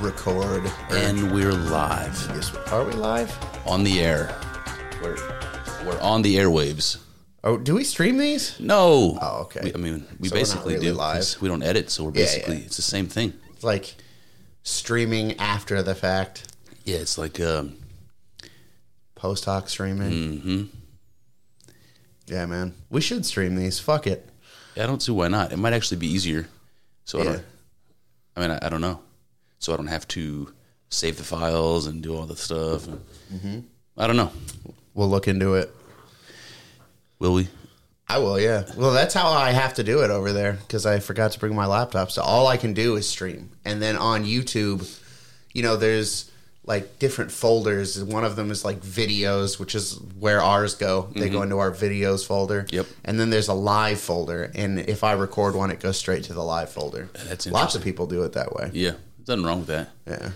record. or- And we're live Yes, are we live? on the air. We're we're on the airwaves. Oh, do we stream these? No. Oh, okay. We, I mean, we So basically really do Live. we don't edit, so we're basically yeah. it's the same thing. It's like streaming after the fact, Yeah, it's like um, post hoc streaming. Mm-hmm. Yeah, man, we should stream these. Fuck it. I don't see why not. It might actually be easier. So I Yeah. don't. I mean, I, I don't know. So I don't have to save the files and do all the stuff. Mm-hmm. I don't know. We'll look into it. Will we? I will, yeah. Well, that's how I have to do it over there because I forgot to bring my laptop. So all I can do is stream. And then on YouTube, you know, there's like different folders. One of them is like videos, which is where ours go. They go into our videos folder. Mm-hmm. Yep. And then there's a live folder. And if I record one, it goes straight to the live folder. That's Lots of people do it that way. Yeah, nothing wrong with that. Yeah.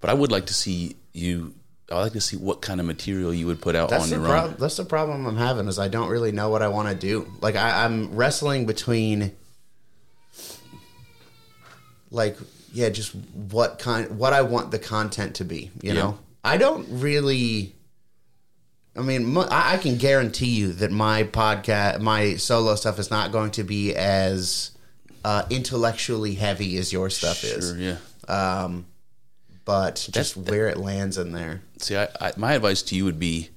But I would like to see you. I would like to see what kind of material you would put out That's on your problem. own. That's the problem I'm having is I don't really know what I want to do. Like I, I'm wrestling between, like, yeah, just what kind, what I want the content to be. You Yeah. know, I don't really. I mean, I can guarantee you that my podcast, my solo stuff, is not going to be as uh, intellectually heavy as your stuff is. Sure, yeah. Um, but just where it lands in there. See, I, I, my advice to you would be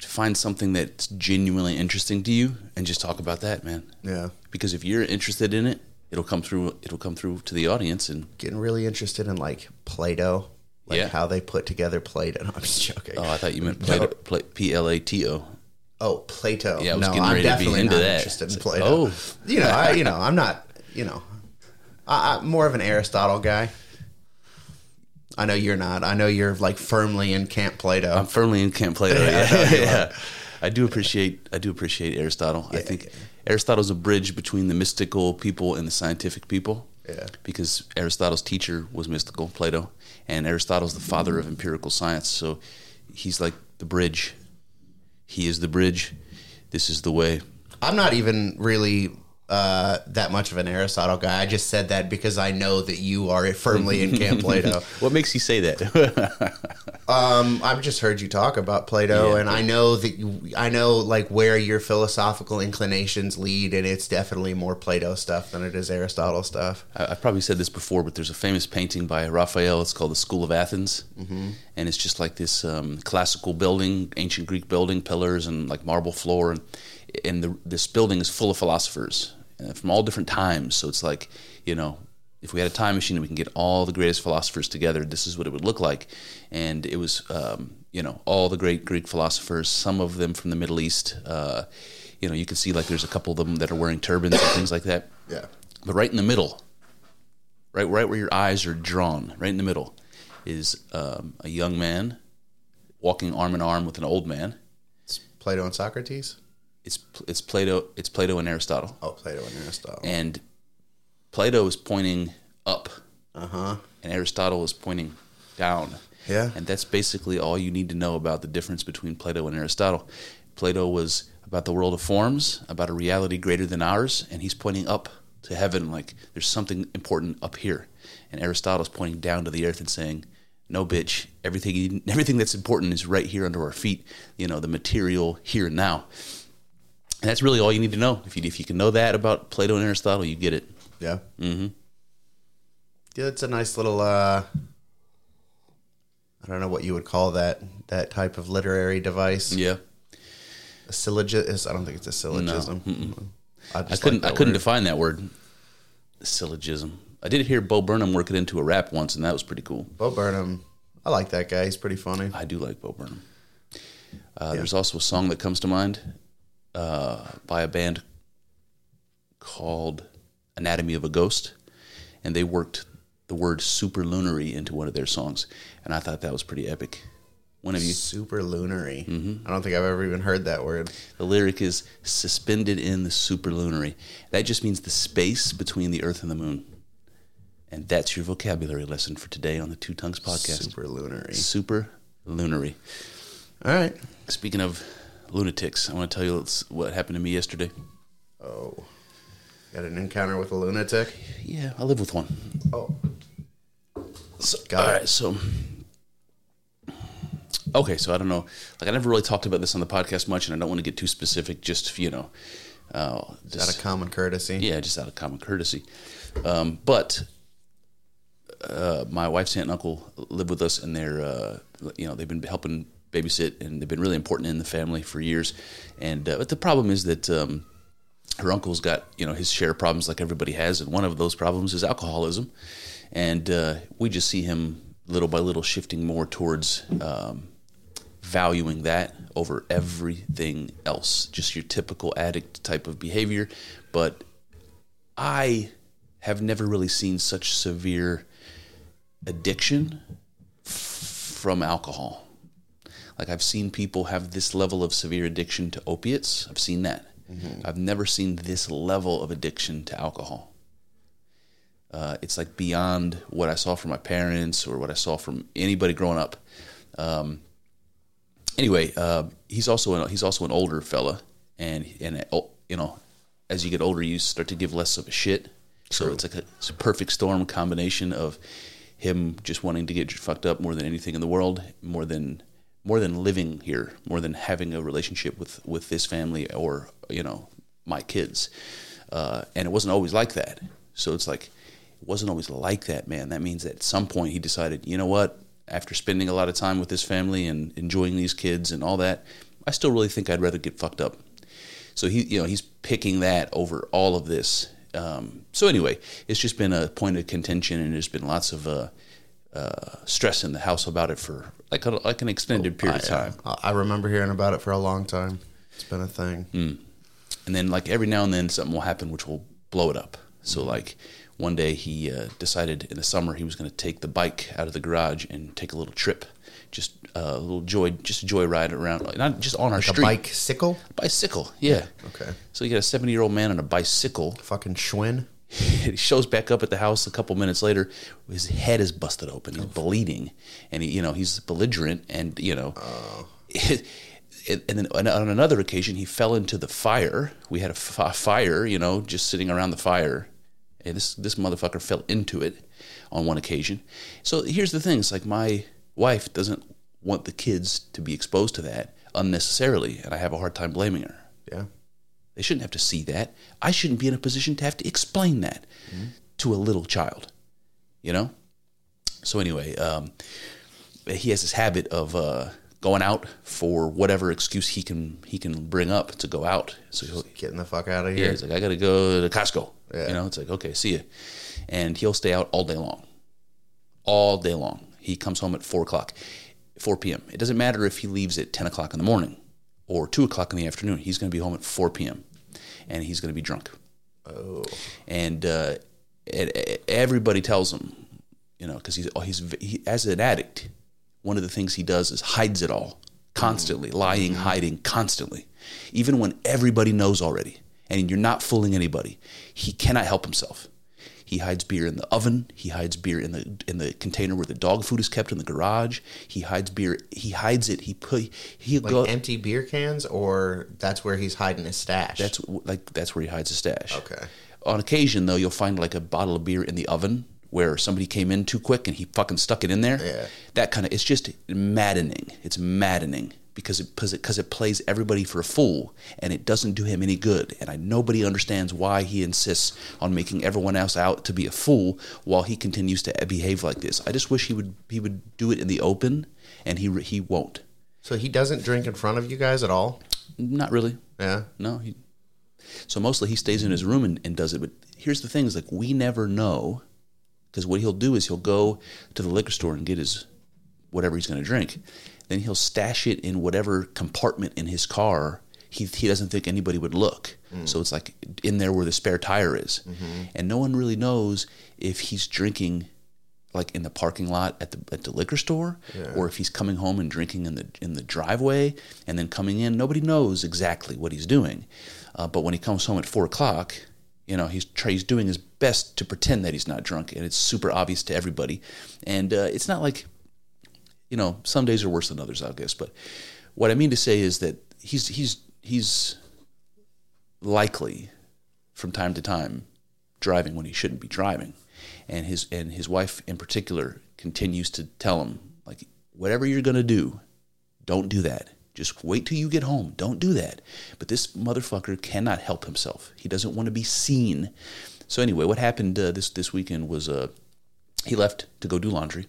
to find something that's genuinely interesting to you and just talk about that, man. Yeah. Because if you're interested in it, it'll come through. It'll come through to the audience, and getting really interested in like Play-Doh, like Yeah. how they put together Play-Doh. No, I'm just joking. oh, I thought you meant Plato, Pla- P L A T O. oh, Plato. Yeah, I was no, getting I'm ready to be definitely into not that. interested in Plato. Oh. you know, I, you know, I'm not, you know, I, I'm more of an Aristotle guy. I know you're not. I know you're like firmly in Camp Plato. I'm firmly in Camp Plato. Yeah, yeah. I do appreciate. I do appreciate Aristotle. I think Aristotle's a bridge between the mystical people and the scientific people. Yeah. Because Aristotle's teacher was mystical, Plato, and Aristotle's the father of empirical science. So he's like the bridge. He is the bridge. This is the way. I'm not even really uh, that much of an Aristotle guy. I just said that because I know that you are firmly in Camp Plato. What makes you say that? Um, I've just heard you talk about Plato, Yeah. and I know that you, I know like where your philosophical inclinations lead, and it's definitely more Plato stuff than it is Aristotle stuff. I- I've probably said this before, but there's a famous painting by Raphael. It's called the School of Athens, mm-hmm. and it's just like this um, classical building, ancient Greek building, pillars and like marble floor, and and the, this building is full of philosophers uh, from all different times. So it's like you know. If we had a time machine, and we can get all the greatest philosophers together. This is what it would look like, and it was, um, you know, all the great Greek philosophers. Some of them from the Middle East. Uh, you know, you can see like there's a couple of them that are wearing turbans and things like that. Yeah, But right in the middle, right, right where your eyes are drawn, right in the middle, is um, a young man walking arm in arm with an old man. it's Plato and Socrates. It's it's Plato. It's Plato and Aristotle, Oh, Plato and Aristotle. and Plato is pointing up, Uh huh. and Aristotle is pointing down. Yeah. And that's basically all you need to know about the difference between Plato and Aristotle. Plato was about the world of forms, about a reality greater than ours, and he's pointing up to heaven like there's something important up here. And Aristotle's pointing down to the earth and saying, "No, bitch. Everything everything that's important is right here under our feet. You know, the material here and now." And that's really all you need to know. If you if you can know that about Plato and Aristotle, you get it. Yeah. Mm-hmm. Yeah, it's a nice little. uh I don't know what you would call that that type of literary device. Yeah, A syllogism. I don't think it's a syllogism. I, I just couldn't. like I couldn't word. define that word. Syllogism. I did hear Bo Burnham work it into a rap once, and that was pretty cool. Bo Burnham. I like that guy. He's pretty funny. I do like Bo Burnham. Uh, There's also a song that comes to mind uh, by a band called Anatomy of a Ghost, and they worked the word superlunary into one of their songs, and I thought that was pretty epic. One of you, Super lunary. Mm-hmm. I don't think I've ever even heard that word. the lyric is suspended in the superlunary. That just means the space between the Earth and the Moon. And that's your vocabulary lesson for today on the Two Tongues podcast. Superlunary. Super lunary. Superlunary. All right. Speaking of lunatics, I want to tell you what happened to me yesterday. Oh. Got an encounter with a lunatic? Yeah, I live with one. Oh. So, Got all right, so okay, so I don't know. Like I never really talked about this on the podcast much, and I don't want to get too specific. Just you know, uh, Is that a common courtesy? yeah, just out of common courtesy. Um, but uh, my wife's aunt and uncle live with us, and they're uh, you know they've been helping babysit, and they've been really important in the family for years. And uh, but the problem is that um, her uncle's got you know his share of problems like everybody has, and one of those problems is alcoholism. And uh, we just see him little by little shifting more towards um, valuing that over everything else. Just your typical addict type of behavior. But I have never really seen such severe addiction from alcohol. Like I've seen people have this level of severe addiction to opiates. I've seen that. I've never seen this level of addiction to alcohol. Uh, it's like beyond what I saw from my parents or what I saw from anybody growing up. Um, anyway, uh, he's also an, he's also an older fella, and and uh, you know, as you get older, you start to give less of a shit. So it's like a, it's a perfect storm combination of him just wanting to get fucked up more than anything in the world, more than more than living here, more than having a relationship with with this family or you know my kids. Uh, and it wasn't always like that. So it's like it wasn't always like that, man. That means that at some point he decided, you know what? After spending a lot of time with this family and enjoying these kids and all that, I still really think I'd rather get fucked up. So he, you know, he's picking that over all of this. Um, so anyway, it's just been a point of contention, and there's been lots of uh, uh, stress in the house about it for like a, like an extended period of time. I, I remember hearing about it for a long time. It's been a thing. and then like every now and then something will happen which will blow it up. So like one day he uh, decided in the summer he was going to take the bike out of the garage and take a little trip, just uh, a little joy, just a joy ride around, not just on our A street. bicycle? bicycle, yeah. Okay. So you got a seventy year old man on a bicycle. Fucking Schwinn? he shows back up at the house a couple minutes later. His head is busted open. He's oh. bleeding, and he, you know, he's belligerent, and you know, Oh. and then on on another occasion, he fell into the fire. We had a f- fire, you know, just sitting around the fire, and this this motherfucker fell into it on one occasion. So here's the thing: it's like my wife doesn't want the kids to be exposed to that unnecessarily, and I have a hard time blaming her. Yeah. They shouldn't have to see that. I shouldn't be in a position to have to explain that to a little child, you know? So, anyway, um, he has this habit of uh, going out for whatever excuse he can he can bring up to go out. So, he'll, Getting the fuck out of yeah, here. he's like, I got to go to Costco. Yeah. You know, it's like, okay, see you. And he'll stay out all day long. All day long. He comes home at 4 o'clock, 4 p.m. It doesn't matter if he leaves at 10 o'clock in the morning or 2 o'clock in the afternoon. He's going to be home at 4 p.m. and he's going to be drunk. oh. And uh, everybody tells him, you know, because he's, oh, he's he, as an addict, one of the things he does is hides it all constantly, lying, hiding constantly, even when everybody knows already, and you're not fooling anybody. He cannot help himself. He hides beer in the oven. He hides beer in the in the container where the dog food is kept in the garage. He hides beer. He hides it. He put he'll Like go. empty beer cans, or that's where he's hiding his stash? That's like that's where he hides his stash. Okay. On occasion, though, you'll find like a bottle of beer in the oven where somebody came in too quick and he fucking stuck it in there. Yeah. That kind of it's just maddening. It's maddening because it because it, plays everybody for a fool and it doesn't do him any good. And I nobody understands why he insists on making everyone else out to be a fool while he continues to behave like this. I just wish he would he would do it in the open, and he he won't. So he doesn't drink in front of you guys at all. Not really. Yeah. No, he. So mostly he stays in his room and, and does it. But here's the thing: is like we never know, because what he'll do is he'll go to the liquor store and get his whatever he's going to drink. Then he'll stash it in whatever compartment in his car he he doesn't think anybody would look. So it's like in there where the spare tire is, and no one really knows if he's drinking like in the parking lot at the at the liquor store, or if he's coming home and drinking in the in the driveway and then coming in. Nobody knows exactly what he's doing, uh, but when he comes home at four o'clock, you know he's he's doing his best to pretend that he's not drunk, and it's super obvious to everybody. And uh, it's not like you know some days are worse than others, I guess. But what I mean to say is that he's he's he's likely from time to time driving when he shouldn't be driving. And his and his wife in particular continues to tell him like whatever you're going to do don't do that. Just wait till you get home. Don't do that. But this motherfucker cannot help himself. He doesn't want to be seen. So anyway what happened uh, this this weekend was uh he left to go do laundry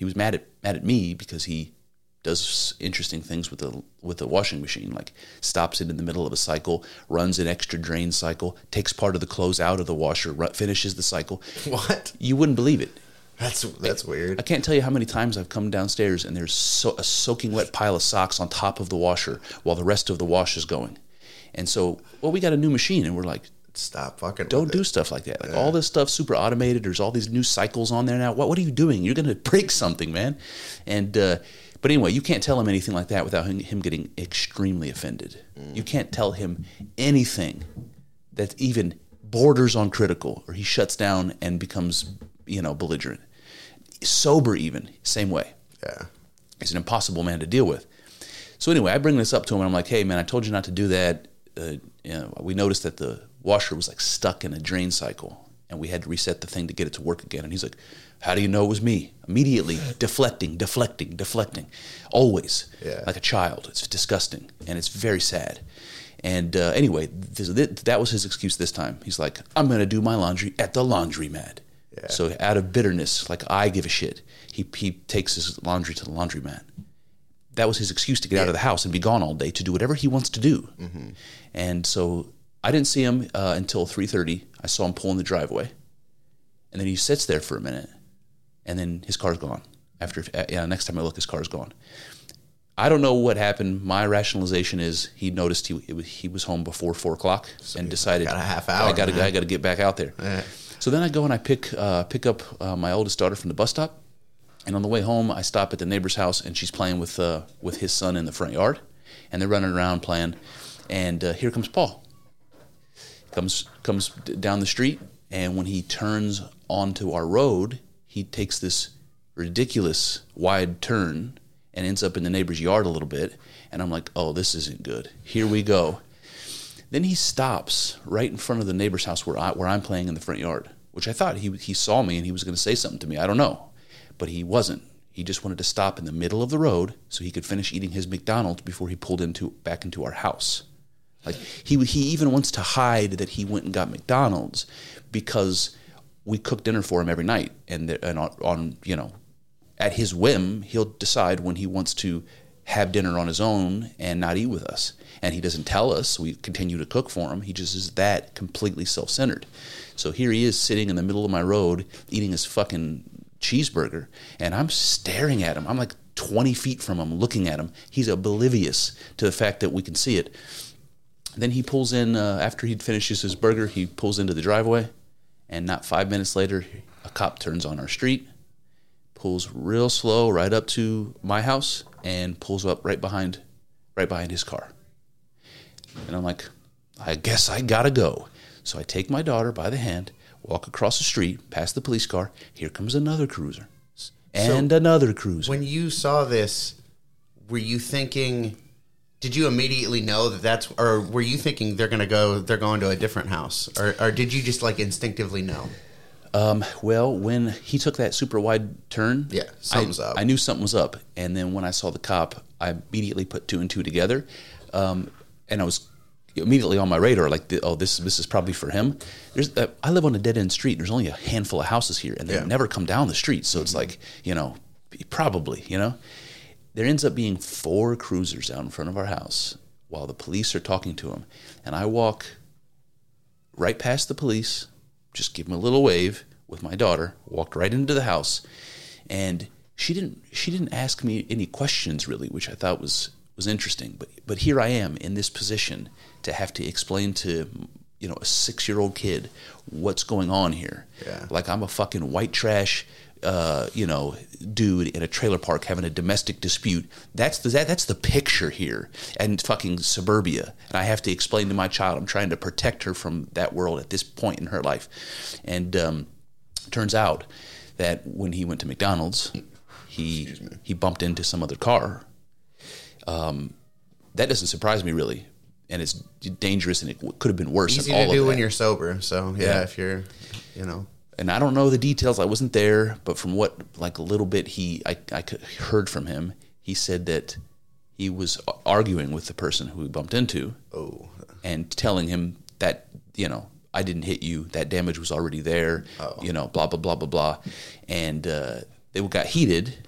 he was mad at mad at me because he does interesting things with the with the washing machine like stops it in the middle of a cycle runs an extra drain cycle takes part of the clothes out of the washer finishes the cycle What? you wouldn't believe it That's that's weird. I can't tell you how many times I've come downstairs and there's so, a soaking wet pile of socks on top of the washer while the rest of the wash is going and so well we got a new machine and we're like Stop fucking. don't do it. stuff like that. Like all this stuff super automated. There's all these new cycles on there now. What what are you doing? You're gonna break something, man. And uh, but anyway, you can't tell him anything like that without him, him getting extremely offended. You can't tell him anything that even borders on critical, or he shuts down and becomes you know belligerent. Sober, even same way. Yeah. He's an impossible man to deal with. So anyway, I bring this up to him, and I'm like, "Hey, man, I told you not to do that. Uh, you know, we noticed that the washer was like stuck in a drain cycle, and we had to reset the thing to get it to work again." And he's like, "How do you know it was me?" Immediately deflecting, deflecting, deflecting, always Yeah. like a child. It's disgusting, and it's very sad. And uh, anyway, this, th- that was his excuse this time. He's like, "I'm going to do my laundry at the laundromat." So out of bitterness, like I give a shit, he he takes his laundry to the laundromat that was his excuse to get out of the house and be gone all day to do whatever he wants to do. And so I didn't see him uh, until three thirty. I saw him pull in the driveway, and then he sits there for a minute, and then his car's gone. After uh, yeah, next time I look, his car's gone. I don't know what happened. My rationalization is he noticed he it was, he was home before four o'clock and decided got a half hour. I got to man." I got to get back out there. So then I go and I pick uh, pick up uh, my oldest daughter from the bus stop, and on the way home I stop at the neighbor's house and she's playing with uh, with his son in the front yard, and they're running around playing, and uh, here comes Paul. Comes comes down the street, and when he turns onto our road, he takes this ridiculous wide turn and ends up in the neighbor's yard a little bit, and I'm like, oh, this isn't good. Here we go. Then he stops right in front of the neighbor's house where I where I'm playing in the front yard, which I thought he he saw me and he was going to say something to me. I don't know, but he wasn't. He just wanted to stop in the middle of the road so he could finish eating his McDonald's before he pulled into back into our house. Like he he even wants to hide that he went and got McDonald's because we cook dinner for him every night, and and on, on you know at his whim, he'll decide when he wants to have dinner on his own and not eat with us. And he doesn't tell us. We continue to cook for him. He just is that completely self centered. So here he is sitting in the middle of my road eating his fucking cheeseburger, and I'm staring at him. I'm like 20 feet from him, looking at him. He's oblivious to the fact that we can see it. Then he pulls in, uh, after he finishes his burger, he pulls into the driveway, and not five minutes later, a cop turns on our street pulls real slow right up to my house and pulls up right behind right behind his car. And I'm like, I guess I gotta go. So I take my daughter by the hand, walk across the street, past the police car. Here comes another cruiser. And another cruiser. When you saw this, were you thinking? Did you immediately know that that's, or were you thinking they're gonna go? They're going to a different house, or, or did you just like instinctively know? Um, well, when he took that super wide turn, Yeah, something's I, up. I knew something was up. And then when I saw the cop, I immediately put two and two together, um, and I was immediately on my radar like, the, oh, this this is probably for him. There's uh, I live on a dead end street. There's only a handful of houses here, and they Yeah. never come down the street. So it's like you know, probably you know, there ends up being four cruisers out in front of our house while the police are talking to him, and I walk right past the police, just give him a little wave with my daughter, walked right into the house, and she didn't she didn't ask me any questions really, which I thought was was interesting. But but here I am in this position to have to explain to you know a six year old kid what's going on here. Yeah. Like I'm a fucking white trash uh, you know, dude in a trailer park having a domestic dispute. That's the that, that's the picture here, and fucking suburbia. And I have to explain to my child, I'm trying to protect her from that world at this point in her life. And um, turns out that when he went to McDonald's, he he bumped into some other car. Um, that doesn't surprise me really, and it's dangerous, and it could have been worse. Easy all to do when you're sober. So yeah, Yeah. if you're, you know, and I don't know the details. I wasn't there, but from what like a little bit he I, I heard from him, he said that he was arguing with the person who he bumped into oh, and telling him that you know I didn't hit you. That damage was already there. Oh. You know, blah blah blah blah blah, and uh, they got heated.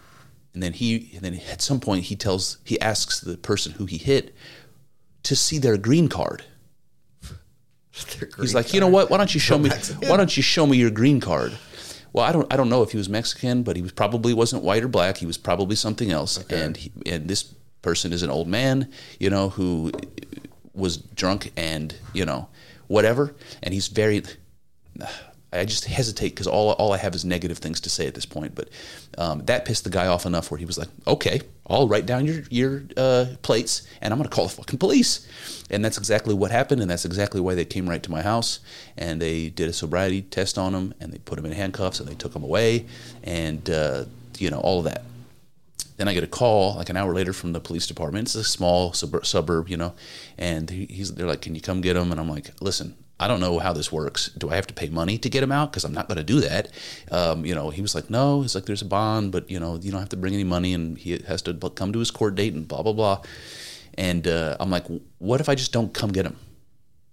And then he, and then at some point, he tells, he asks the person who he hit to see their green card. He's like, you know what? Why don't you show me? Mexican. Why don't you show me your green card? Well, I don't. I don't know if he was Mexican, but he was probably wasn't white or black. He was probably something else. And he, and this person is an old man, you know, who was drunk and you know whatever. And he's very. I just hesitate because all all I have is negative things to say at this point. But um, that pissed the guy off enough where he was like, "Okay, I'll write down your your uh, plates and I'm going to call the fucking police." And that's exactly what happened, and that's exactly why they came right to my house and they did a sobriety test on him and they put him in handcuffs and they took him away and uh, you know all of that. Then I get a call like an hour later from the police department. It's a small sub- suburb, you know, and he's they're like, "Can you come get him?" And I'm like, "Listen, I don't know how this works. Do I have to pay money to get him out? Because I'm not going to do that." Um, you know, he was like, "No." He's like, "There's a bond, but you know, you don't have to bring any money, and he has to come to his court date and blah blah blah." And uh, I'm like, "What if I just don't come get him?"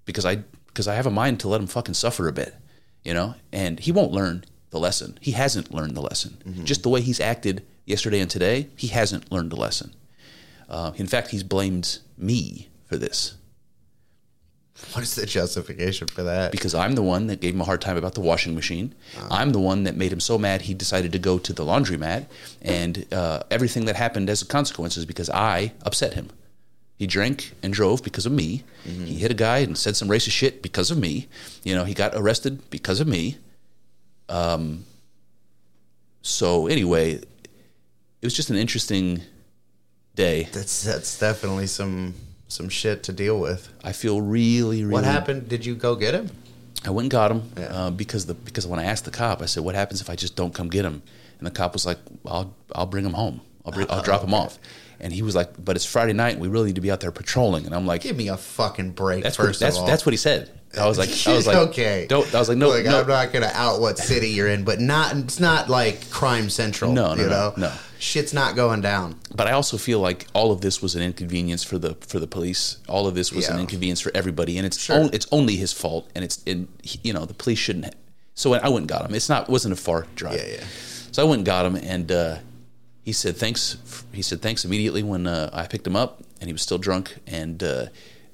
Because I because I have a mind to let him fucking suffer a bit, you know, and he won't learn the lesson. He hasn't learned the lesson. Just the way he's acted yesterday and today, he hasn't learned the lesson. Uh, in fact, he's blamed me for this what is the justification for that? because I'm the one that gave him a hard time about the washing machine. I'm the one that made him so mad he decided to go to the laundromat, and uh, everything that happened as a consequence is because I upset him. He drank and drove because of me. He hit a guy and said some racist shit because of me. You know, he got arrested because of me. Um. So anyway, it was just an interesting day. That's that's definitely some some shit to deal with. I feel really, really. What happened? Did you go get him? I went and got him Yeah. uh, because the because when I asked the cop, I said, "What happens if I just don't come get him?" And the cop was like, "I'll I'll bring him home. I'll bring, I'll drop him off." And he was like, "But it's Friday night. and We really need to be out there patrolling." And I'm like, Give me a fucking break. "That's what first that's of all. that's what he said." I was like, "I was like, okay. Don't." I was like, "No, like, no." I'm not gonna out what city you're in, but not it's not like crime central. No, no, you no, know? no. Shit's not going down. But I also feel like all of this was an inconvenience for the for the police. All of this was an inconvenience for everybody, and it's Sure. on, it's only his fault. And it's in you know the police shouldn't. Ha- so I went and got him. It's not wasn't a far drive. Yeah, yeah. So I went and got him, and uh, he said thanks. He said thanks immediately when uh, I picked him up, and he was still drunk, and uh,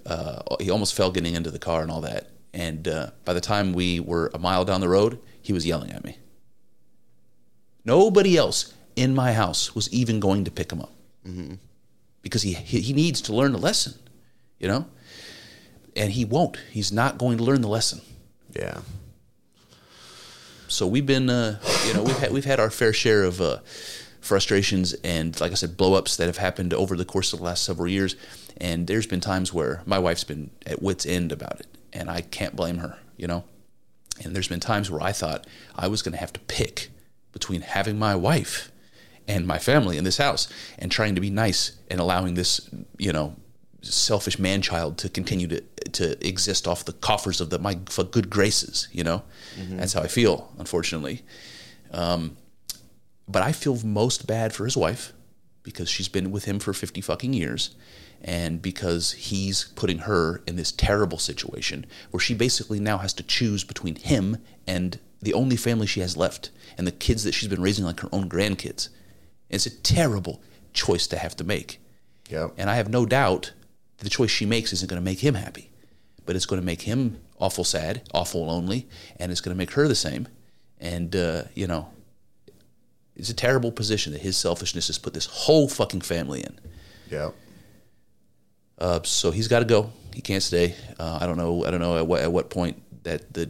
uh, he almost fell getting into the car and all that. And uh, by the time we were a mile down the road, he was yelling at me. Nobody else in my house was even going to pick him up because he, he he needs to learn the lesson, you know, and he won't. He's not going to learn the lesson. Yeah. So we've been, uh, you know, we've had we've had our fair share of uh, frustrations and, like I said, blowups that have happened over the course of the last several years. And there's been times where my wife's been at wit's end about it, and I can't blame her, you know. And there's been times where I thought I was going to have to pick between having my wife and my family in this house and trying to be nice and allowing this, you know, selfish man child to continue to to exist off the coffers of the my for good graces, you know. That's how I feel, unfortunately. Um, but I feel most bad for his wife because she's been with him for 50 fucking years and because he's putting her in this terrible situation where she basically now has to choose between him and the only family she has left and the kids that she's been raising like her own grandkids. It's a terrible choice to have to make. Yep. And I have no doubt the choice she makes isn't going to make him happy, but it's going to make him awful sad, awful lonely, and it's going to make her the same. And, uh, you know, it's a terrible position that his selfishness has put this whole fucking family in. Yeah. Uh, so he's got to go. He can't stay. Uh, I don't know. I don't know at what at what point that the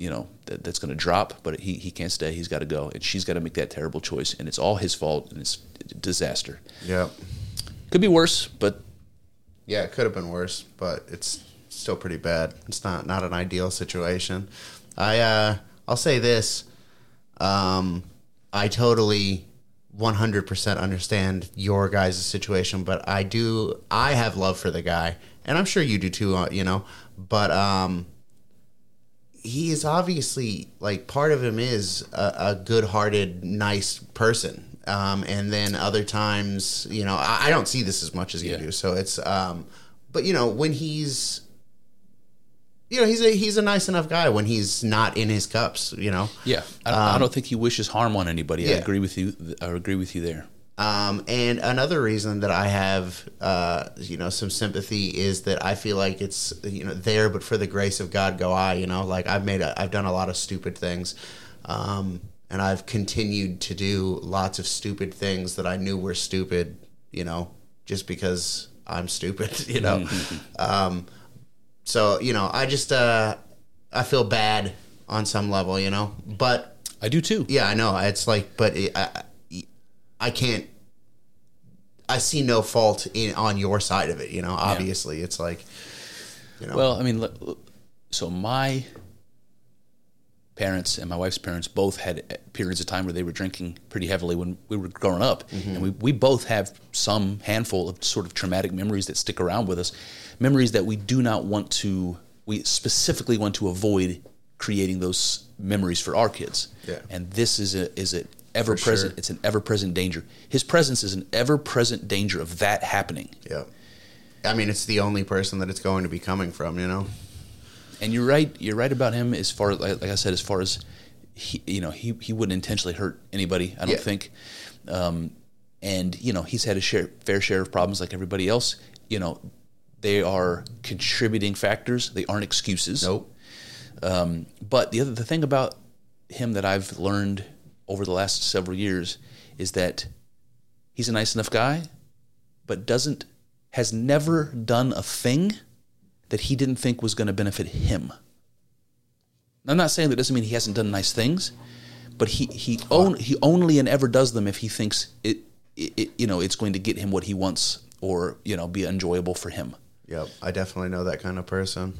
you know that, that's going to drop, but he he can't stay. He's got to go, and she's got to make that terrible choice, and it's all his fault, and it's a disaster. Yeah, Could be worse, but Yeah, it could have been worse, but it's still pretty bad. It's not not an ideal situation. I uh I'll say this. Um I totally 100% understand your guys' situation, but I do I have love for the guy, and I'm sure you do too, uh, you know. But um he is obviously like part of him is a, a good-hearted, nice person. Um, and then other times, you know, I, I don't see this as much as you Yeah. do. So it's, um, but you know, when he's, you know, he's a he's a nice enough guy when he's not in his cups. You know, yeah, I, I don't think he wishes harm on anybody. I agree with you. I agree with you there. Um, and another reason that I have, uh, you know, some sympathy is that I feel like it's, you know, there, but for the grace of God go I, you know, like I've made, a, I've done a lot of stupid things. Um, and I've continued to do lots of stupid things that I knew were stupid, you know, just because I'm stupid, you know. um, so, you know, I just, uh, I feel bad on some level, you know, but I do too. yeah, I know. It's like, but it, I, I can't. I see no fault in on your side of it. You know, obviously, it's like, you know, Well, I mean, so my parents and my wife's parents both had periods of time where they were drinking pretty heavily when we were growing up, mm-hmm. and we we both have some handful of sort of traumatic memories that stick around with us, memories that we do not want to. We specifically want to avoid creating those memories for our kids. Yeah. And this is a is a ever present. sure. It's an ever present danger. His presence is an ever present danger of that happening. yeah. I mean, it's the only person that it's going to be coming from. You know, And you're right. You're right about him as far like, like I said, as far as he, you know, he he wouldn't intentionally hurt anybody. I don't Yeah. think. Um, and you know, he's had a share, fair share of problems like everybody else. You know, they are contributing factors. They aren't excuses. nope. Um, but the other the thing about him that I've learned over the last several years is that he's a nice enough guy, but doesn't has never done a thing that he didn't think was going to benefit him. I'm not saying that doesn't mean he hasn't done nice things, but he he on, he only and ever does them if he thinks it, it, it you know it's going to get him what he wants or you know be enjoyable for him. Yep, I definitely know that kind of person.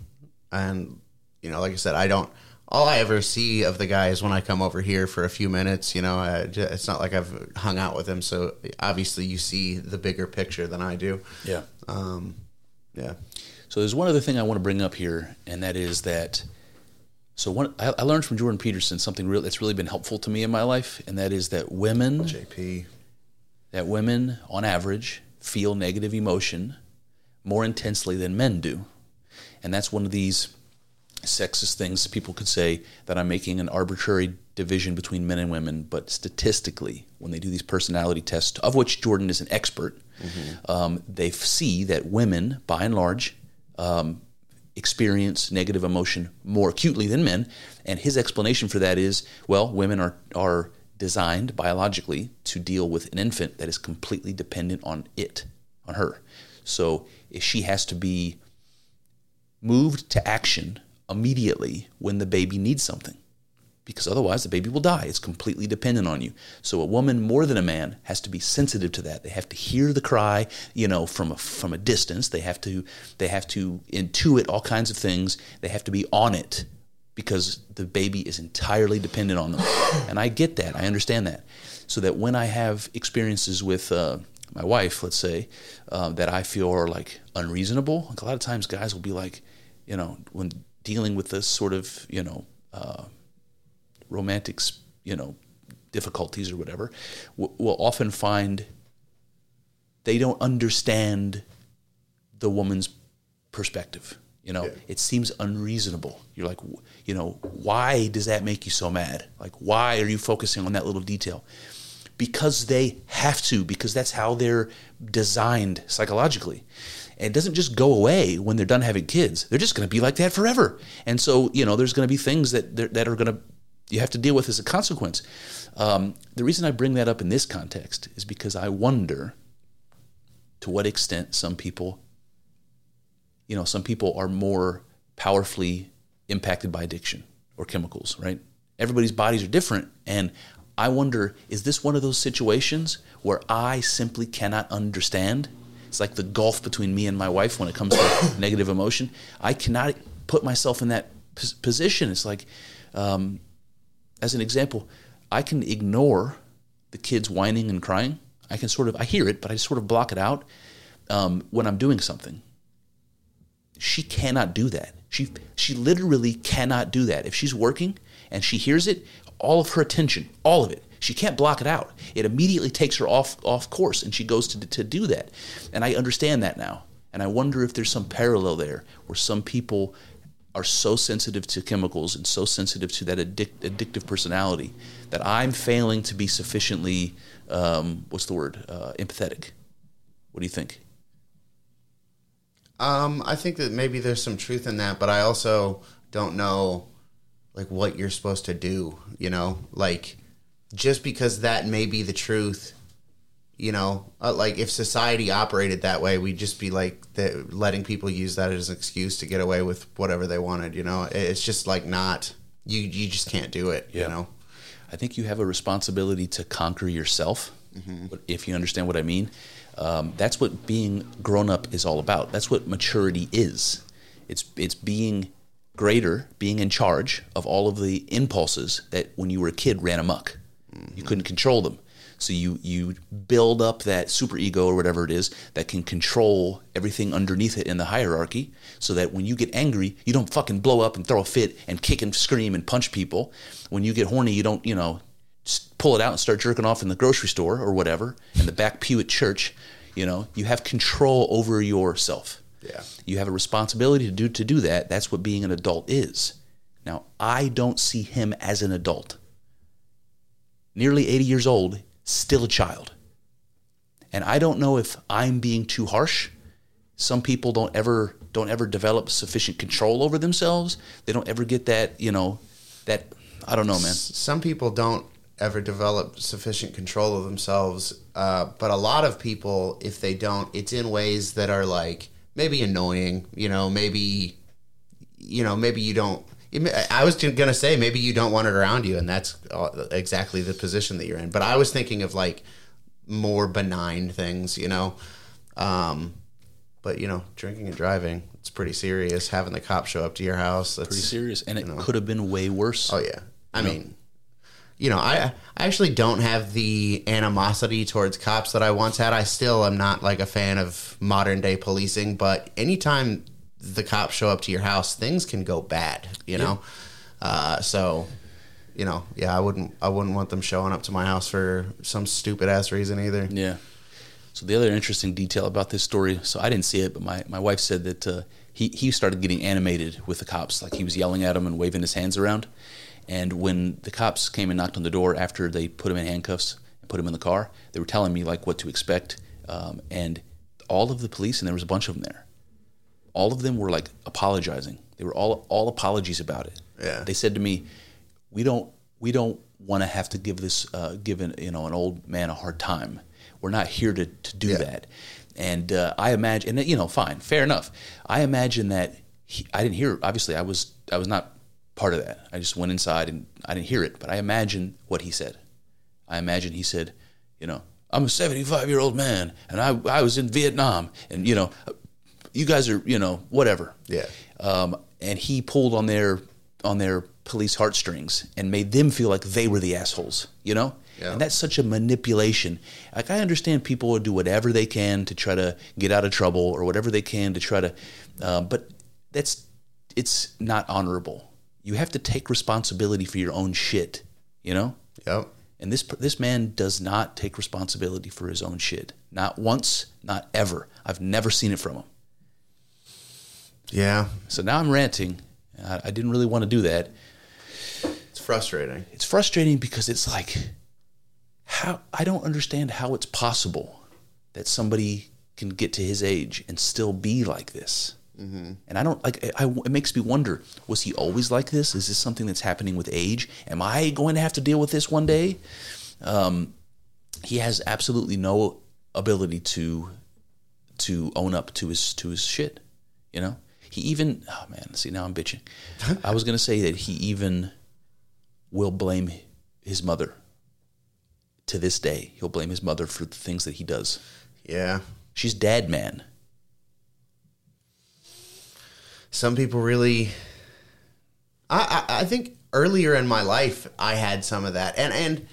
And you know, like I said, I don't. All I ever see of the guy is when I come over here for a few minutes. You know, I, it's not like I've hung out with him. So obviously, you see the bigger picture than I do. Yeah. Um, yeah. So there's one other thing I want to bring up here, and that is that. So one, I, I learned from Jordan Peterson something real that's really been helpful to me in my life, and that is that women, JP. that women on average feel negative emotion more intensely than men do, and that's one of these sexist things people could say that I'm making an arbitrary division between men and women, but statistically, when they do these personality tests, of which Jordan is an expert, um, they see that women, by and large, um, experience negative emotion more acutely than men. And his explanation for that is, well, women are are designed biologically to deal with an infant that is completely dependent on it, on her. So if she has to be moved to action immediately when the baby needs something because otherwise the baby will die. It's completely dependent on you. So a woman more than a man has to be sensitive to that. They have to hear the cry, you know, from a from a distance. They have to they have to intuit all kinds of things. They have to be on it because the baby is entirely dependent on them. And I get that. I understand that. So that when I have experiences with uh, my wife, let's say, uh, that I feel are like unreasonable, like a lot of times guys will be like, you know, when dealing with this sort of, you know, uh, romantic, you know, difficulties or whatever, we'll we'll often find they don't understand the woman's perspective. You know, it seems unreasonable. You're like, you know, why does that make you so mad? Like, why are you focusing on that little detail? Because they have to, because that's how they're designed psychologically. It doesn't just go away when they're done having kids. They're just going to be like that forever. And so, you know, there's going to be things that that are going to you have to deal with as a consequence. Um, the reason I bring that up in this context is because I wonder to what extent some people, you know, some people are more powerfully impacted by addiction or chemicals, right? Everybody's bodies are different. And I wonder, is this one of those situations where I simply cannot understand? It's like the gulf between me and my wife when it comes to negative emotion. I cannot put myself in that pos- position. It's like, um, as an example, I can ignore the kids whining and crying. I can sort of, I hear it, but I sort of block it out um, when I'm doing something. She cannot do that. She she literally cannot do that. If she's working and she hears it, all of her attention, all of it, she can't block it out. It immediately takes her off off course, and she goes to to do that. And I understand that now. And I wonder if there's some parallel there where some people are so sensitive to chemicals and so sensitive to that addic- addictive personality that I'm failing to be sufficiently, um, what's the word, uh, empathetic. What do you think? Um, I think that maybe there's some truth in that, but I also don't know like what you're supposed to do, you know? Like just because that may be the truth, you know, uh, like if society operated that way, we'd just be like the, letting people use that as an excuse to get away with whatever they wanted, you know? It's just like not you you just can't do it, you know? I think you have a responsibility to conquer yourself. But If you understand what I mean, um, that's what being grown up is all about. That's what maturity is. It's it's being greater, being in charge of all of the impulses that when you were a kid ran amok. You couldn't control them. So you you build up that super ego or whatever it is that can control everything underneath it in the hierarchy so that when you get angry, you don't fucking blow up and throw a fit and kick and scream and punch people. When you get horny, you don't, you know, pull it out and start jerking off in the grocery store or whatever, in the back pew at church. You know, you have control over yourself. Yeah. You have a responsibility to do to do that. That's what being an adult is. Now, I don't see him as an adult. Nearly 80 years old, still a child. And I don't know if I'm being too harsh. Some people don't ever don't ever develop sufficient control over themselves. They don't ever get that, you know, that I don't know, man. some people don't ever develop sufficient control of themselves uh, but a lot of people if they don't it's in ways that are like maybe annoying you know maybe you know maybe you don't I was gonna say maybe you don't want it around you, and that's exactly the position that you're in. But I was thinking of like more benign things, you know. Um, but you know, drinking and driving, it's pretty serious. Having the cop show up to your house, that's Pretty serious, and it could have been way worse. Oh yeah. I mean, you know, I I actually don't have the animosity towards cops that I once had. I still am not like a fan of modern day policing, but anytime the cops show up to your house, things can go bad, you know. Uh, so, you know, yeah, I wouldn't I wouldn't want them showing up to my house for some stupid ass reason either. Yeah. So the other interesting detail about this story, so I didn't see it, but my, my wife said that uh, he he started getting animated with the cops, like he was yelling at them and waving his hands around. And when the cops came and knocked on the door after they put him in handcuffs and put him in the car, they were telling me like what to expect. Um, and all of the police, and there was a bunch of them there, all of them were like apologizing. They were all all apologies about it. Yeah. They said to me, "We don't we don't want to have to give this uh, give an, you know an old man a hard time. We're not here to to do Yeah. that." And uh, I imagine, and you know, fine, fair enough. I imagine that he, I didn't hear. Obviously, I was I was not part of that. I just went inside and I didn't hear it. But I imagine what he said. I imagine he said, you know, I'm a 75 year old man and I, I was in Vietnam and, you know, you guys are, you know, whatever. Yeah. Um, and he pulled on their, on their police heartstrings and made them feel like they were the assholes, you know? Yeah. And that's such a manipulation. Like I understand people will do whatever they can to try to get out of trouble or whatever they can to try to, um, but that's, it's not honorable. You have to take responsibility for your own shit, you know? Yep. And this this man does not take responsibility for his own shit. Not once, not ever. I've never seen it from him. Yeah, So now I'm ranting. I, I didn't really want to do that. it's frustrating. It's frustrating because it's like how I don't understand how it's possible that somebody can get to his age and still be like this. And I don't like. I, it makes me wonder: Was he always like this? Is this something that's happening with age? Am I going to have to deal with this one day? Um, he has absolutely no ability to to own up to his to his shit. You know, he even oh man, see now I'm bitching. I was gonna say that he even will blame his mother. To this day, he'll blame his mother for the things that he does. Yeah, She's dad man. some people really. I, I I think earlier in my life I had some of that, and and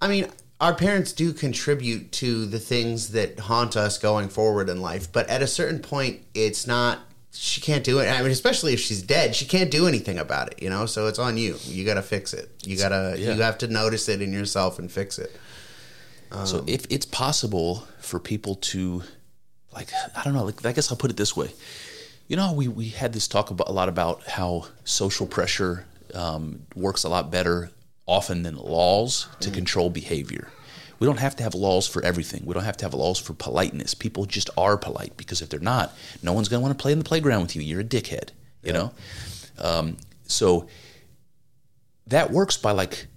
I mean our parents do contribute to the things that haunt us going forward in life, but at a certain point, it's not. She can't do it. I mean, especially if she's dead, she can't do anything about it. You know, so it's on you. You got to fix it. You gotta. Yeah. You have to notice it in yourself and fix it. so if it's possible for people to, like, I don't know, like I guess I'll put it this way. You know, we we had this talk about a lot about how social pressure um, works a lot better often than laws to control behavior. We don't have to have laws for everything. We don't have to have laws for politeness. People just are polite because if they're not, no one's going to want to play in the playground with you. You're a dickhead, you know? Um, so that works by like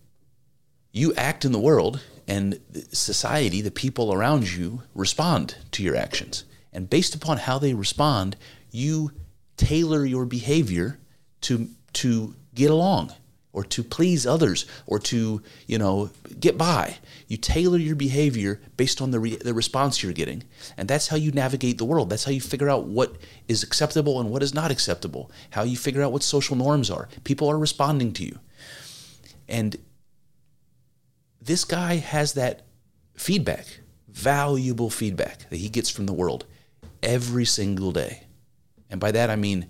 you act in the world and society, the people around you respond to your actions. And based upon how they respond, you tailor your behavior to to get along or to please others or to, you know, get by. You tailor your behavior based on the re- the response you're getting. And that's how you navigate the world. That's how you figure out what is acceptable and what is not acceptable. How you figure out what social norms are. People are responding to you. And this guy has that feedback, valuable feedback that he gets from the world every single day. And by that I mean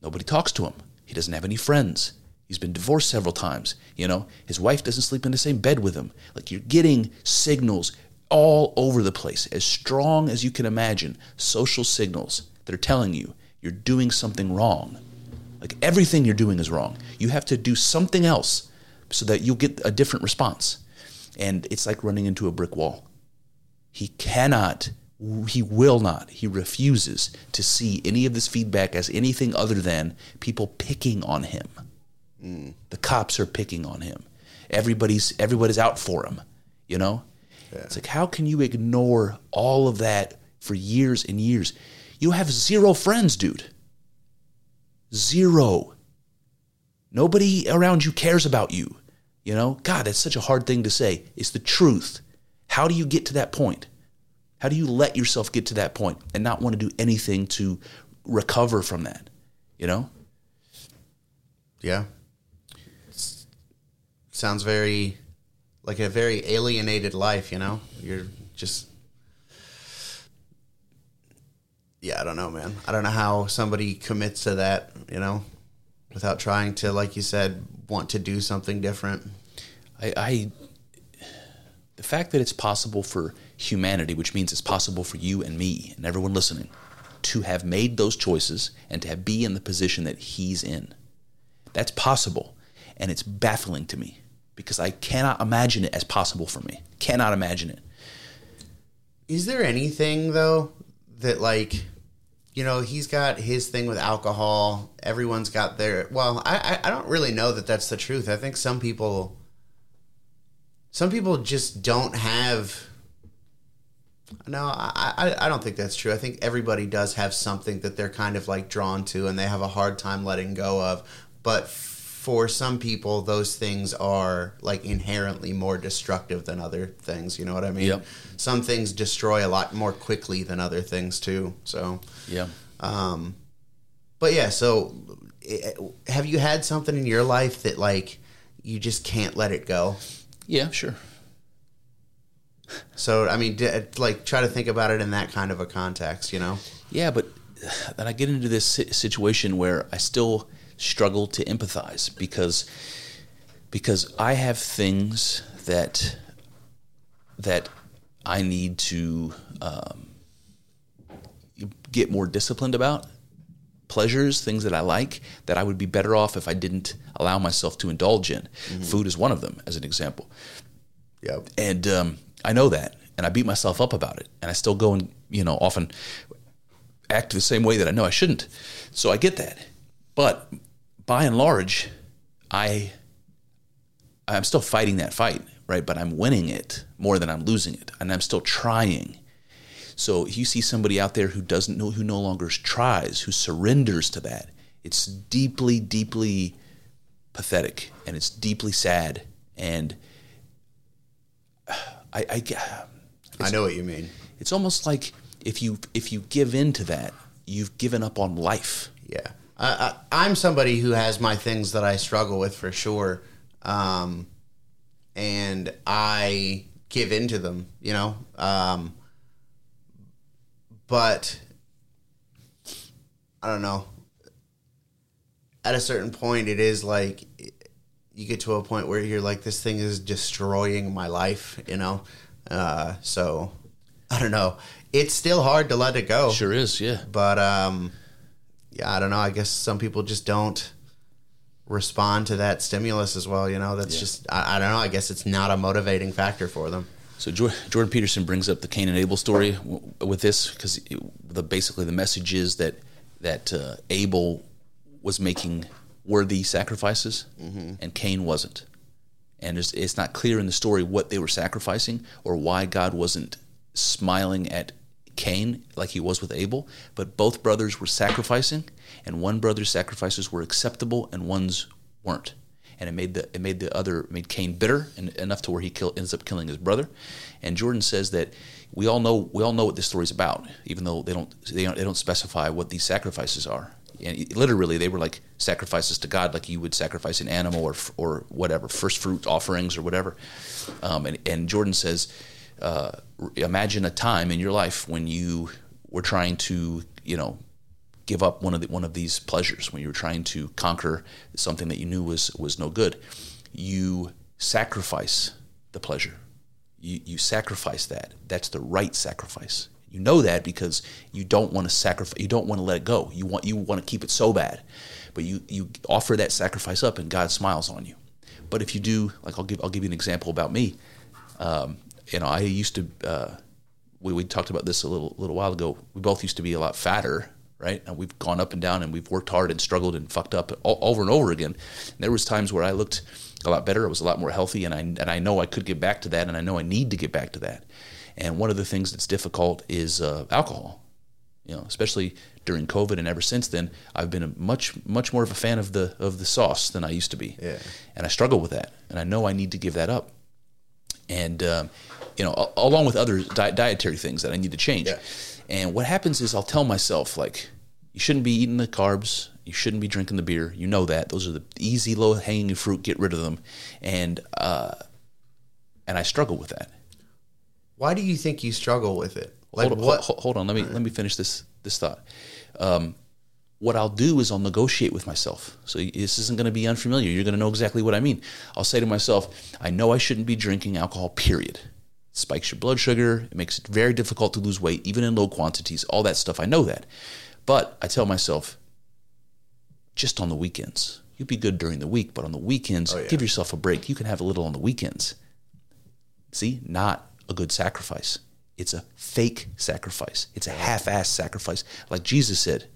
nobody talks to him. He doesn't have any friends. He's been divorced several times. You know, his wife doesn't sleep in the same bed with him. Like you're getting signals all over the place, as strong as you can imagine, social signals that are telling you you're doing something wrong. Like everything you're doing is wrong. You have to do something else so that you'll get a different response. And it's like running into a brick wall. He cannot, he will not, he refuses to see any of this feedback as anything other than people picking on him. The cops are picking on him. Everybody's everybody's out for him. You know? It's like how can you ignore all of that for years and years? You have zero friends, dude. Zero. Nobody around you cares about you. You know, God, that's such a hard thing to say. It's the truth. How do you get to that point? How do you let yourself get to that point and not want to do anything to recover from that? You know? Yeah. Sounds very like a very alienated life, you know? You're just Yeah, I don't know, man. I don't know how somebody commits to that, you know, without trying to like you said want to do something different. I, I the fact that it's possible for humanity, which means it's possible for you and me and everyone listening, to have made those choices and to be in the position that he's in. That's possible, and it's baffling to me because I cannot imagine it as possible for me. Cannot imagine it. Is there anything though that like you know he's got his thing with alcohol. Everyone's got their well. I I, don't really know that that's the truth. I think some people some people just don't have. No, I, I I don't think that's true. I think everybody does have something that they're kind of like drawn to, and they have a hard time letting go of. But for some people, those things are like inherently more destructive than other things. You know what I mean? Yep. Some things destroy a lot more quickly than other things too. So, Yeah. um, but yeah. So, eh, have you had something in your life that like you just can't let it go? Yeah, sure. So, I mean, d- like try to think about it in that kind of a context. You know? Yeah, but then I get into this situation where I still struggle to empathize because because I have things that that I need to um, get more disciplined about pleasures, things that I like, that I would be better off if I didn't allow myself to indulge in. Food is one of them, as an example. Yep. And um, I know that, and I beat myself up about it, and I still go and you know often act the same way that I know I shouldn't. So I get that, but by and large, I I'm still fighting that fight, right? But I'm winning it more than I'm losing it, and I'm still trying. So if you see somebody out there who doesn't know, who no longer tries, who surrenders to that, it's deeply, deeply pathetic, and it's deeply sad, and I, I, I know what you mean. it's almost like if you if you give in to that, you've given up on life. Yeah. I, I'm somebody who has my things that I struggle with for sure. Um, and I give into them, you know? Um, but I don't know. At a certain point, it is like you get to a point where you're like, this thing is destroying my life, you know? Uh, so I don't know. It's still hard to let it go. Sure is, yeah. But um, yeah, I don't know. I guess some people just don't respond to that stimulus as well. You know, that's Yeah. just I, I don't know. I guess it's not a motivating factor for them. So Jordan Peterson brings up the Cain and Abel story with this because the basically the message is that that uh, Abel was making worthy sacrifices and Cain wasn't, and it's, it's not clear in the story what they were sacrificing or why God wasn't smiling at Cain like he was with Abel. But both brothers were sacrificing, and one brother's sacrifices were acceptable and one's weren't and it made the it made the other made Cain bitter and enough to where he kill, ends up killing his brother. And Jordan says that we all know we all know what this story's about, even though they don't they don't, they don't specify what these sacrifices are. And literally, they were like sacrifices to God, like you would sacrifice an animal or or whatever, first fruit offerings or whatever. Um, and, and Jordan says, uh, imagine a time in your life when you were trying to, you know, give up one of the, one of these pleasures when you were trying to conquer something that you knew was was no good. You sacrifice the pleasure. You you sacrifice that. That's the right sacrifice. You know that because you don't want to sacrifice you don't want to let it go. You want you want to keep it so bad. But you you offer that sacrifice up and God smiles on you. But if you do like I'll give I'll give you an example about me. Um, you know I used to uh, we, we talked about this a little little while ago. We both used to be a lot fatter, right? And we've gone up and down, and we've worked hard and struggled and fucked up all, over and over again. And there was times where I looked a lot better. I was a lot more healthy, and I and I know I could get back to that, and I know I need to get back to that. And one of the things that's difficult is uh, alcohol. You know, especially during COVID, and ever since then, I've been a much much more of a fan of the of the sauce than I used to be. Yeah. And I struggle with that, and I know I need to give that up and um, you know, along with other di- dietary things that I need to change. Yeah. And what happens is I'll tell myself like, you shouldn't be eating the carbs, you shouldn't be drinking the beer. You know that those are the easy, low hanging fruit. Get rid of them, and uh, and I struggle with that. Why do you think you struggle with it? Like hold, on, what? hold, hold on, let me let me finish this this thought. Um, what I'll do is I'll negotiate with myself. So this isn't going to be unfamiliar. You're going to know exactly what I mean. I'll say to myself, I know I shouldn't be drinking alcohol. Period. Spikes your blood sugar. It makes it very difficult to lose weight, even in low quantities. All that stuff. I know that, but I tell myself, just on the weekends. You'd be good during the week, but on the weekends, oh, yeah. give yourself a break. You can have a little on the weekends. See, not a good sacrifice. It's a fake sacrifice. It's a half-ass sacrifice. Like Jesus said,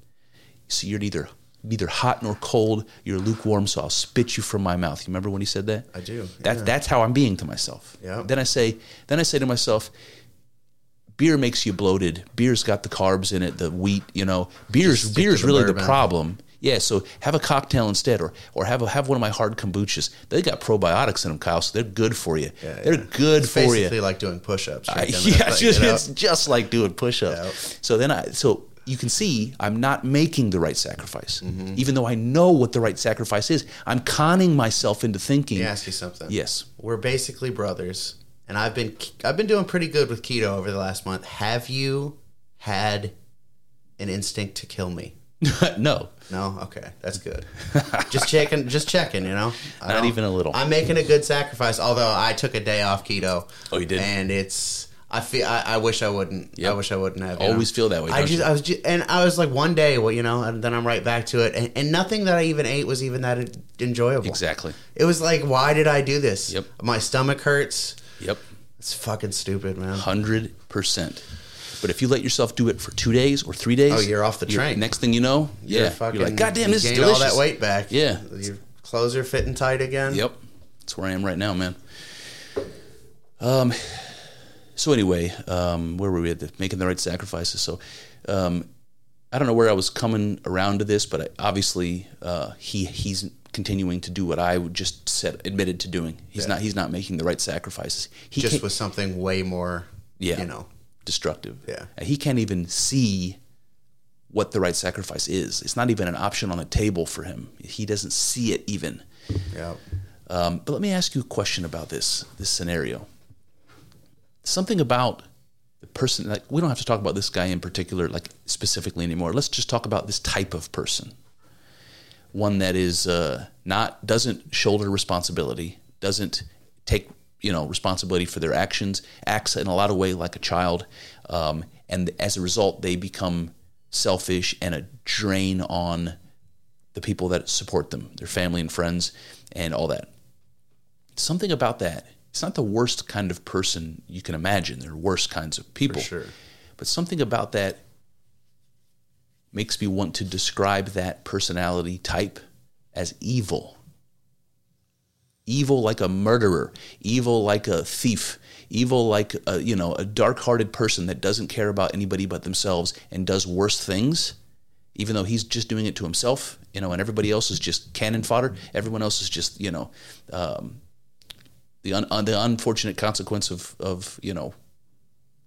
so you're neither neither hot nor cold. You're lukewarm, so I'll spit you from my mouth. You remember when he said that? I do, That yeah. that's how I'm being to myself. Yeah. Then I say then I say to myself, beer makes you bloated. Beer's got the carbs in it, the wheat, you know. Beer's Just stick to beer's the really the problem. Yeah, so have a cocktail instead, or or have a, have one of my hard kombuchas. They got probiotics in them, Kyle, so they're good for you. Yeah, they're yeah. good It's for you. basically like doing push-ups. I- drinking yeah, it's just, it's just like doing push-ups. So then I so you can see I'm not making the right sacrifice, Mm-hmm. even though I know what the right sacrifice is. I'm conning myself into thinking. Let me ask you something. Yes. we're basically brothers, and I've been I've been doing pretty good with keto over the last month. Have you had an instinct to kill me? no, No, okay, that's good. just checking, just checking. You know, I Not even a little. I'm making a good sacrifice. Although I took a day off keto. Oh, you did? and it's. I feel. I, I wish I wouldn't. I wish I wouldn't have. Always know? feel that way, I just. you? I was just, and I was like one day, well, you know, and then I'm right back to it, and, and nothing that I even ate was even that enjoyable. exactly. It was like, why did I do this? Yep. My stomach hurts. Yep, It's fucking stupid, man. hundred percent. But if you let yourself do it for two days or three days, Oh, you're off the train. Next thing you know, You're yeah, fucking, you're like, God damn, this is delicious. all that weight back. Yeah. Your clothes are fitting tight again. Yep, that's where I am right now, man. Um. So anyway, um, where were we at? The, making the right sacrifices. So, um, I don't know where I was coming around to this, but I, obviously, uh, he he's continuing to do what I just said admitted to doing. He's not he's not making the right sacrifices. He Just can't- something way more, yeah, you know. destructive. Yeah. And he can't even see what the right sacrifice is. It's not even an option on the table for him. He doesn't see it even. Yeah. Um, but let me ask you a question about this this scenario. Something about the person. Like we don't have to talk about this guy in particular, like specifically anymore. Let's just talk about this type of person. One that is uh, not doesn't shoulder responsibility, doesn't take you know responsibility for their actions, acts in a lot of way like a child, um, and as a result, they become selfish and a drain on the people that support them, their family and friends, and all that. Something about that. It's not the worst kind of person you can imagine. There are worse kinds of people. sure. But something about that makes me want to describe that personality type as evil. Evil like a murderer, evil like a thief, evil like a, you know, a dark-hearted person that doesn't care about anybody but themselves and does worse things even though he's just doing it to himself, you know, and everybody else is just cannon fodder. Everyone else is just, you know, um, the un, un- the unfortunate consequence of of you know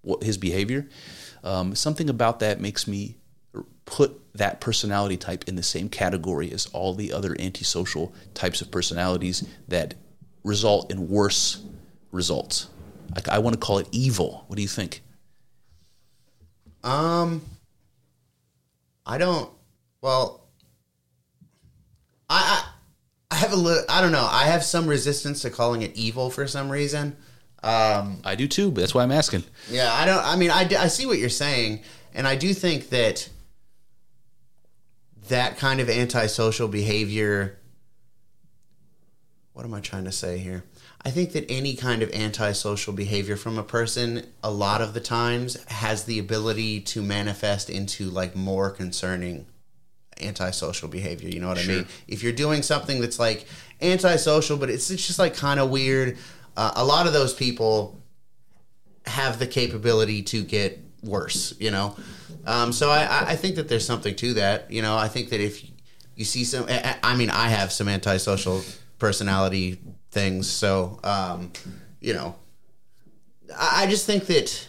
what his behavior. Um, something about that makes me put that personality type in the same category as all the other antisocial types of personalities that result in worse results. Like I want to call it evil. What do you think? Um, I don't. Well, I I, I have a little. I don't know. I have some resistance to calling it evil for some reason. Um, I do too, but that's why I'm asking. yeah, I don't. I mean, I, I see what you're saying, and I do think that that kind of antisocial behavior. What am I trying to say here? I think that any kind of antisocial behavior from a person, a lot of the times, has the ability to manifest into like more concerning antisocial behavior. You know what I mean? If you're doing something that's like antisocial, but it's, it's just like kind of weird, uh, a lot of those people have the capability to get worse, you know? Um, so I, I- I think that there's something to that. You know, I think that if you see some, I I mean, I have some antisocial personality things. So, um, you know, I, I just think that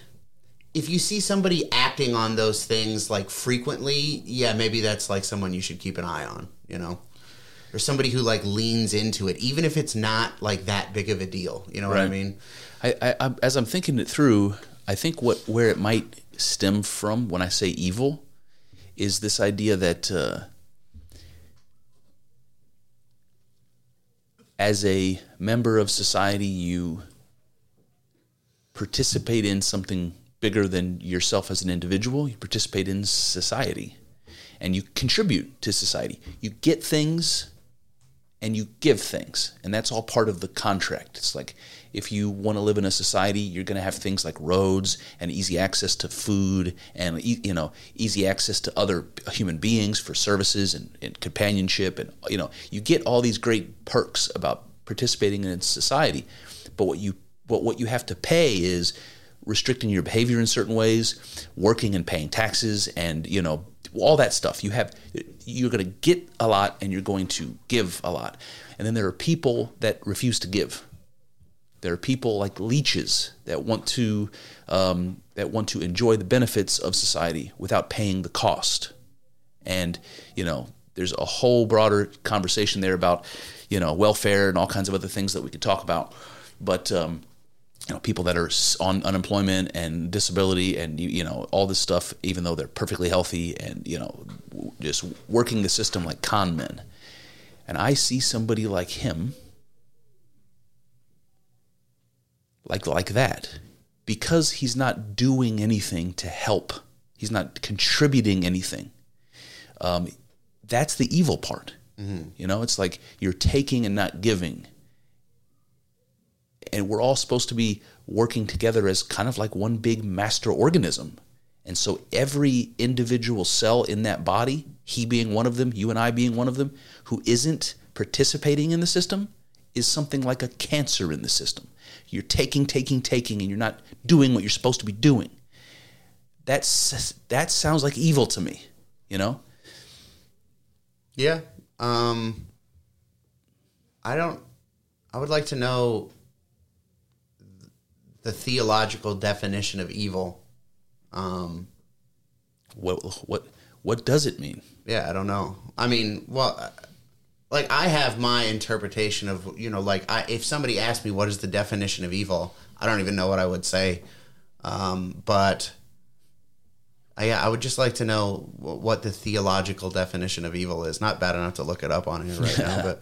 if you see somebody acting on those things like frequently, yeah, maybe that's like someone you should keep an eye on, you know? Or somebody who like leans into it, even if it's not like that big of a deal. You know what I mean? I, I, I, as I'm thinking it through, I think what where it might stem from when I say evil is this idea that uh, as a member of society, you participate in something bigger than yourself as an individual. You participate in society, and you contribute to society. You get things and you give things and that's all part of the contract it's like if you want to live in a society you're going to have things like roads and easy access to food and you know easy access to other human beings for services and, and companionship and you know you get all these great perks about participating in society but what you what what you have to pay is restricting your behavior in certain ways, working and paying taxes, and you know all that stuff. You have you're going to get a lot, and you're going to give a lot. And then there are people that refuse to give. There are people like leeches that want to um, that want to enjoy the benefits of society without paying the cost. And you know, there's a whole broader conversation there about you know welfare and all kinds of other things that we could talk about. But um, you know, people that are on unemployment and disability and you, you know all this stuff, even though they're perfectly healthy and you know just working the system like con men. And I see somebody like him, like like that, because he's not doing anything to help. He's not contributing anything. Um, that's the evil part. You know, it's like you're taking and not giving. And we're all supposed to be working together as kind of like one big master organism. And so every individual cell in that body, he being one of them, you and I being one of them, who isn't participating in the system is something like a cancer in the system. You're taking, taking, taking, and you're not doing what you're supposed to be doing. That's that sounds like evil to me, you know? Yeah. Um I don't I would like to know the theological definition of evil. Um What what what does it mean? yeah, I don't know. I mean, well like I have my interpretation of, you know, like I if somebody asked me what is the definition of evil, I don't even know what I would say. Um but I, yeah, I would just like to know what the theological definition of evil is. Not bad enough to look it up on here right now, but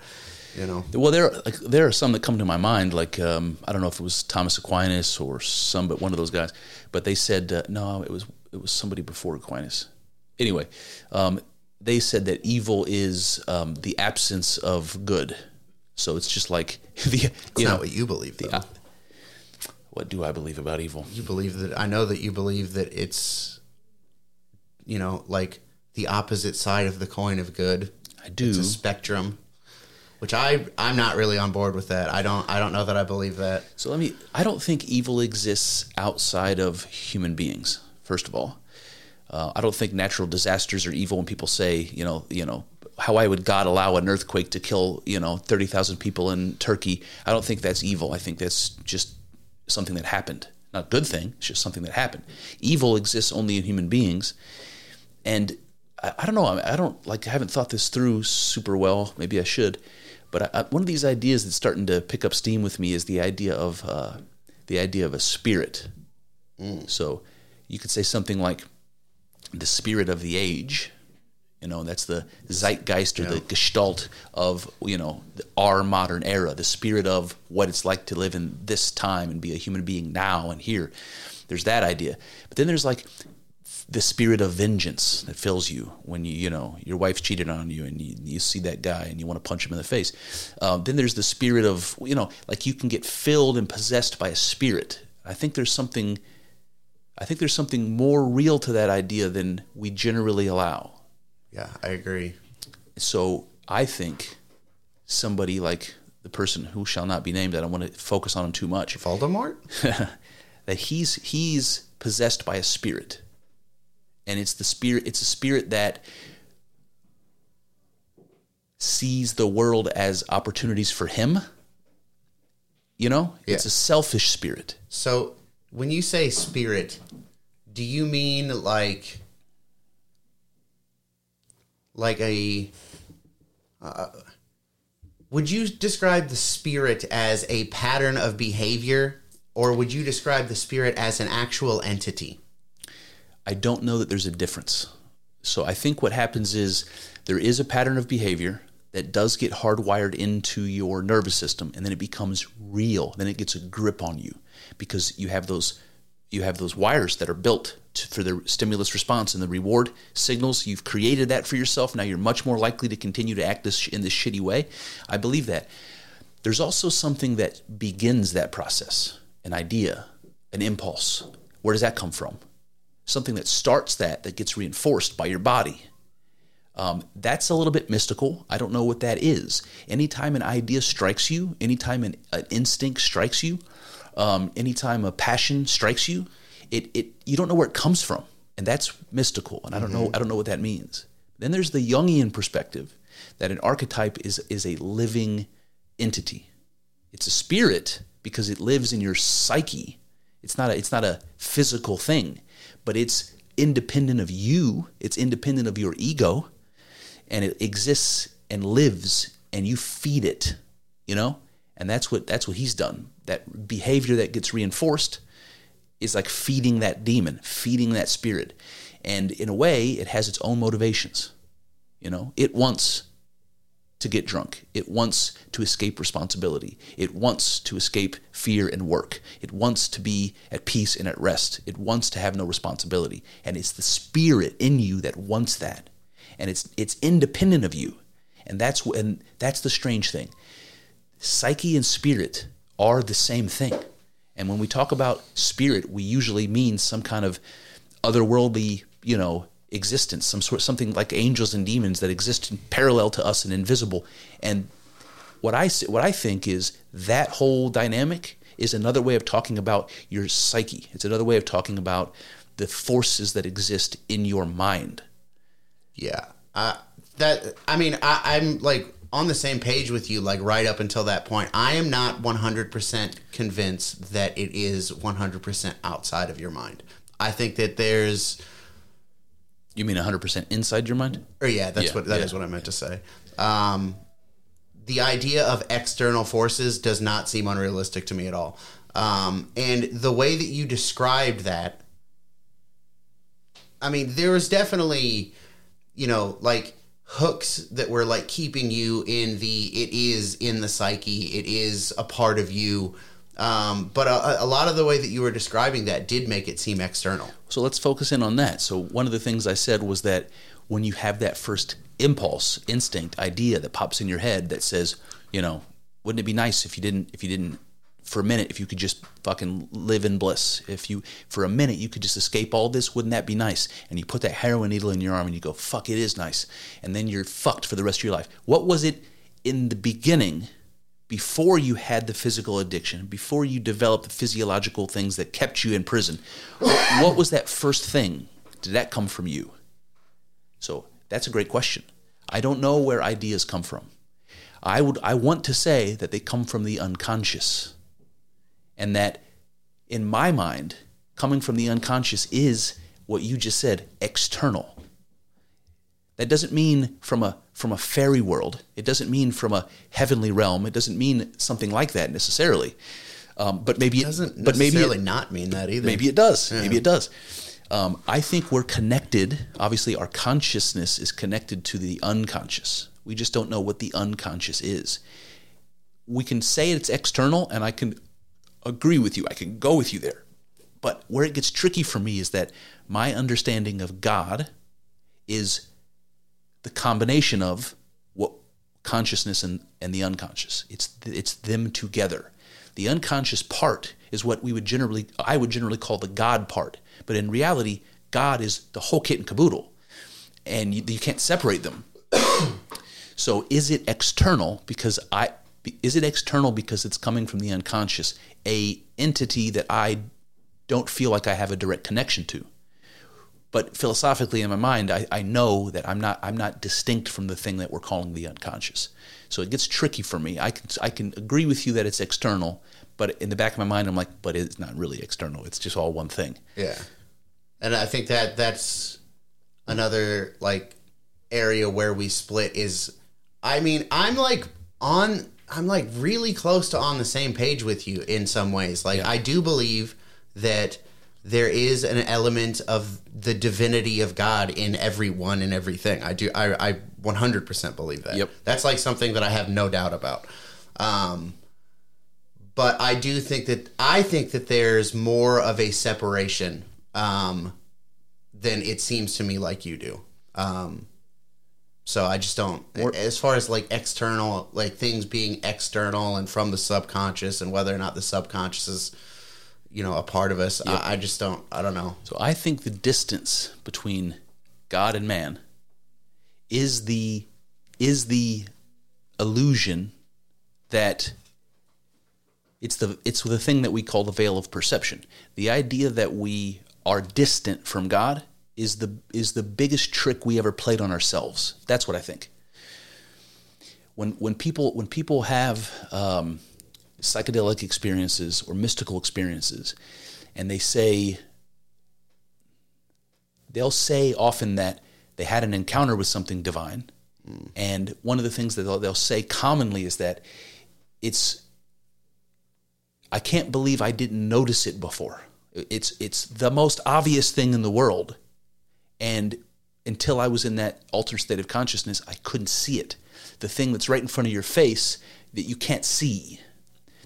you know, Well, there like there are some that come to my mind. Like um, I don't know if it was Thomas Aquinas or some, but one of those guys. But they said uh, no, it was it was somebody before Aquinas. Anyway, um, they said that evil is um, the absence of good. So it's just like the it's you not know what you believe. Though. uh, what do I believe about evil? you believe that. I know that you believe that it's, you know, like the opposite side of the coin of good. I do. It's a spectrum, which I I'm not really on board with that. I don't I don't know that I believe that. So let me. I don't think evil exists outside of human beings. First of all, uh, I don't think natural disasters are evil. When people say, you know, you know, how why would God allow an earthquake to kill, you know, thirty thousand people in Turkey? I don't think that's evil. I think that's just something that happened. Not a good thing. It's just something that happened. Evil exists only in human beings, and I, don't know. I, I don't like. I haven't thought this through super well. Maybe I should. But I, I, one of these ideas that's starting to pick up steam with me is the idea of uh, the idea of a spirit. So you could say something like the spirit of the age. You know, that's the zeitgeist or the gestalt of you know our modern era. The spirit of what it's like to live in this time and be a human being now and here. There's that idea, but then there's like the spirit of vengeance that fills you when you you know your wife cheated on you and you, you see that guy and you want to punch him in the face. Um, then there's the spirit of you know like you can get filled and possessed by a spirit. I think there's something. I think there's something more real to that idea than we generally allow. Yeah, I agree. So I think somebody like the person who shall not be named, I don't want to focus on him too much, Voldemort. that he's he's possessed by a spirit. And it's the spirit it's a spirit that sees the world as opportunities for him. You know? It's a selfish spirit. So when you say spirit, do you mean like like a uh, would you describe the spirit as a pattern of behavior or would you describe the spirit as an actual entity? I don't know that there's a difference. So I think what happens is there is a pattern of behavior that does get hardwired into your nervous system and then it becomes real. Then it gets a grip on you because you have those you have those wires that are built to, for the stimulus response and the reward signals. You've created that for yourself. Now you're much more likely to continue to act this in this shitty way. I believe that. There's also something that begins that process, an idea, an impulse. Where does that come from? Something that starts that that gets reinforced by your body. Um, that's a little bit mystical. I don't know what that is. Anytime an idea strikes you, anytime an, an instinct strikes you, um, anytime a passion strikes you, it, it you don't know where it comes from, and that's mystical. And I don't know I don't know what that means. Then there's the Jungian perspective that an archetype is is a living entity. It's a spirit because it lives in your psyche. It's not a, it's not a physical thing, but it's independent of you. It's independent of your ego, and it exists and lives, and you feed it. You know, and that's what that's what he's done. That behavior that gets reinforced is like feeding that demon, feeding that spirit, and in a way, it has its own motivations. You know, it wants to get drunk. It wants to escape responsibility. It wants to escape fear and work. It wants to be at peace and at rest. It wants to have no responsibility. And it's the spirit in you that wants that. And it's it's independent of you. And that's and that's the strange thing. Psyche and spirit are the same thing. And when we talk about spirit, we usually mean some kind of otherworldly, you know, existence, some sort something like angels and demons that exist in parallel to us and invisible. And what I what I think is that whole dynamic is another way of talking about your psyche. It's another way of talking about the forces that exist in your mind. Yeah. Uh, that I mean, I, I'm like on the same page with you, like right up until that point. I am not 100% convinced that it is 100% outside of your mind. I think that there's You mean 100% inside your mind? Or yeah, that's Yeah, what that is yeah. what I meant to say. Um, the idea of external forces does not seem unrealistic to me at all. Um, and the way that you described that, I mean, there was definitely, you know, like hooks that were like keeping you in the. It is in the psyche. It is a part of you. Um, but a, a lot of the way that you were describing that did make it seem external. So let's focus in on that. So one of the things I said was that when you have that first impulse, instinct, idea that pops in your head that says, you know, wouldn't it be nice if you didn't if you didn't for a minute if you could just fucking live in bliss. If you for a minute you could just escape all this, wouldn't that be nice? And you put that heroin needle in your arm and you go, "Fuck, it is nice." And then you're fucked for the rest of your life. What was it in the beginning before you had the physical addiction, before you developed the physiological things that kept you in prison, what, was that first thing? Did that come from you? So that's a great question. I don't know where ideas come from. I would I want to say that they come from the unconscious. And that in my mind, coming from the unconscious is what you just said, external. That doesn't mean from a from a fairy world. It doesn't mean from a heavenly realm. It doesn't mean something like that necessarily. Um, but maybe it Doesn't But maybe necessarily it, not mean that either. maybe it does. Maybe it does. Um, I think we're connected. Obviously, our consciousness is connected to the unconscious. We just don't know what the unconscious is. We can say it's external, and I can agree with you. I can go with you there. But where it gets tricky for me is that my understanding of God is the combination of what consciousness and, and the unconscious. It's it's them together. The unconscious part is what we would generally I would generally call the God part, but in reality, God is the whole kit and caboodle, and you, you can't separate them. so, is it external because I is it external because it's coming from the unconscious, a entity that I don't feel like I have a direct connection to? But philosophically in my mind I, I know that I'm not I'm not distinct from the thing that we're calling the unconscious. So it gets tricky for me. I can I can agree with you that it's external, but in the back of my mind I'm like, but it's not really external. It's just all one thing. Yeah. And I think that that's another like area where we split is I mean, I'm like on I'm like really close to on the same page with you in some ways. Like I do believe that there is an element of the divinity of God in everyone and everything. I do I I 100% believe that. Yep. That's like something that I have no doubt about. Um but I do think that I think that there's more of a separation um, than it seems to me like you do. Um, so I just don't. as far as like external, like things being external and from the subconscious, and whether or not the subconscious is, you know, a part of us, I, I just don't. I don't know. So I think the distance between God and man is the is the illusion that it's the it's the thing that we call the veil of perception. The idea that we are distant from God is the is the biggest trick we ever played on ourselves. That's what I think. When when people when people have um, psychedelic experiences or mystical experiences, and they say they'll say often that they had an encounter with something divine. Hmm. And one of the things that they'll, they'll say commonly is that it's, I can't believe I didn't notice it before. It's, it's the most obvious thing in the world. And until I was in that altered state of consciousness, I couldn't see it. The thing that's right in front of your face that you can't see,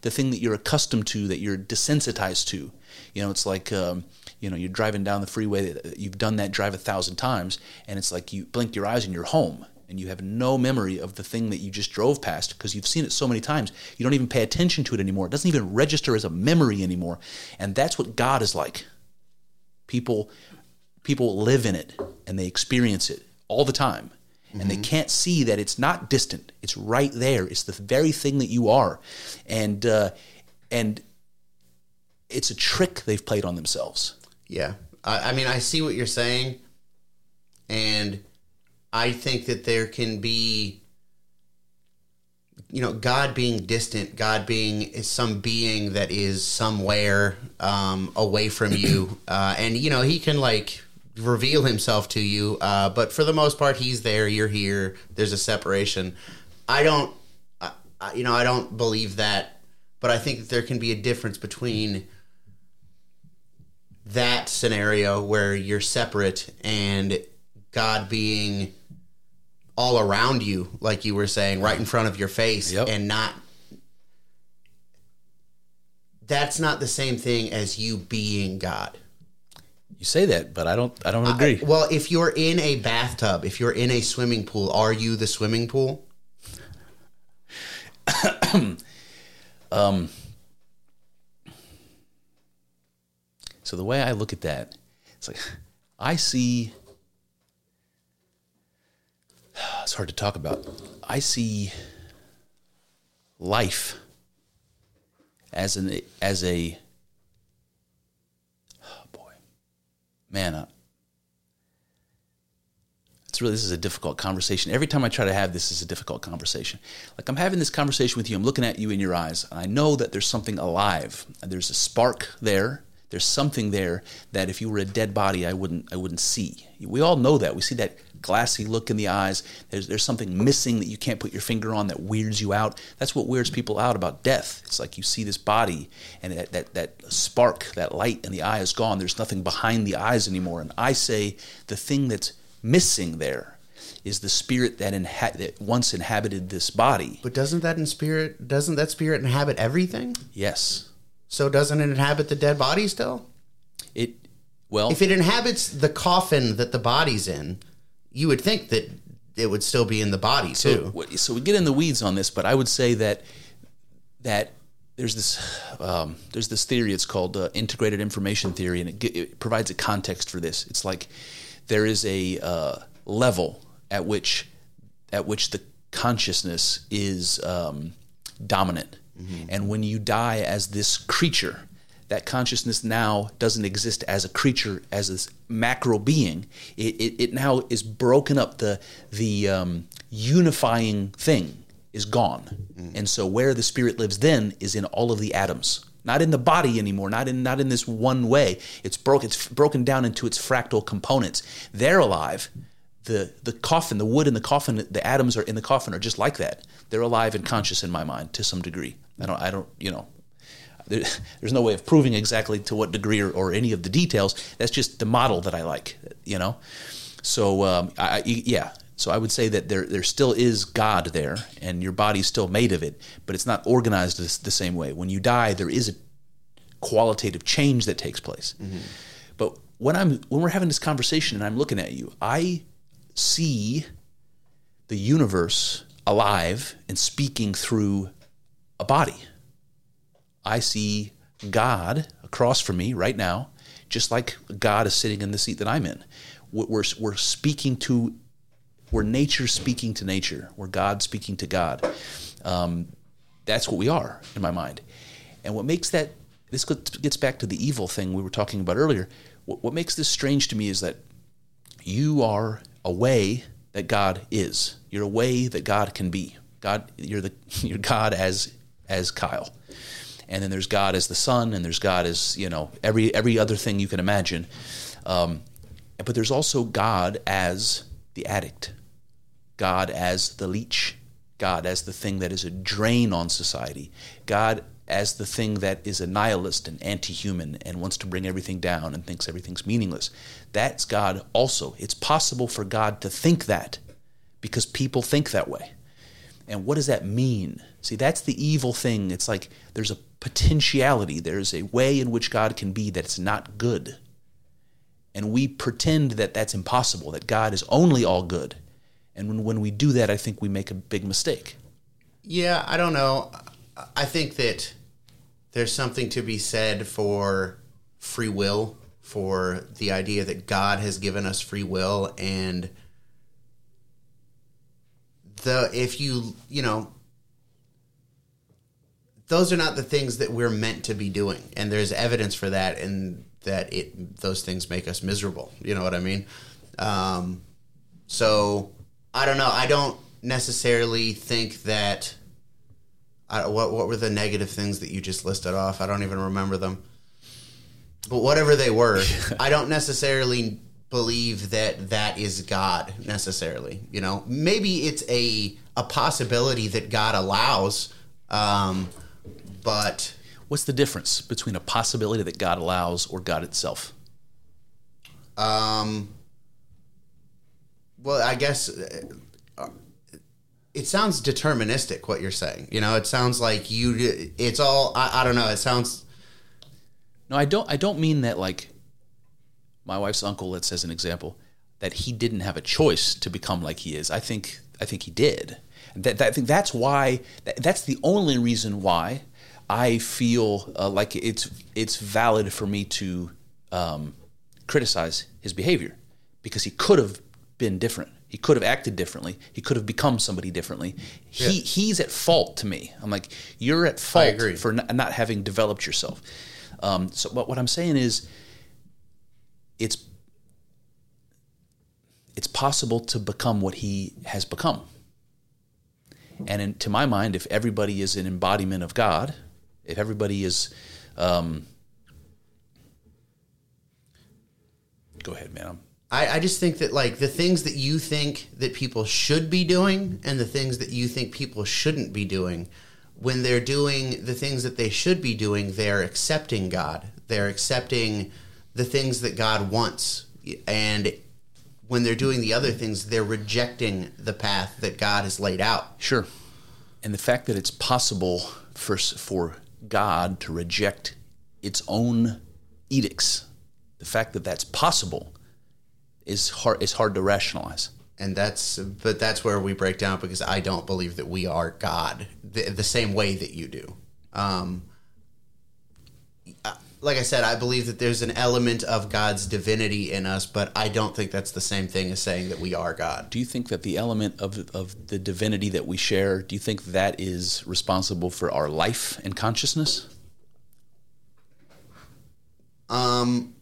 the thing that you're accustomed to, that you're desensitized to. You know, it's like um, you know you're driving down the freeway. You've done that drive a thousand times, and it's like you blink your eyes and you're home, and you have no memory of the thing that you just drove past because you've seen it so many times. You don't even pay attention to it anymore. It doesn't even register as a memory anymore, and that's what God is like. People people live in it and they experience it all the time and they can't see that it's not distant it's right there it's the very thing that you are and uh, and it's a trick they've played on themselves Yeah. I, I mean, I see what you're saying. And I think that there can be, you know, God being distant, God being some being that is somewhere um, away from you. Uh, and, you know, he can like reveal himself to you. Uh, but for the most part, he's there, you're here, there's a separation. I don't, you know, I don't believe that. But I think that there can be a difference between that scenario where you're separate and God being all around you, like you were saying, right in front of your face, Yep. and not. That's not the same thing as you being God. You say that but i don't i don't agree Well, if you're in a bathtub, if you're in a swimming pool, are you the swimming pool? um. so the way i look at that it's like i see it's hard to talk about i see life as an as a oh boy man uh, it's really this is a difficult conversation. Every time i try to have this is a difficult conversation. Like i'm having this conversation with you. I'm looking at you in your eyes. And i know that there's something alive. There's a spark there. There's something there that if you were a dead body i wouldn't i wouldn't see. We all know that. We see that glassy look in the eyes. There's there's something missing that you can't put your finger on that weirds you out. That's what weirds people out about death. It's like you see this body and that that, that spark that light in the eye is gone. There's nothing behind the eyes anymore. And i say the thing that's missing there is the spirit that, inha- that once inhabited this body. But doesn't that in spirit doesn't that spirit inhabit everything? yes. So doesn't it inhabit the dead body still? it well If it inhabits the coffin that the body's in, you would think that it would still be in the body too. So, so we get in the weeds on this, but I would say that that there's this um, there's this theory. It's called uh, integrated information theory, and it, it provides a context for this. It's like there is a uh, level at which at which the consciousness is um, dominant, and when you die as this creature. That consciousness now doesn't exist as a creature, as this macro being. It, it, it now is broken up. The the um, unifying thing is gone. And so where the spirit lives then is in all of the atoms. Not in the body anymore, not in not in this one way. It's broken it's broken down into its fractal components. They're alive. The the coffin, the wood in the coffin, the atoms are in the coffin are just like that. They're alive and conscious in my mind to some degree. I don't I don't, you know, there, there's no way of proving exactly to what degree or, or any of the details. That's just the model that I like, you know. So um, I, I- yeah, so I would say that there there still is God there, and your body's still made of it, but it's not organized the, the same way. When you die, there is a qualitative change that takes place. But when I'm when we're having this conversation and I'm looking at you, I see the universe alive and speaking through a body. I see God across from me right now, just like God is sitting in the seat that I'm in. We're, we're, speaking to, we're nature speaking to nature, we're God speaking to God. Um, that's what we are in my mind. And what makes that, this gets back to the evil thing we were talking about earlier. What, what makes this strange to me is that you are a way that God is. You're a way that God can be. God, you're the you're God as as Kyle, and then there's God as the Son, and there's God as you know every every other thing you can imagine. Um, but there's also God as the addict, God as the leech, God as the thing that is a drain on society, God as the thing that is a nihilist and anti-human and wants to bring everything down and thinks everything's meaningless. That's God also. It's possible for God to think that because people think that way. And what does that mean? See, that's the evil thing. It's like there's a potentiality, there's a way in which God can be that's not good. And we pretend that that's impossible, that God is only all good. And when, when we do that, I think we make a big mistake. Yeah, I don't know. I think that there's something to be said for free will, for the idea that God has given us free will and the if you, you know, those are not the things that we're meant to be doing and there's evidence for that and that it those things make us miserable. You know what I mean? Um, so I don't know. I don't necessarily think that. I, what what were the negative things that you just listed off? I don't even remember them. But whatever they were, I don't necessarily believe that that is God necessarily. You know, maybe it's a a possibility that God allows, um, but What's the difference between a possibility that God allows or God itself? Um, well, I guess uh, it sounds deterministic what you're saying. You know, it sounds like you. It's all. I, I don't know. It sounds. No, I don't. I don't mean that. Like my wife's uncle, let's as an example, that he didn't have a choice to become like he is. I think. I think he did. That, that I think that's why. That, that's the only reason why I feel uh, like it's it's valid for me to um, criticize his behavior because he could have been different. He could have acted differently. He could have become somebody differently. He he's at fault to me. I'm like you're at fault for not, not having developed yourself. Um, so, but what I'm saying is, it's it's possible to become what he has become. And in, to my mind, if everybody is an embodiment of God, if everybody is, um, go ahead, man. I, I just think that like the things that you think that people should be doing and the things that you think people shouldn't be doing, when they're doing the things that they should be doing, they're accepting God. They're accepting the things that God wants. And when they're doing the other things, they're rejecting the path that God has laid out. Sure. And the fact that it's possible for for God to reject its own edicts, the fact that that's possible, is hard is hard to rationalize. and that's but that's where we break down because I don't believe that we are God the, the same way that you do. Um, like I said, I believe that there's an element of God's divinity in us, but I don't think that's the same thing as saying that we are God. Do you think that the element of of the divinity that we share, do you think that is responsible for our life and consciousness? Um,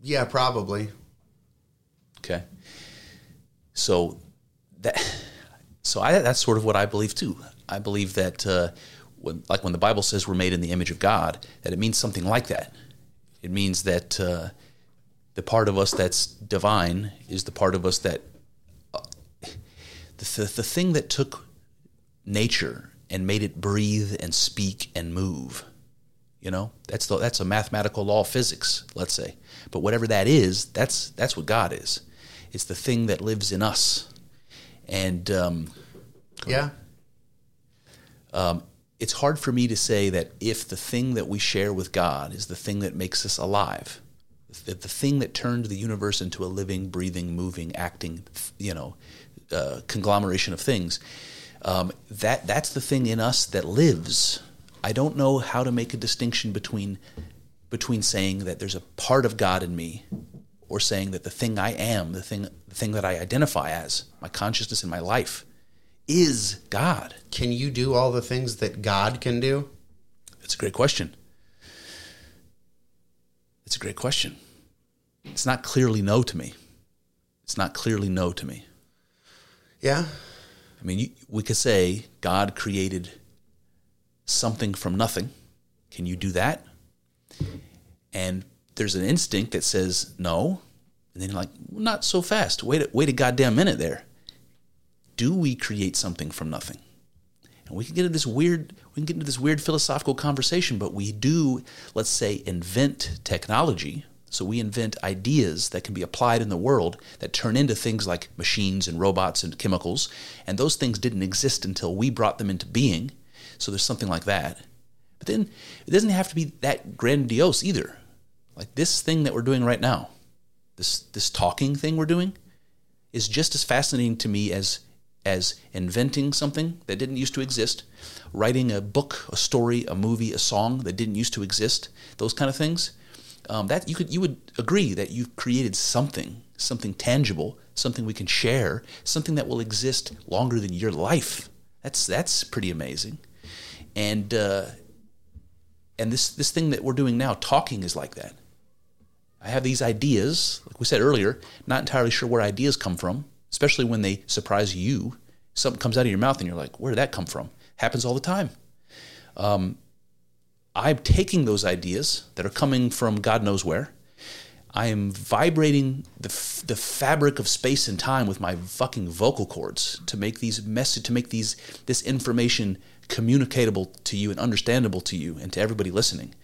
yeah, probably. Okay. So that so I that's sort of what I believe too. I believe that uh, when like when the Bible says we're made in the image of God, that it means something like that. It means that uh, the part of us that's divine is the part of us that uh, the, the thing that took nature and made it breathe and speak and move. You know, that's the, that's a mathematical law of physics, let's say. But whatever that is, that's that's what God is. It's the thing that lives in us, and um, Yeah. um, it's hard for me to say that if the thing that we share with God is the thing that makes us alive, that the thing that turned the universe into a living, breathing, moving, acting, you know, uh, conglomeration of things, um, that that's the thing in us that lives. I don't know how to make a distinction between between saying that there's a part of God in me or saying that the thing I am, the thing the thing that I identify as, my consciousness in my life, is God. Can you do all the things that God can do? That's a great question. It's a great question. It's not clearly no to me. It's not clearly no to me. Yeah. I mean, you, we could say God created something from nothing. Can you do that? And there's an instinct that says no. And then you're like, not so fast. Wait a, wait a goddamn minute there. Do we create something from nothing? And we can get into this weird we can get into this weird philosophical conversation, but we do, let's say, invent technology. So we invent ideas that can be applied in the world that turn into things like machines and robots and chemicals. And those things didn't exist until we brought them into being. So there's something like that. But then it doesn't have to be that grandiose either. Like this thing that we're doing right now, this this talking thing we're doing, is just as fascinating to me as as inventing something that didn't used to exist, writing a book, a story, a movie, a song that didn't used to exist, those kind of things. Um, that you could you would agree that you've created something, something tangible, something we can share, something that will exist longer than your life. That's that's pretty amazing, and uh, and this this thing that we're doing now, talking, is like that. I have these ideas, like we said earlier, not entirely sure where ideas come from, especially when they surprise you. Something comes out of your mouth and you're like, where did that come from? Happens all the time. Um, I'm taking those ideas that are coming from God knows where. I am vibrating the, f- the fabric of space and time with my fucking vocal cords to make these message to make these this information communicatable to you and understandable to you and to everybody listening.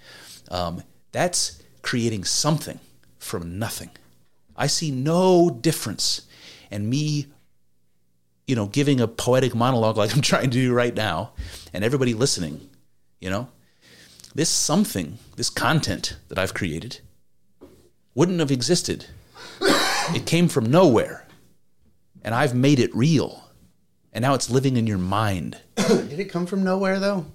Um, that's creating something from nothing. I see no difference in me, you know, giving a poetic monologue like I'm trying to do right now, and everybody listening, you know, this something, this content that I've created, wouldn't have existed. It came from nowhere, and I've made it real, and now it's living in your mind. Did it come from nowhere though?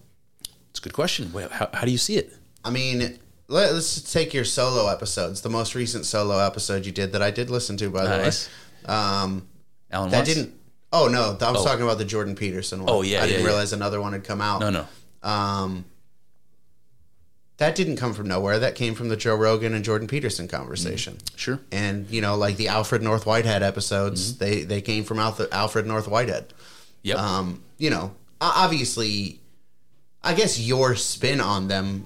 It's a good question. Well, How, how do you see it? I mean, let, us take your solo episodes. The most recent solo episode you did that I did listen to, by the Nice. way. Um, Alan that Watts? didn't. Oh no, I was talking about the Jordan Peterson one. Oh, yeah, I didn't yeah, yeah. realize another one had come out. No, no. Um, that didn't come from nowhere. That came from the Joe Rogan and Jordan Peterson conversation. Sure. And you know, like the Alfred North Whitehead episodes, they they came from Alf- Alfred North Whitehead. Yep. Um, you know, o- obviously, I guess your spin on them,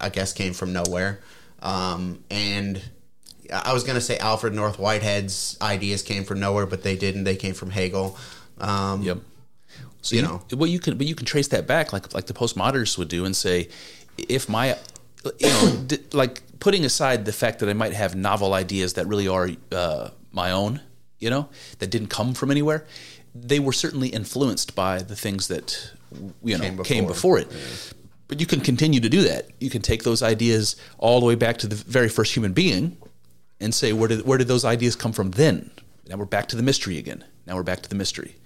I guess, came from nowhere. Um, and I was gonna say Alfred North Whitehead's ideas came from nowhere, but they didn't. They came from Hegel. Um, Yep. So you you, know. well, you can, but you can trace that back, like like the postmodernists would do, and say, if my, you know, like putting aside the fact that I might have novel ideas that really are uh, my own, you know, that didn't come from anywhere, they were certainly influenced by the things that you know Came came before. before, it. But you can continue to do that. You can take those ideas all the way back to the very first human being, and say, where did where did those ideas come from then? Now we're back to the mystery again. Now we're back to the mystery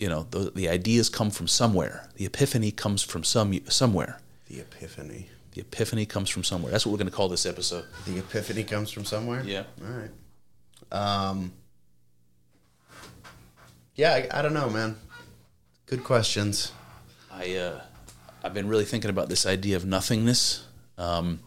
you know the, the ideas come from somewhere the epiphany comes from some somewhere The epiphany. the epiphany comes from somewhere that's what we're going to call this episode The epiphany comes from somewhere. Yeah. All right. Um. Yeah, I, I don't know, man. Good questions. i uh i've been really thinking about this idea of nothingness um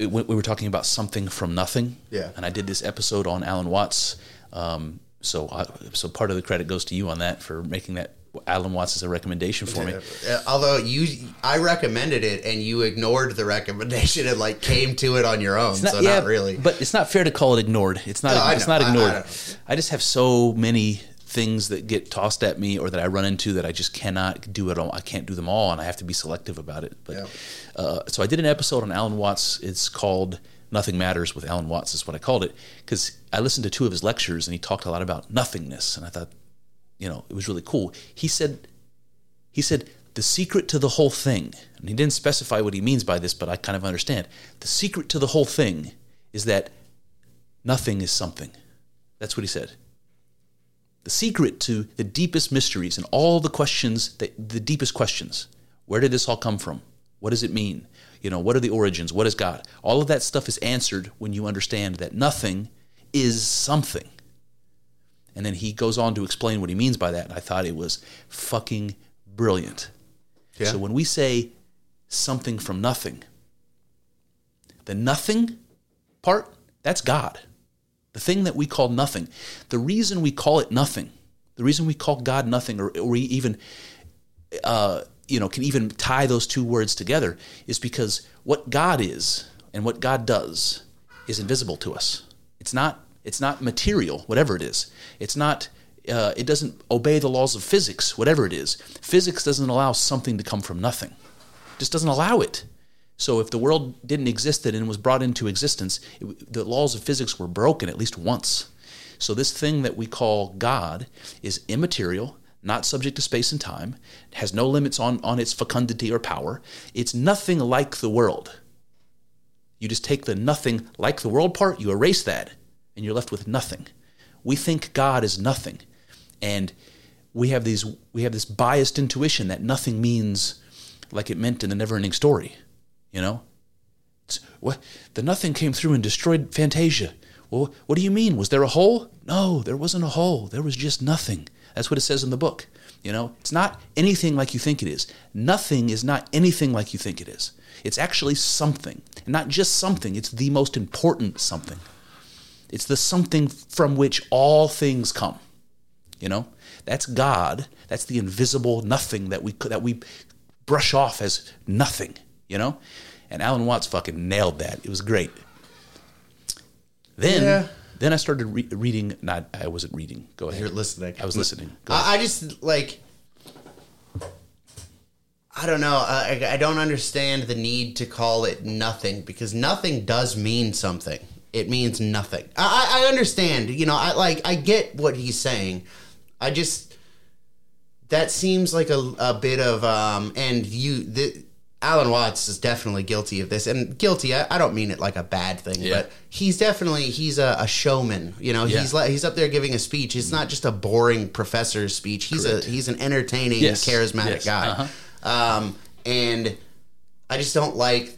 it, we we were talking about something from nothing Yeah. and i did this episode on alan watts um so I, so part of the credit goes to you on that for making that alan watts is a recommendation for me although you, I recommended it and you ignored the recommendation and like came to it on your own. so not really. But it's not fair to call it ignored. It's not. No, it's not I- I ignored. I, just have so many things that get tossed at me or that I run into that I just cannot do it all. I can't do them all, and I have to be selective about it. But Yeah. uh, so I did an episode on Alan Watts. It's called "Nothing Matters" with Alan Watts. Is what I called it because I listened to two of his lectures and he talked a lot about nothingness, and I thought, you know, it was really cool. He said he said, the secret to the whole thing, and he didn't specify what he means by this, but I kind of understand. The secret to the whole thing is that nothing is something. That's what he said. The secret to the deepest mysteries and all the questions, that, the deepest questions. Where did this all come from? What does it mean? You know, what are the origins? What is God? All of that stuff is answered when you understand that nothing is something. And then he goes on to explain what he means by that. And I thought it was fucking brilliant. Yeah. So when we say something from nothing, the nothing part, that's God. The thing that we call nothing. The reason we call it nothing, the reason we call God nothing, or, or we even, uh, you know, can even tie those two words together, is because what God is and what God does is invisible to us. It's not. It's not material, whatever it is. It's not uh, it doesn't obey the laws of physics, whatever it is. Physics doesn't allow something to come from nothing. It Just doesn't allow it. So if the world didn't exist and was brought into existence, it, the laws of physics were broken at least once. So this thing that we call God is immaterial, not subject to space and time, has no limits on, on its fecundity or power. It's nothing like the world. You just take the nothing like the world part, you erase that, and you're left with nothing. We think God is nothing. And we have these we have this biased intuition that nothing means like it meant in the never ending story. You know? It's, what the nothing came through and destroyed Fantasia. Well, what do you mean? Was there a hole? No, there wasn't a hole. There was just nothing. That's what it says in the book. You know, it's not anything like you think it is. Nothing is not anything like you think it is. It's actually something. And not just something, it's the most important something. It's the something from which all things come. You know? That's God. That's the invisible nothing that we that we brush off as nothing, you know? And Alan Watts fucking nailed that. It was great. Then Yeah. then I started re- reading not I wasn't reading. Go ahead. You're listening. I was listening. I, I just like. I don't know. I, I don't understand the need to call it nothing because nothing does mean something. It means nothing. I, I I understand. You know, I like. I get what he's saying. I just that seems like a, a bit of um. And you, the, Alan Watts is definitely guilty of this, and guilty. I, I don't mean it like a bad thing, Yeah. but he's definitely he's a, a showman. You know, Yeah. he's like he's up there giving a speech. It's not just a boring professor's speech. He's Correct. a he's an entertaining, Yes. charismatic Yes. guy. Uh-huh. Um, and I just don't like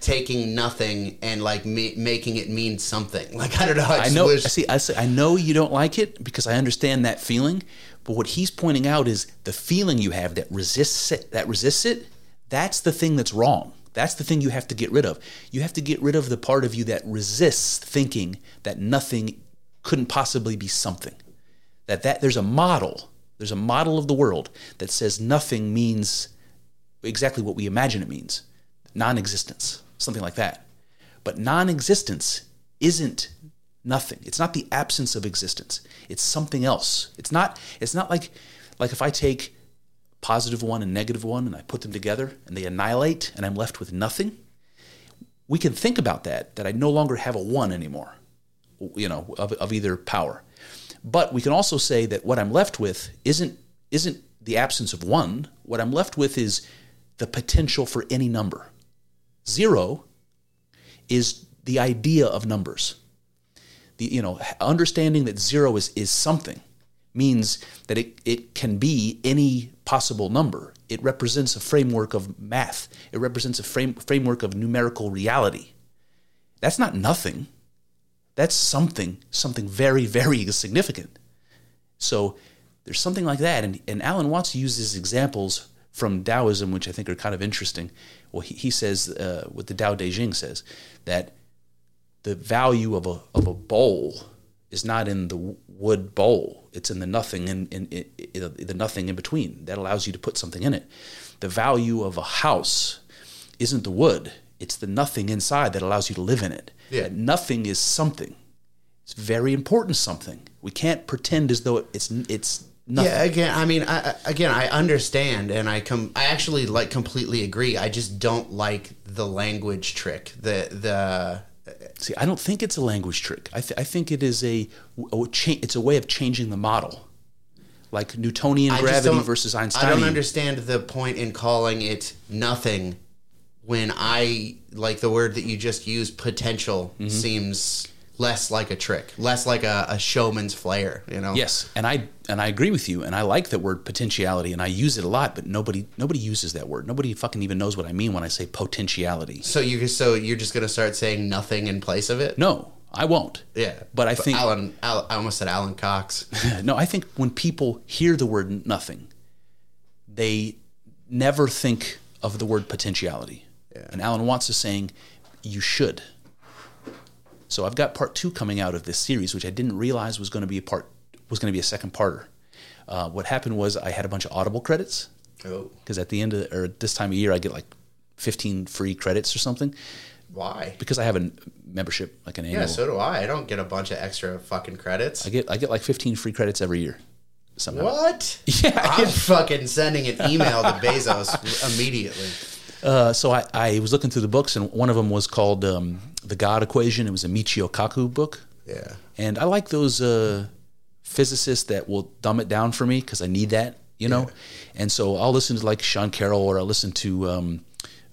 taking nothing and like me, making it mean something. Like I don't know. I, I know. wish- I see. I see. I know you don't like it because I understand that feeling. But what he's pointing out is the feeling you have that resists it. That resists it. That's the thing that's wrong. That's the thing you have to get rid of. You have to get rid of the part of you that resists thinking that nothing couldn't possibly be something. That that there's a model. There's a model of the world that says nothing means exactly what we imagine it means. Non-existence, something like that. But non-existence isn't nothing. It's not the absence of existence. It's something else. It's not it's not like like if I take positive one and negative one and I put them together and they annihilate and I'm left with nothing. We can think about that that I no longer have a one anymore. You know, of, of either power. But we can also say that what I'm left with isn't isn't the absence of one. What I'm left with is the potential for any number. Zero is the idea of numbers. The you know understanding that zero is is something means that it, it can be any possible number. It represents a framework of math. It represents a frame, framework of numerical reality. That's not nothing. That's something, something very, very significant. So there's something like that. And, and Alan Watts uses examples from Taoism, which I think are kind of interesting. Well, he, he says, uh, what the Tao Te Ching says, that the value of a, of a bowl is not in the wood bowl. It's in the nothing in, in, in, in the nothing in between. That allows you to put something in it. The value of a house isn't the wood. It's the nothing inside that allows you to live in it. Yeah. That nothing is something. It's very important something. We can't pretend as though it's it's nothing. Yeah, again, I mean, I, I- again, I understand, and I com- I actually like completely agree. I just don't like the language trick. The the See, I don't think it's a language trick. I, th- I think it is a, a cha- it's a way of changing the model, like Newtonian I gravity versus Einstein. I don't understand the point in calling it nothing when I like the word that you just used. Potential Mm-hmm. seems less like a trick, less like a, a showman's flair. You know? Yes, and I and I agree with you, and I like the word potentiality, and I use it a lot. But nobody nobody uses that word. Nobody fucking even knows what I mean when I say potentiality. So you so you're just gonna start saying nothing in place of it? No, I won't. Yeah, But I think- Alan. Al, I almost said Alan Cox. No, I think when people hear the word nothing, they never think of the word potentiality. And Alan Watts is saying you should. So I've got part two coming out of this series, which I didn't realize was going to be a part was going to be a second parter. Uh, what happened was I had a bunch of Audible credits Oh, because at the end of or this time of year I get like 15 free credits or something why? because I have a membership, like an annual. Yeah, so do I. I don't get a bunch of extra fucking credits. I get I get like 15 free credits every year. Somehow. What? Yeah, I I'm fucking sending an email to Bezos immediately. Uh, so I, I was looking through the books, and one of them was called um, "The God Equation." It was a Michio Kaku book, Yeah. and I like those uh, physicists that will dumb it down for me because I need that, you know. And so I'll listen to like Sean Carroll, or I'll listen to um,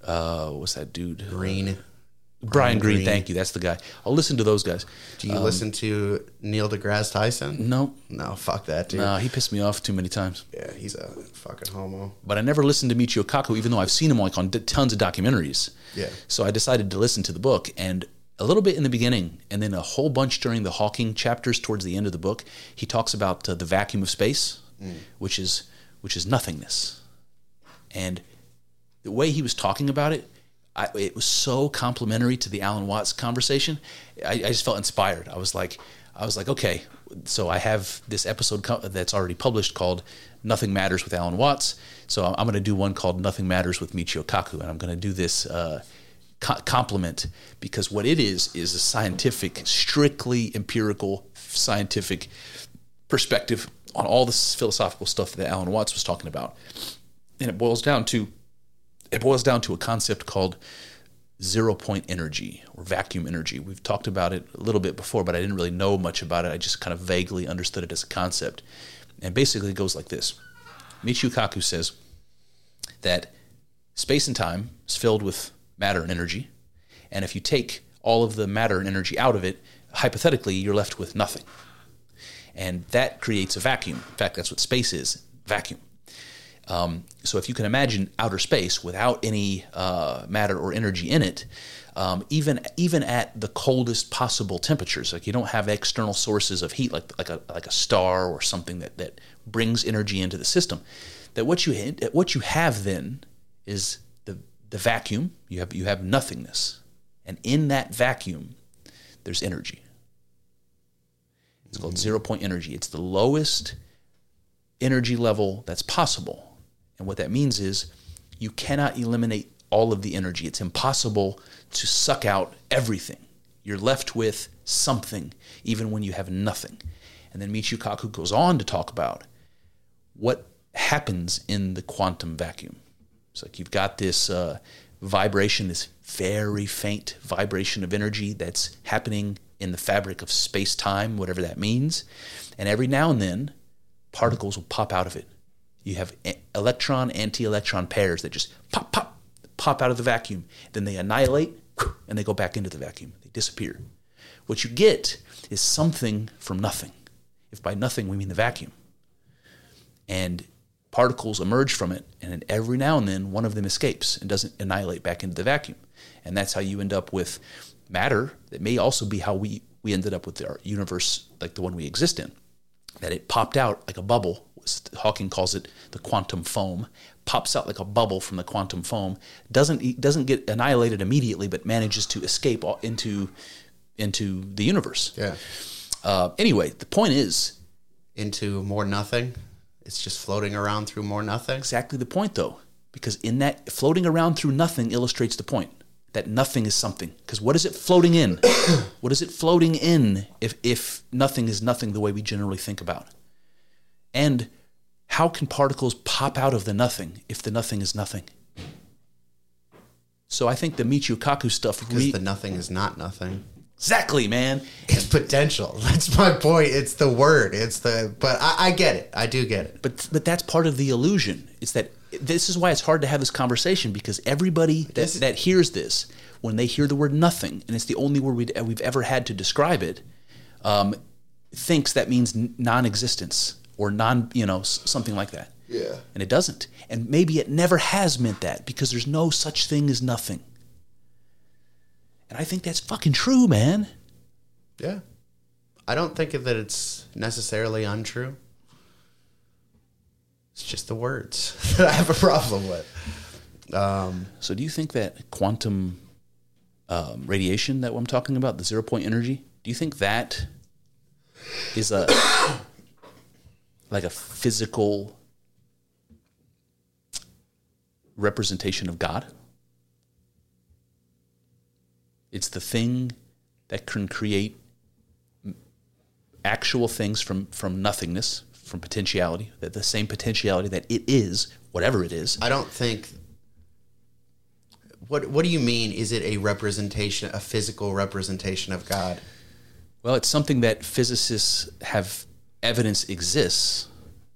uh, what's that dude? Green. Brian Green, Greene. Thank you. That's the guy. I'll listen to those guys. Do you listen to Neil deGrasse Tyson? No, No, fuck that dude. no, he pissed me off too many times. Yeah, he's a fucking homo. But I never listened to Michio Kaku, even though I've seen him like on d- tons of documentaries. Yeah. So I decided to listen to the book, and a little bit in the beginning, and then a whole bunch during the Hawking chapters towards the end of the book. He talks about uh, the vacuum of space, which is which is nothingness, and the way he was talking about it. I, it was so complementary to the Alan Watts conversation. I, I just felt inspired. I was like, I was like, okay. So I have this episode co- that's already published called "Nothing Matters with Alan Watts." So I'm going to do one called "Nothing Matters with Michio Kaku," and I'm going to do this uh, co- complement because what it is is a scientific, strictly empirical, scientific perspective on all this philosophical stuff that Alan Watts was talking about, and it boils down to it boils down to a concept called zero point energy or vacuum energy. We've talked about it a little bit before, but I didn't really know much about it. I just kind of vaguely understood it as a concept. And basically, it goes like this Michio Kaku says that space and time is filled with matter and energy. And if you take all of the matter and energy out of it, hypothetically, you're left with nothing. And that creates a vacuum. In fact, that's what space is vacuum. Um, so if you can imagine outer space without any uh, matter or energy in it, um, even even at the coldest possible temperatures, like you don't have external sources of heat, like like a like a star or something that that brings energy into the system. That what you ha- what you have then is the the vacuum. You have you have nothingness, and in that vacuum, there's energy. It's called zero point energy. It's the lowest energy level that's possible. And what that means is you cannot eliminate all of the energy. It's impossible to suck out everything. You're left with something, even when you have nothing. And then Michio Kaku goes on to talk about what happens in the quantum vacuum. It's like you've got this uh, vibration, this very faint vibration of energy that's happening in the fabric of space time, whatever that means. And every now and then, particles will pop out of it. You have electron anti electron pairs that just pop, pop, pop out of the vacuum. Then they annihilate and they go back into the vacuum. They disappear. What you get is something from nothing. If by nothing we mean the vacuum. And particles emerge from it, and every now and then one of them escapes and doesn't annihilate back into the vacuum. And that's how you end up with matter that may also be how we, we ended up with our universe like the one we exist in that it popped out like a bubble. Hawking calls it the quantum foam. Pops out like a bubble from the quantum foam. Doesn't doesn't get annihilated immediately, but manages to escape into into the universe. Yeah. Uh, anyway, the point is Into more nothing. It's just floating around through more nothing. exactly the point, though, because in that floating around through nothing illustrates the point that nothing is something. Because what is it floating in? what is it floating in if if nothing is nothing the way we generally think about? And how can particles pop out of the nothing if the nothing is nothing? So I think the Michio Kaku stuff Because re- the nothing is not nothing. exactly, man. It's potential. That's my point. It's the word. It's the. But I, I get it. I do get it. But but that's part of the illusion. It's that this is why it's hard to have this conversation because everybody that, that hears this, when they hear the word nothing, and it's the only word we'd, we've ever had to describe it, um, thinks that means non-existence or non, you know, something like that. Yeah. And it doesn't. And maybe it never has meant that because there's no such thing as nothing. And I think that's fucking true, man. Yeah. I don't think that it's necessarily untrue. It's just the words that I have a problem with. Um, So do you think that quantum um, radiation that I'm talking about, the zero point energy, do you think that is a like a physical representation of God? It's the thing that can create actual things from from nothingness, from potentiality, that the same potentiality that it is, whatever it is. I don't think. What What do you mean? Is it a representation, a physical representation of God? Well, it's something that physicists have evidence exists.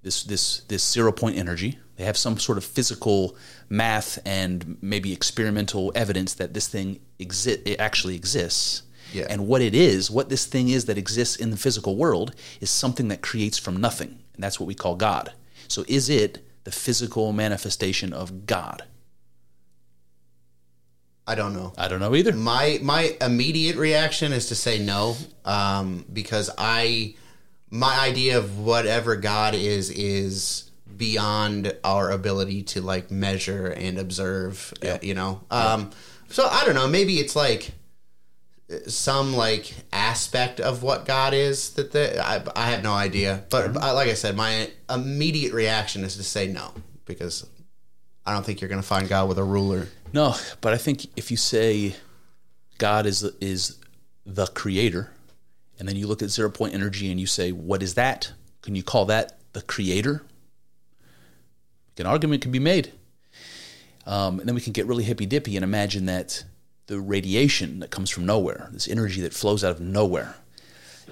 This this this zero point energy. They have some sort of physical math and maybe experimental evidence that this thing exist it actually exists. Yeah. And what it is, what this thing is that exists in the physical world, is something that creates from nothing, and that's what we call God. So, is it the physical manifestation of God? I don't know. I don't know either. My my immediate reaction is to say no, um, because I my idea of whatever God is is beyond our ability to like measure and observe. uh, you know, um, so I don't know. Maybe it's like some like aspect of what God is that the I, I have no idea. But I, like I said, my immediate reaction is to say no because I don't think you're going to find God with a ruler. No, but I think if you say God is is the creator, and then you look at zero point energy and you say, what is that? Can you call that the creator? An argument can be made. Um, and then we can get really hippy dippy and imagine that the radiation that comes from nowhere, this energy that flows out of nowhere,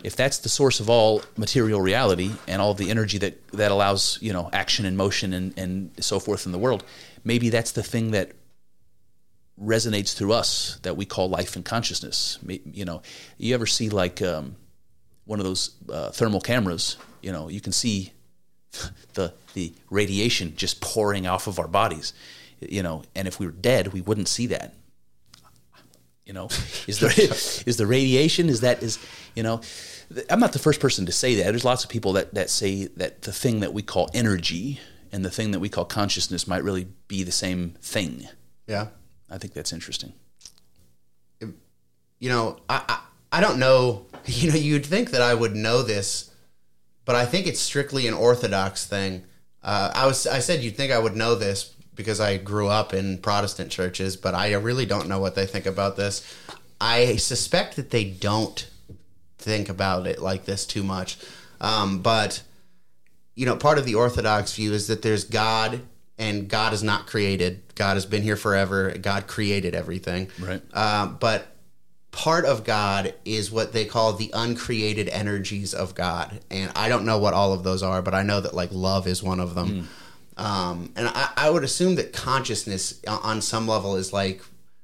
if that's the source of all material reality and all the energy that, that allows you know action and motion and, and so forth in the world, maybe that's the thing that resonates through us that we call life and consciousness. You know, you ever see like um, one of those uh, thermal cameras? You know, you can see the the radiation just pouring off of our bodies. You know, and if we were dead, we wouldn't see that. You know, is there is the radiation? Is that is you know? I'm not the first person to say that. There's lots of people that that say that the thing that we call energy and the thing that we call consciousness might really be the same thing. Yeah. I think that's interesting. you know, I, I I don't know. You know, you'd think that I would know this, but I think it's strictly an Orthodox thing. Uh, I was I said you'd think I would know this because I grew up in Protestant churches, but I really don't know what they think about this. I suspect that they don't think about it like this too much. Um, but you know, part of the Orthodox view is that there's God and God is not created. God has been here forever. God created everything. Right. Um, but part of God is what they call the uncreated energies of God. And I don't know what all of those are, but I know that like love is one of them. Um, and I, I would assume that consciousness on some level is like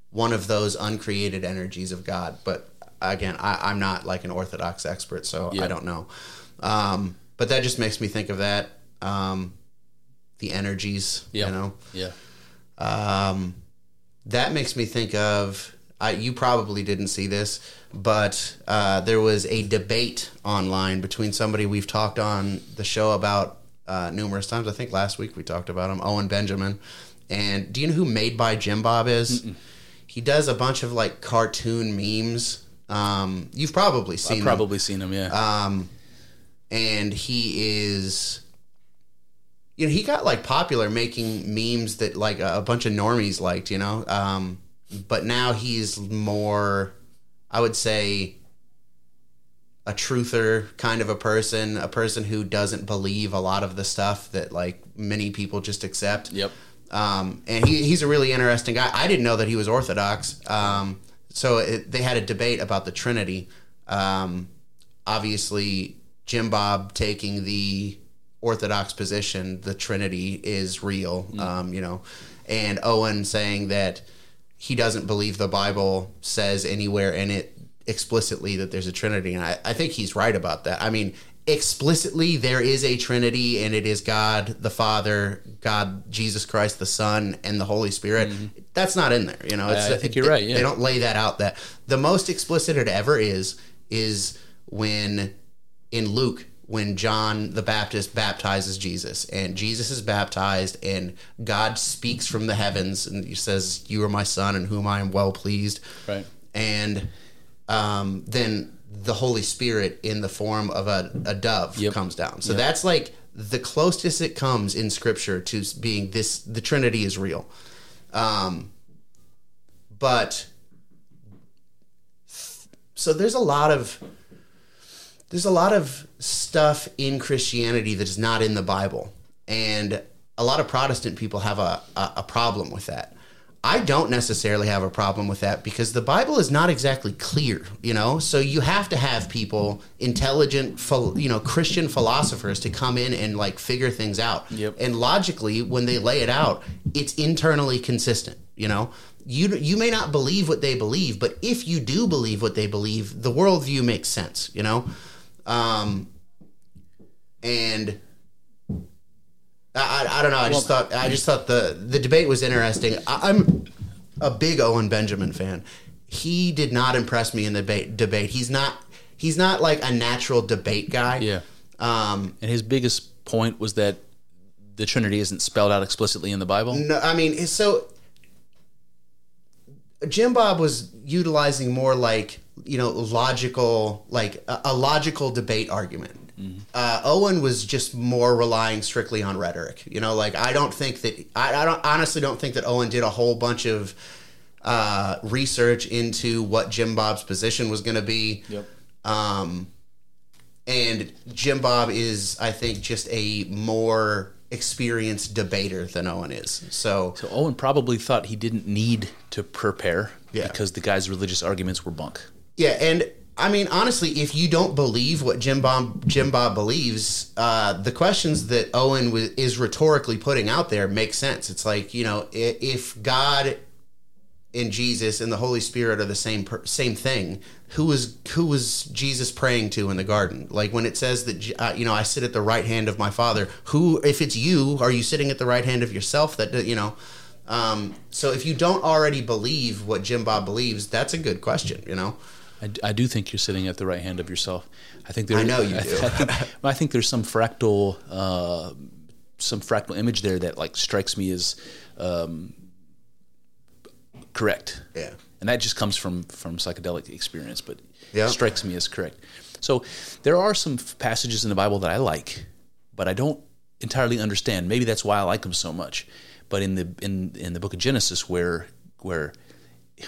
one of those uncreated energies of God. But again, I, I'm not like an Orthodox expert, so Yeah. I don't know. Um, but that just makes me think of that. Um, the energies, Yeah. you know. Yeah. Um, that makes me think of. I, you probably didn't see this, but uh, there was a debate online between somebody we've talked on the show about uh, numerous times. I think last week we talked about him, Owen Benjamin. And do you know who Made by Jim Bob is? He does a bunch of like cartoon memes. Um, you've probably seen I've probably seen him. Yeah. um, and he is you know he got like popular making memes that like a, a bunch of normies liked you know um, but now he's more i would say a truther kind of a person a person who doesn't believe a lot of the stuff that like many people just accept yep. um, and he, he's a really interesting guy. I didn't know that he was Orthodox. Um, so it, they had a debate about the Trinity. Um, obviously, Jim Bob taking the Orthodox position, the Trinity is real. Um, you know, and Owen saying that he doesn't believe the Bible says anywhere in it explicitly that there's a Trinity, and I, I think he's right about that. I mean, explicitly there is a Trinity, and it is God the Father, God Jesus Christ the Son, and the Holy Spirit. Mm-hmm. That's not in there, you know. It's, I think you're they- right, yeah. They don't lay that out. That the most explicit it ever is is when in Luke when John the Baptist baptizes Jesus and Jesus is baptized and God speaks from the heavens and he says you are my son in whom I am well pleased Right. and um, then the Holy Spirit in the form of a, a dove Yep. comes down so that's like the closest it comes in scripture to being this the Trinity is real um, but so there's a lot of there's a lot of stuff in Christianity that is not in the Bible, and a lot of Protestant people have a, a, a problem with that. I don't necessarily have a problem with that because the Bible is not exactly clear, you know. So you have to have people, intelligent, you know, Christian philosophers to come in and like figure things out. Yep. And logically, when they lay it out, it's internally consistent. You know, you you may not believe what they believe, but if you do believe what they believe, the worldview makes sense. You know, um, and I, I, don't know. I just thought I just thought the the debate was interesting. I, I'm a big Owen Benjamin fan. He did not impress me in the debate. Debate. He's not. He's not like a natural debate guy. Yeah. Um. And his biggest point was that the Trinity isn't spelled out explicitly in the Bible. No, I mean, so Jim Bob was utilizing more like you know logical, like a, a logical debate argument. Uh, Owen was just more relying strictly on rhetoric. You know, like I don't think that I, I don't honestly don't think that Owen did a whole bunch of uh, research into what Jim Bob's position was going to be. Yep. Um, and Jim Bob is, I think, just a more experienced debater than Owen is. So, So Owen probably thought he didn't need to prepare Yeah. because the guy's religious arguments were bunk. yeah, and I mean, honestly, if you don't believe what Jim Bob Jim Bob believes, uh, the questions that Owen w- is rhetorically putting out there make sense. It's like you know, if God and Jesus and the Holy Spirit are the same same thing, who was who was Jesus praying to in the garden? Like when it says that uh, you know, I sit at the right hand of my Father. Who, if it's you, are you sitting at the right hand of yourself? That you know. Um, so if you don't already believe what Jim Bob believes, that's a good question. You know. I, I do think you're sitting at the right hand of yourself. I think there. I know you I, do. I think, I think there's some fractal, uh, some fractal image there that like strikes me as um, correct. Yeah. and that just comes from from psychedelic experience, but Yeah. it strikes me as correct. So there are some f- passages in the Bible that I like, but I don't entirely understand. Maybe that's why I like them so much. But in the in in the book of Genesis, where where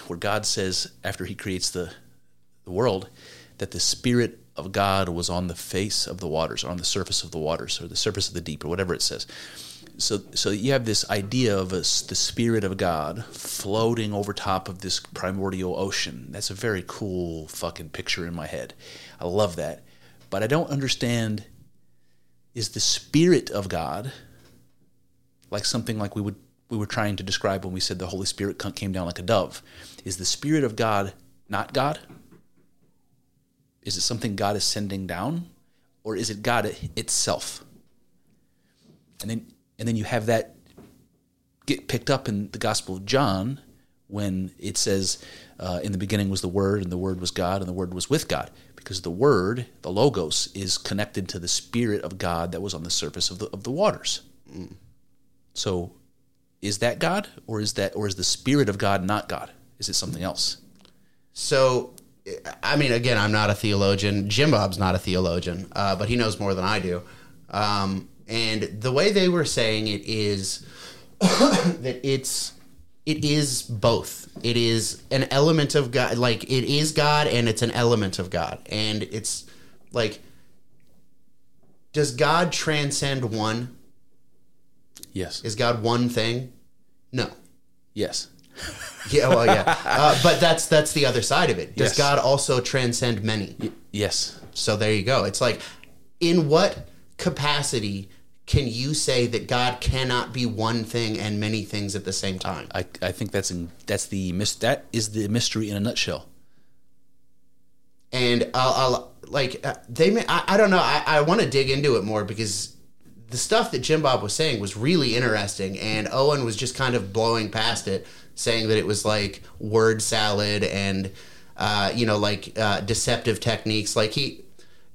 where God says after He creates the the world that the Spirit of God was on the face of the waters, or on the surface of the waters, or the surface of the deep, or whatever it says. So, so you have this idea of us, the Spirit of God floating over top of this primordial ocean. That's a very cool fucking picture in my head. I love that, but I don't understand. Is the Spirit of God like something like we would we were trying to describe when we said the Holy Spirit came down like a dove? Is the Spirit of God not God? Is it something God is sending down, or is it God itself? And then and then you have that get picked up in the Gospel of John when it says, uh, "In the beginning was the Word, and the Word was God, and the Word was with God." Because the Word, the Logos, is connected to the Spirit of God that was on the surface of the of the waters. So, is that God, or is that, or is the Spirit of God not God? Is it something else? So, I mean, again, I'm not a theologian. Jim Bob's not a theologian, uh, but he knows more than I do. Um, and the way they were saying it is that it's it is both. It is an element of God, like it is God, and it's an element of God, and it's like, does God transcend one? Yes. Is God one thing? No. Yes. Yeah, well, yeah, uh, but that's that's the other side of it. Does Yes. God also transcend many? Yes. So there you go. It's like, in what capacity can you say that God cannot be one thing and many things at the same time? I, I think that's in, that's the that is the mystery in a nutshell. And I'll, I'll like uh, they may I, I don't know. I, I want to dig into it more because the stuff that Jim Bob was saying was really interesting, and Owen was just kind of blowing past it, saying that it was like word salad and uh, you know like uh, deceptive techniques. Like he,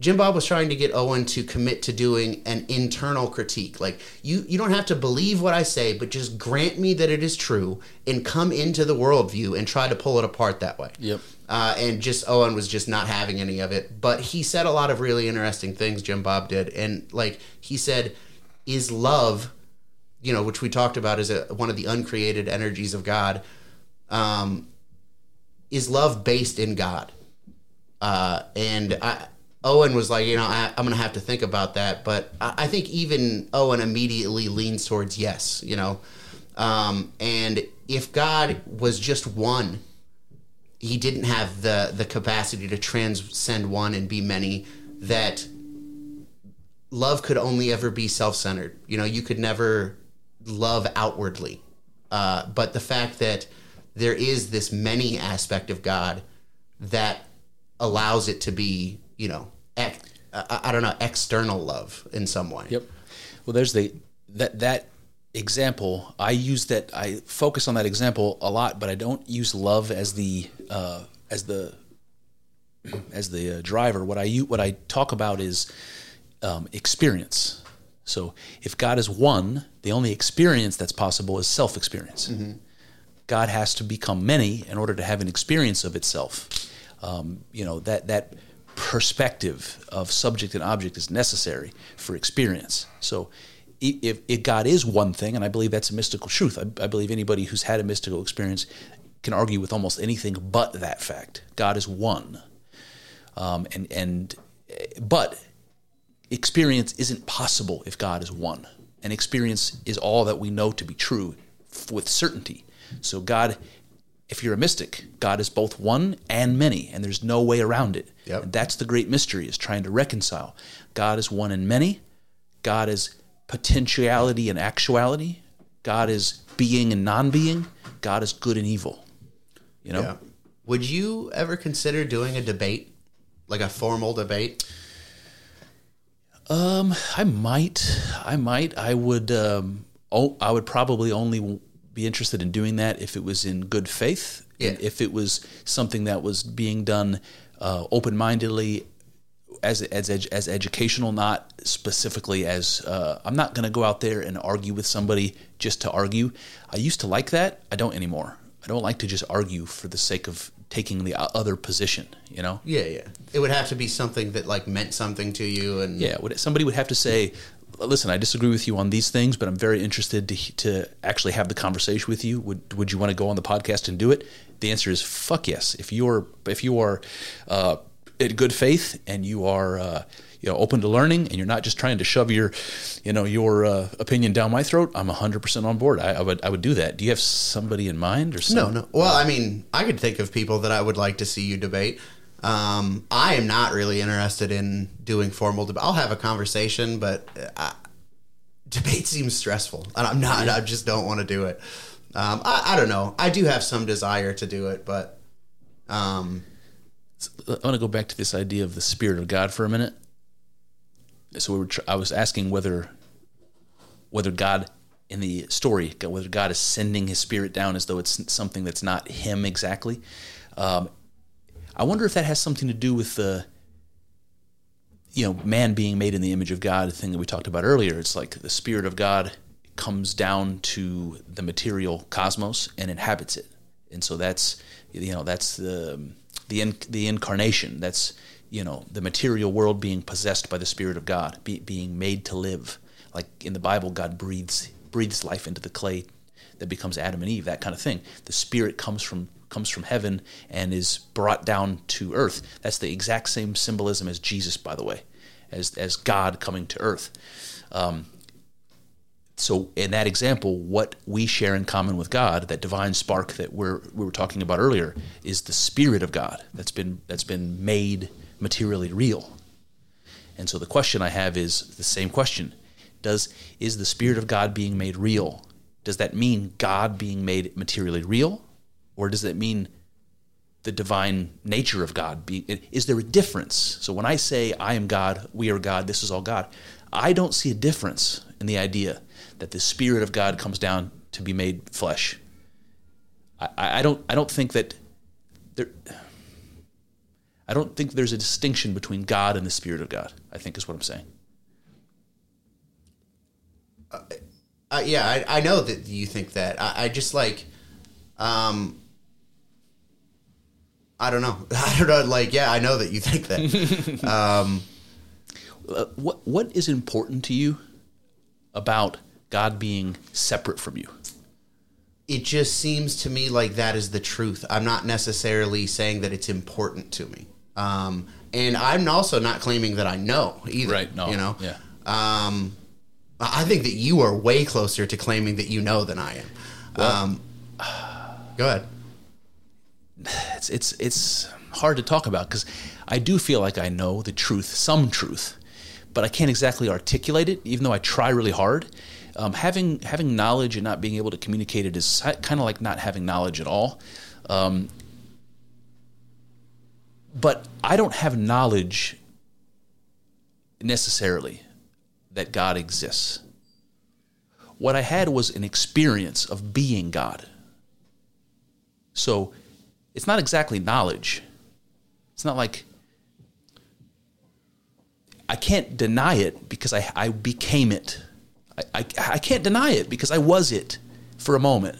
Jim Bob was trying to get Owen to commit to doing an internal critique. Like you, you don't have to believe what I say, but just grant me that it is true and come into the worldview and try to pull it apart that way. Yep. Uh, and just Owen was just not having any of it. But he said a lot of really interesting things. Jim Bob did, and like he said, is love, you know, which we talked about as a, one of the uncreated energies of God. Um, is love based in God? Uh, and I, Owen was like, you know, I, I'm going to have to think about that. But I, I think even Owen immediately leans towards yes, you know. Um, and if God was just one, he didn't have the the capacity to transcend one and be many. That love could only ever be self centered. You know, you could never love outwardly. Uh, but the fact that there is this many aspect of God that allows it to be, you know, I, I don't know, external love in some way. Yep. Well, there's the that that example. I use that. I focus on that example a lot, but I don't use love as the uh, as the as the uh, driver. What I what I talk about is um, experience. So if God is one, the only experience that's possible is self experience. God has to become many in order to have an experience of itself. Um, you know that that perspective of subject and object is necessary for experience. So if, if God is one thing, and I believe that's a mystical truth, I, I believe anybody who's had a mystical experience can argue with almost anything but that fact. God is one, um, and and but experience isn't possible if God is one. And experience is all that we know to be true f- with certainty. So, God, if you're a mystic, God is both one and many, and there's no way around it. Yep. And that's the great mystery, is trying to reconcile. God is one and many, God is potentiality and actuality, God is being and non being, God is good and evil. You know? Yeah. Would you ever consider doing a debate, like a formal debate? Um, I might, I might, I would, um, oh, I would probably only be interested in doing that if it was in good faith, Yeah. if it was something that was being done uh, open-mindedly, as as as educational, not specifically as uh, I'm not going to go out there and argue with somebody just to argue. I used to like that. I don't anymore. I don't like to just argue for the sake of taking the other position. You know. Yeah, yeah. It would have to be something that like meant something to you, and Yeah, would, somebody would have to say, "Listen, I disagree with you on these things, but I'm very interested to to actually have the conversation with you. Would Would you want to go on the podcast and do it?" The answer is fuck yes. If you're if you are uh, in good faith and you are uh, you know open to learning and you're not just trying to shove your you know your uh, opinion down my throat, I'm 100 percent on board. I, I would I would do that. Do you have somebody in mind or something? No, no. Well, I mean, I could think of people that I would like to see you debate. Um, I am not really interested in doing formal debate. I'll have a conversation, but uh, I, debate seems stressful, and I'm not. I just don't want to do it. Um, I, I don't know. I do have some desire to do it, but um, I want to go back to this idea of the spirit of God for a minute. So we were. I was asking whether whether God in the story, whether God is sending His Spirit down as though it's something that's not Him exactly. Um, I wonder if that has something to do with the you know man being made in the image of God, thing that we talked about earlier. It's like the Spirit of God comes down to the material cosmos and inhabits it, and so that's you know that's the the in, the incarnation. That's you know the material world being possessed by the Spirit of God, be, being made to live. Like in the Bible, God breathes breathes life into the clay that becomes Adam and Eve. That kind of thing. The Spirit comes from comes from heaven and is brought down to earth. That's the exact same symbolism as Jesus, by the way, as as God coming to earth. Um, so in that example, what we share in common with God, that divine spark that we're we were talking about earlier, is the Spirit of God that's been that's been made materially real. And so the question I have is the same question: Does is the Spirit of God being made real? Does that mean God being made materially real, or does that mean the divine nature of God? Be, is there a difference? So when I say I am God, we are God, this is all God, I don't see a difference in the idea that the Spirit of God comes down to be made flesh. I, I don't. I don't think that there. I don't think there's a distinction between God and the Spirit of God. I think is what I'm saying. uh, yeah, I, I know that you think that. I, I just like, um, I don't know. I don't know. Like, yeah, I know that you think that. um, Uh, what What is important to you about God being separate from you? it just seems to me like that is the truth. I'm not necessarily saying that it's important to me. Um, and I'm also not claiming that I know either. Right, no, You know. yeah. Um, I think that you are way closer to claiming that you know than I am. um, go ahead. it's it's it's hard to talk about because I do feel like I know the truth, some truth, but I can't exactly articulate it, even though I try really hard. Um, having having knowledge and not being able to communicate it is kind of like not having knowledge at all. Um, but I don't have knowledge necessarily that God exists. What I had was an experience of being God. So it's not exactly knowledge. It's not like I can't deny it because I, I became it. I, I, I can't deny it because I was it for a moment.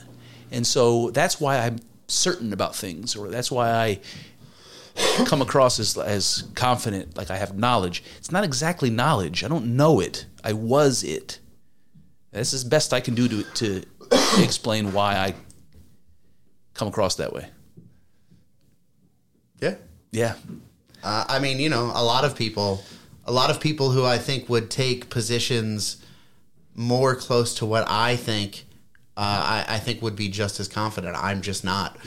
And so that's why I'm certain about things, or that's why I come across as, as confident, like I have knowledge. It's not exactly knowledge. I don't know it. I was it. That's as best I can do to, to explain why I come across that way. Yeah. Yeah. Uh, I mean, you know, a lot of people, a lot of people who I think would take positions more close to what I think, uh, I, I think would be just as confident. I'm just not.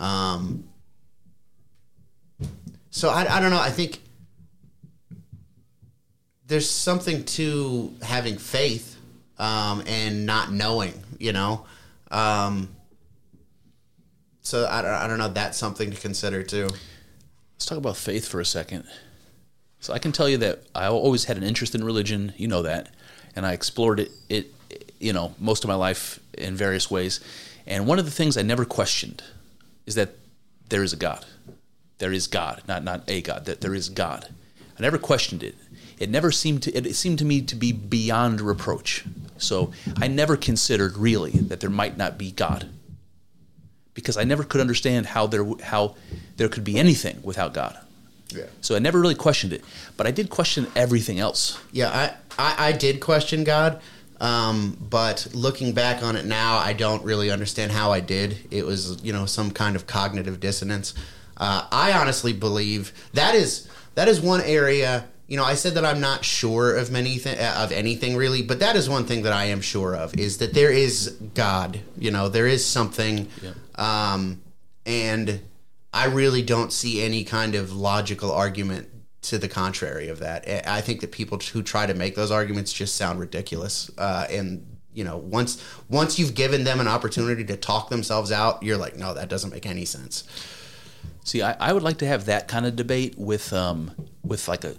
Um, so I, I don't know. I think there's something to having faith um, and not knowing, you know. Um, so I, don't- I don't know. That's something to consider too. Let's talk about faith for a second. So I can tell you that I always had an interest in religion. You know that, and I explored it. It, you know, most of my life in various ways. And one of the things I never questioned is that there is a God. There is God, not not a God. That there is God. I never questioned it. It never seemed to. It seemed to me to be beyond reproach. So I never considered really that there might not be God because I never could understand how there how there could be anything without God. Yeah. So I never really questioned it, but I did question everything else. Yeah, I, I, I did question God, um, but looking back on it now, I don't really understand how I did. It was, you know, some kind of cognitive dissonance. Uh, I honestly believe that is that is one area. You know, I said that I'm not sure of many th- of anything really, but that is one thing that I am sure of is that there is God. You know, there is something, um, and I really don't see any kind of logical argument to the contrary of that. I think that people who try to make those arguments just sound ridiculous. Uh, and you know, once once you've given them an opportunity to talk themselves out, you're like, no, that doesn't make any sense. See, I, I would like to have that kind of debate with um, with like a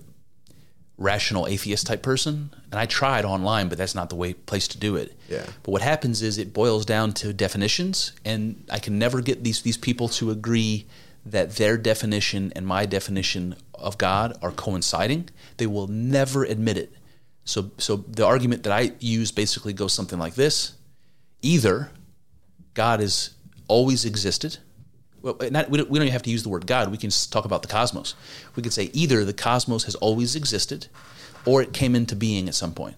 rational atheist type person. And I tried online, but that's not the way place to do it. Yeah. But what happens is it boils down to definitions, and I can never get these these people to agree that their definition and my definition of God are coinciding. They will never admit it. So so the argument that I use basically goes something like this: either God has always existed. Well, not, we, don't, we don't have to use the word God. We can talk about the cosmos. We could say either the cosmos has always existed or it came into being at some point.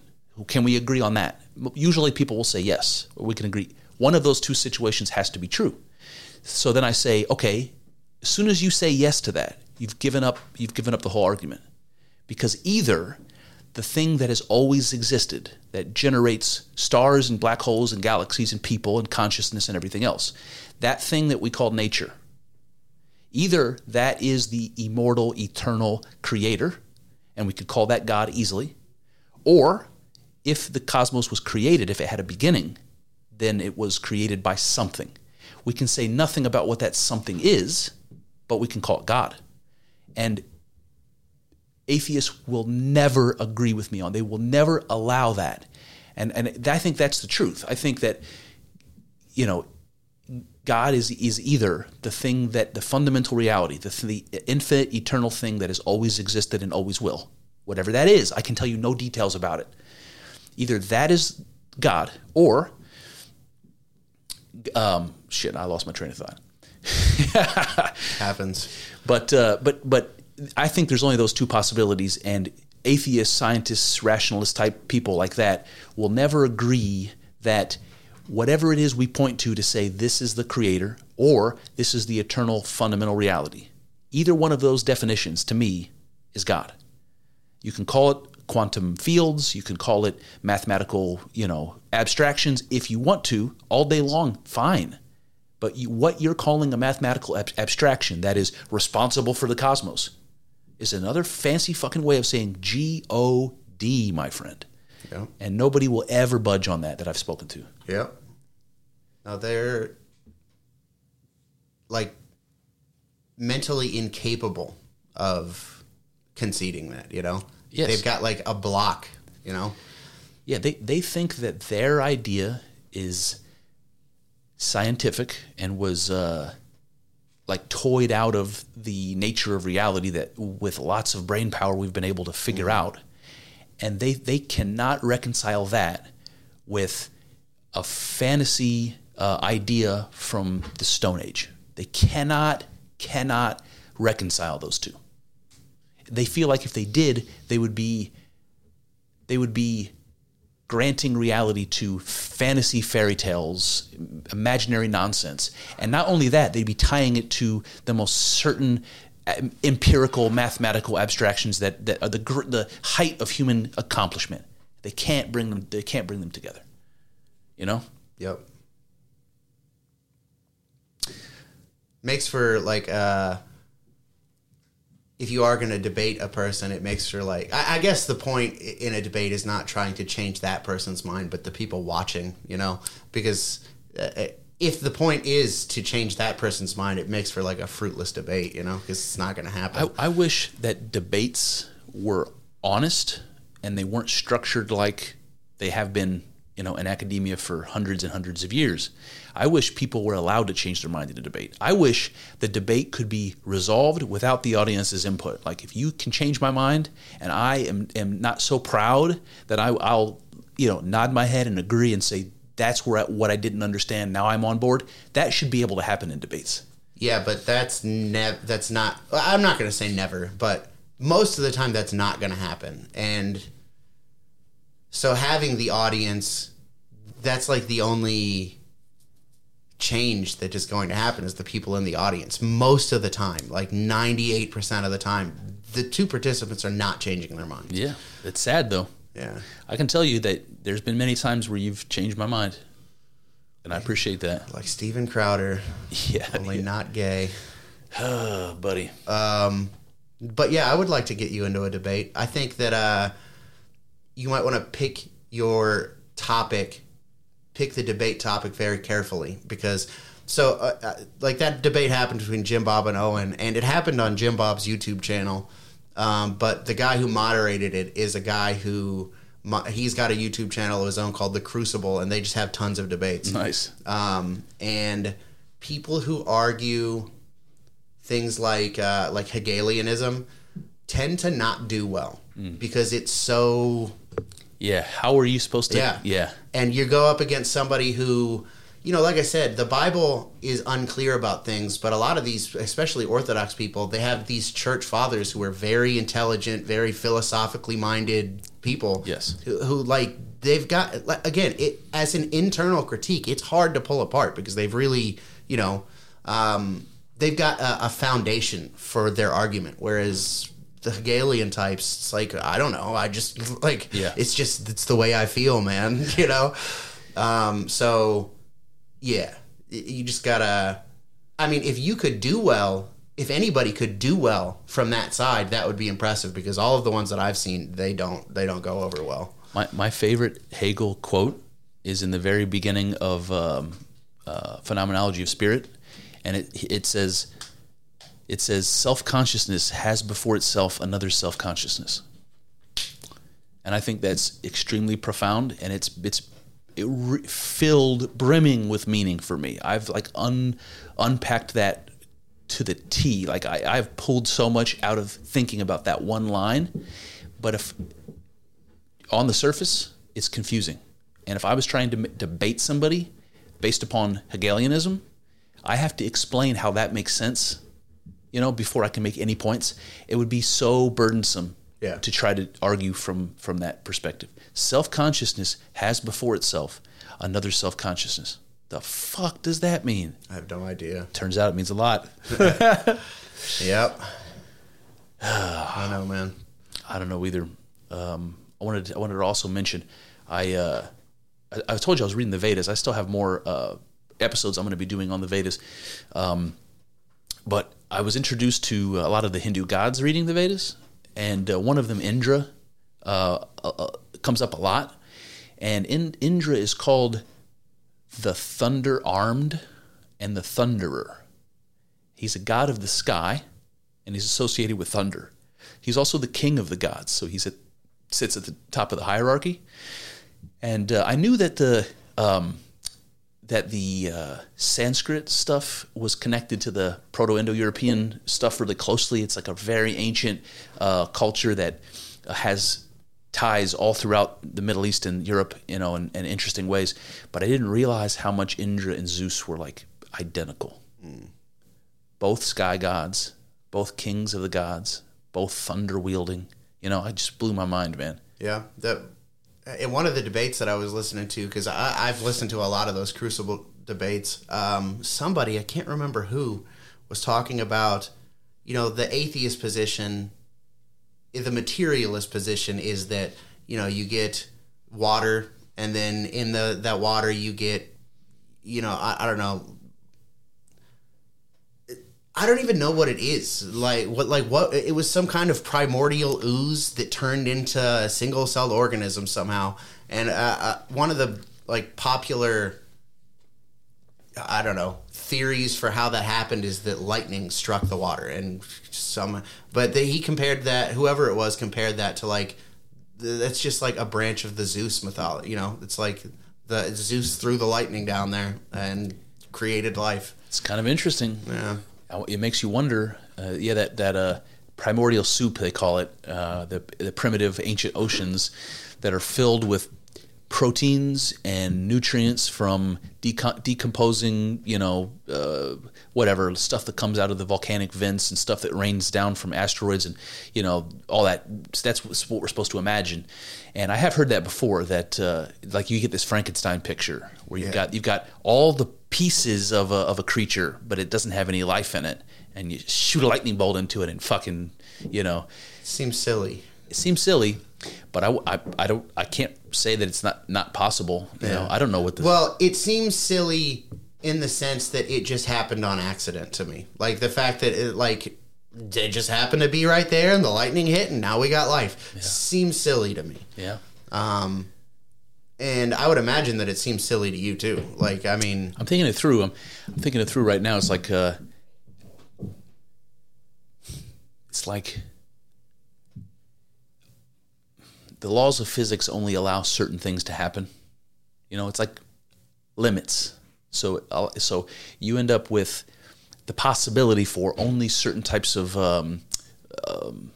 Can we agree on that? Usually people will say yes, we can agree. One of those two situations has to be true. So then I say, okay, as soon as you say yes to that, you've given up you've given up the whole argument. Because either the thing that has always existed that generates stars and black holes and galaxies and people and consciousness and everything else that thing that we call nature either that is the immortal eternal creator and we could call that god easily or if the cosmos was created if it had a beginning then it was created by something we can say nothing about what that something is but we can call it god and atheists will never agree with me on. They will never allow that. And and I think that's the truth. I think that you know God is is either the thing that the fundamental reality, the the infinite eternal thing that has always existed and always will. Whatever that is, I can tell you no details about it. Either that is God or um shit, I lost my train of thought. Happens. But uh, but but I think there's only those two possibilities, and atheists, scientists, rationalist type people like that will never agree that whatever it is we point to to say this is the creator or this is the eternal fundamental reality, Either one of those definitions to me is God. You can call it quantum fields, you can call it mathematical, you know, abstractions if you want to all day long, fine. But you, what you're calling a mathematical ab- abstraction that is responsible for the cosmos is another fancy fucking way of saying G O D, my friend. Yep. And nobody will ever budge on that that I've spoken to. Yep. Now they're like mentally incapable of conceding that, you know? Yes. They've got like a block, you know? Yeah, they, they think that their idea is scientific and was uh, like toyed out of the nature of reality that with lots of brain power we've been able to figure out. And they, they cannot reconcile that with a fantasy uh, idea from the Stone Age. They cannot, cannot reconcile those two. They feel like if they did, they would be they would be granting reality to fantasy fairy tales, imaginary nonsense. And not only that, they'd be tying it to the most certain um, empirical mathematical abstractions that, that are the, the height of human accomplishment. They can't bring them they can't bring them together. You know? Yep. Makes for like uh if you are going to debate a person, it makes for like I, I guess the point in a debate is not trying to change that person's mind, but the people watching, you know, because uh, if the point is to change that person's mind, it makes for like a fruitless debate, you know, because it's not going to happen. I, I wish that debates were honest and they weren't structured like they have been, you know, in academia for hundreds and hundreds of years. I wish people were allowed to change their mind in a debate. I wish the debate could be resolved without the audience's input. Like if you can change my mind and I am, am not so proud that I, I'll, you know, nod my head and agree and say that's where I, what I didn't understand. Now I'm on board. That should be able to happen in debates. Yeah, but that's never, that's not. I'm not going to say never, but most of the time that's not going to happen. And so having the audience, that's like the only change that is going to happen is the people in the audience. Most of the time, like 98% of the time, the two participants are not changing their mind. Yeah, it's sad though. Yeah. I can tell you that there's been many times where you've changed my mind, and I appreciate that. Like Steven Crowder, Yeah, only not gay. buddy. Um, but yeah, I would like to get you into a debate. I think that uh, you might want to pick your topic, pick the debate topic very carefully because. So, uh, uh, like that debate happened between Jim Bob and Owen, and it happened on Jim Bob's YouTube channel. Um, but the guy who moderated it is a guy who he's got a YouTube channel of his own called The Crucible, and they just have tons of debates. Nice. Um, and people who argue things like uh, like Hegelianism tend to not do well because it's so Yeah. How are you supposed to? yeah Yeah. and you go up against somebody who you know like i said the bible is unclear about things but a lot of these especially orthodox people they have these church fathers who are very intelligent very philosophically minded people Yes. who, who like they've got again it as an internal critique it's hard to pull apart because they've really you know um, they've got a, a foundation for their argument whereas the hegelian types it's like i don't know i just like Yeah. it's just it's the way i feel man you know um, so yeah you just gotta i mean if you could do well if anybody could do well from that side that would be impressive because all of the ones that i've seen they don't they don't go over well My my favorite Hegel quote is in the very beginning of um, uh, Phenomenology of Spirit, and it it says it says self consciousness has before itself another self consciousness, and I think that's extremely profound, and it's it's it re- filled brimming with meaning for me. I've like un unpacked that to the T. Like I, I've pulled so much out of thinking about that one line, but if on the surface, it's confusing. And if I was trying to debate somebody based upon Hegelianism, I have to explain how that makes sense, you know, before I can make any points. It would be so burdensome Yeah. to try to argue from from that perspective. Self-consciousness has before itself another self-consciousness. The fuck does that mean? i have no idea Turns out it means a lot. Yep. I know, man. I don't know either. Um, I wanted to, I wanted to also mention I, uh, I I told you I was reading the Vedas. I still have more uh, episodes I'm going to be doing on the Vedas. Um, but I was introduced to a lot of the Hindu gods reading the Vedas, and uh, one of them, Indra, uh, uh, uh, comes up a lot. And in, Indra is called the thunder armed and the thunderer. He's a god of the sky, and he's associated with thunder. He's also the king of the gods, so he sits at the top of the hierarchy. And uh, I knew that the um, that the uh, Sanskrit stuff was connected to the Proto-Indo-European stuff really closely. It's like a very ancient uh, culture that has ties all throughout the Middle East and Europe, you know, in, in, interesting ways. But I didn't realize how much Indra and Zeus were like identical. Mm. Both sky gods, both kings of the gods, both thunder wielding. You know, I just blew my mind, man. Yeah, that in one of the debates that I was listening to, because I've listened to a lot of those Crucible debates. Um, somebody I can't remember who was talking about, you know, the atheist position. The materialist position is that you know you get water, and then in the that water you get, you know, I, I don't know I don't even know what it is. Like what like what it was some kind of primordial ooze that turned into a single celled organism somehow. And uh, uh, one of the like popular I don't know theories for how that happened is that lightning struck the water and some but the, he compared that whoever it was compared that to like that's just like a branch of the Zeus mythology, you know. It's like the Zeus threw the lightning down there and created life. It's kind of interesting. Yeah it makes you wonder. Uh, yeah, that that uh, primordial soup they call it, uh, the the primitive ancient oceans that are filled with proteins and nutrients from decomposing, you know, uh, whatever stuff that comes out of the volcanic vents and stuff that rains down from asteroids and you know all that. That's what we're supposed to imagine. And I have heard that before. That uh, like you get this Frankenstein picture where you've yeah. got you've got all the pieces of a, of a creature, but it doesn't have any life in it, and you shoot a lightning bolt into it and fucking, you know, seems silly. It seems silly, but I, I, I don't I can't say that it's not not possible. You yeah. know, I don't know what the well, it seems silly in the sense that it just happened on accident to me. Like the fact that it like it just happened to be right there and the lightning hit and now we got life yeah. seems silly to me. Yeah. Um, and I would imagine that it seems silly to you too. Like, I mean, I'm thinking it through. I'm, I'm thinking it through right now. It's like, uh, it's like the laws of physics only allow certain things to happen. You know, it's like limits. So, uh, so you end up with the possibility for only certain types of um, um,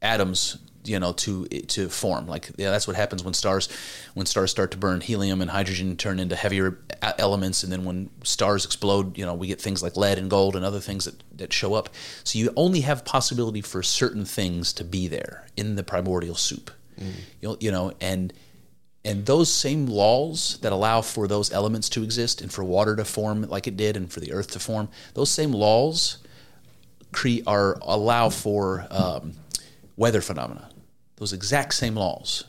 atoms you know to to form. Like yeah that's what happens when stars when stars start to burn. Helium and hydrogen turn into heavier elements and then when stars explode you know we get things like lead and gold and other things that that show up. So you only have possibility for certain things to be there in the primordial soup. Mm. you, know, you know and and those same laws that allow for those elements to exist and for water to form like it did and for the earth to form those same laws cre- are allow for um, weather phenomena those exact same laws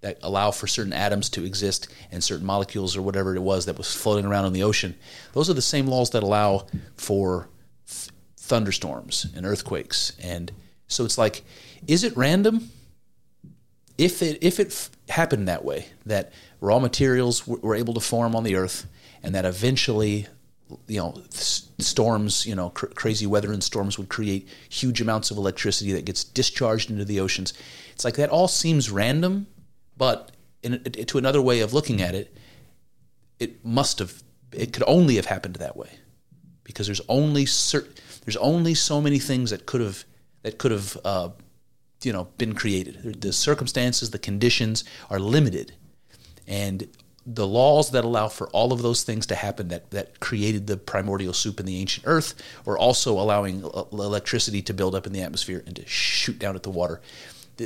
that allow for certain atoms to exist and certain molecules or whatever it was that was floating around in the ocean, those are the same laws that allow for th- thunderstorms and earthquakes. And so it's like, is it random? If it if it f- happened that way, that raw materials w- were able to form on the earth, and that eventually you know storms you know cr- crazy weather and storms would create huge amounts of electricity that gets discharged into the oceans. It's like that all seems random, but in, to another way of looking at it, it must have, it could only have happened that way, because there's only certain, there's only so many things that could have that could have, uh, you know, been created. The circumstances, the conditions are limited, and the laws that allow for all of those things to happen that, that created the primordial soup in the ancient earth were also allowing electricity to build up in the atmosphere and to shoot down at the water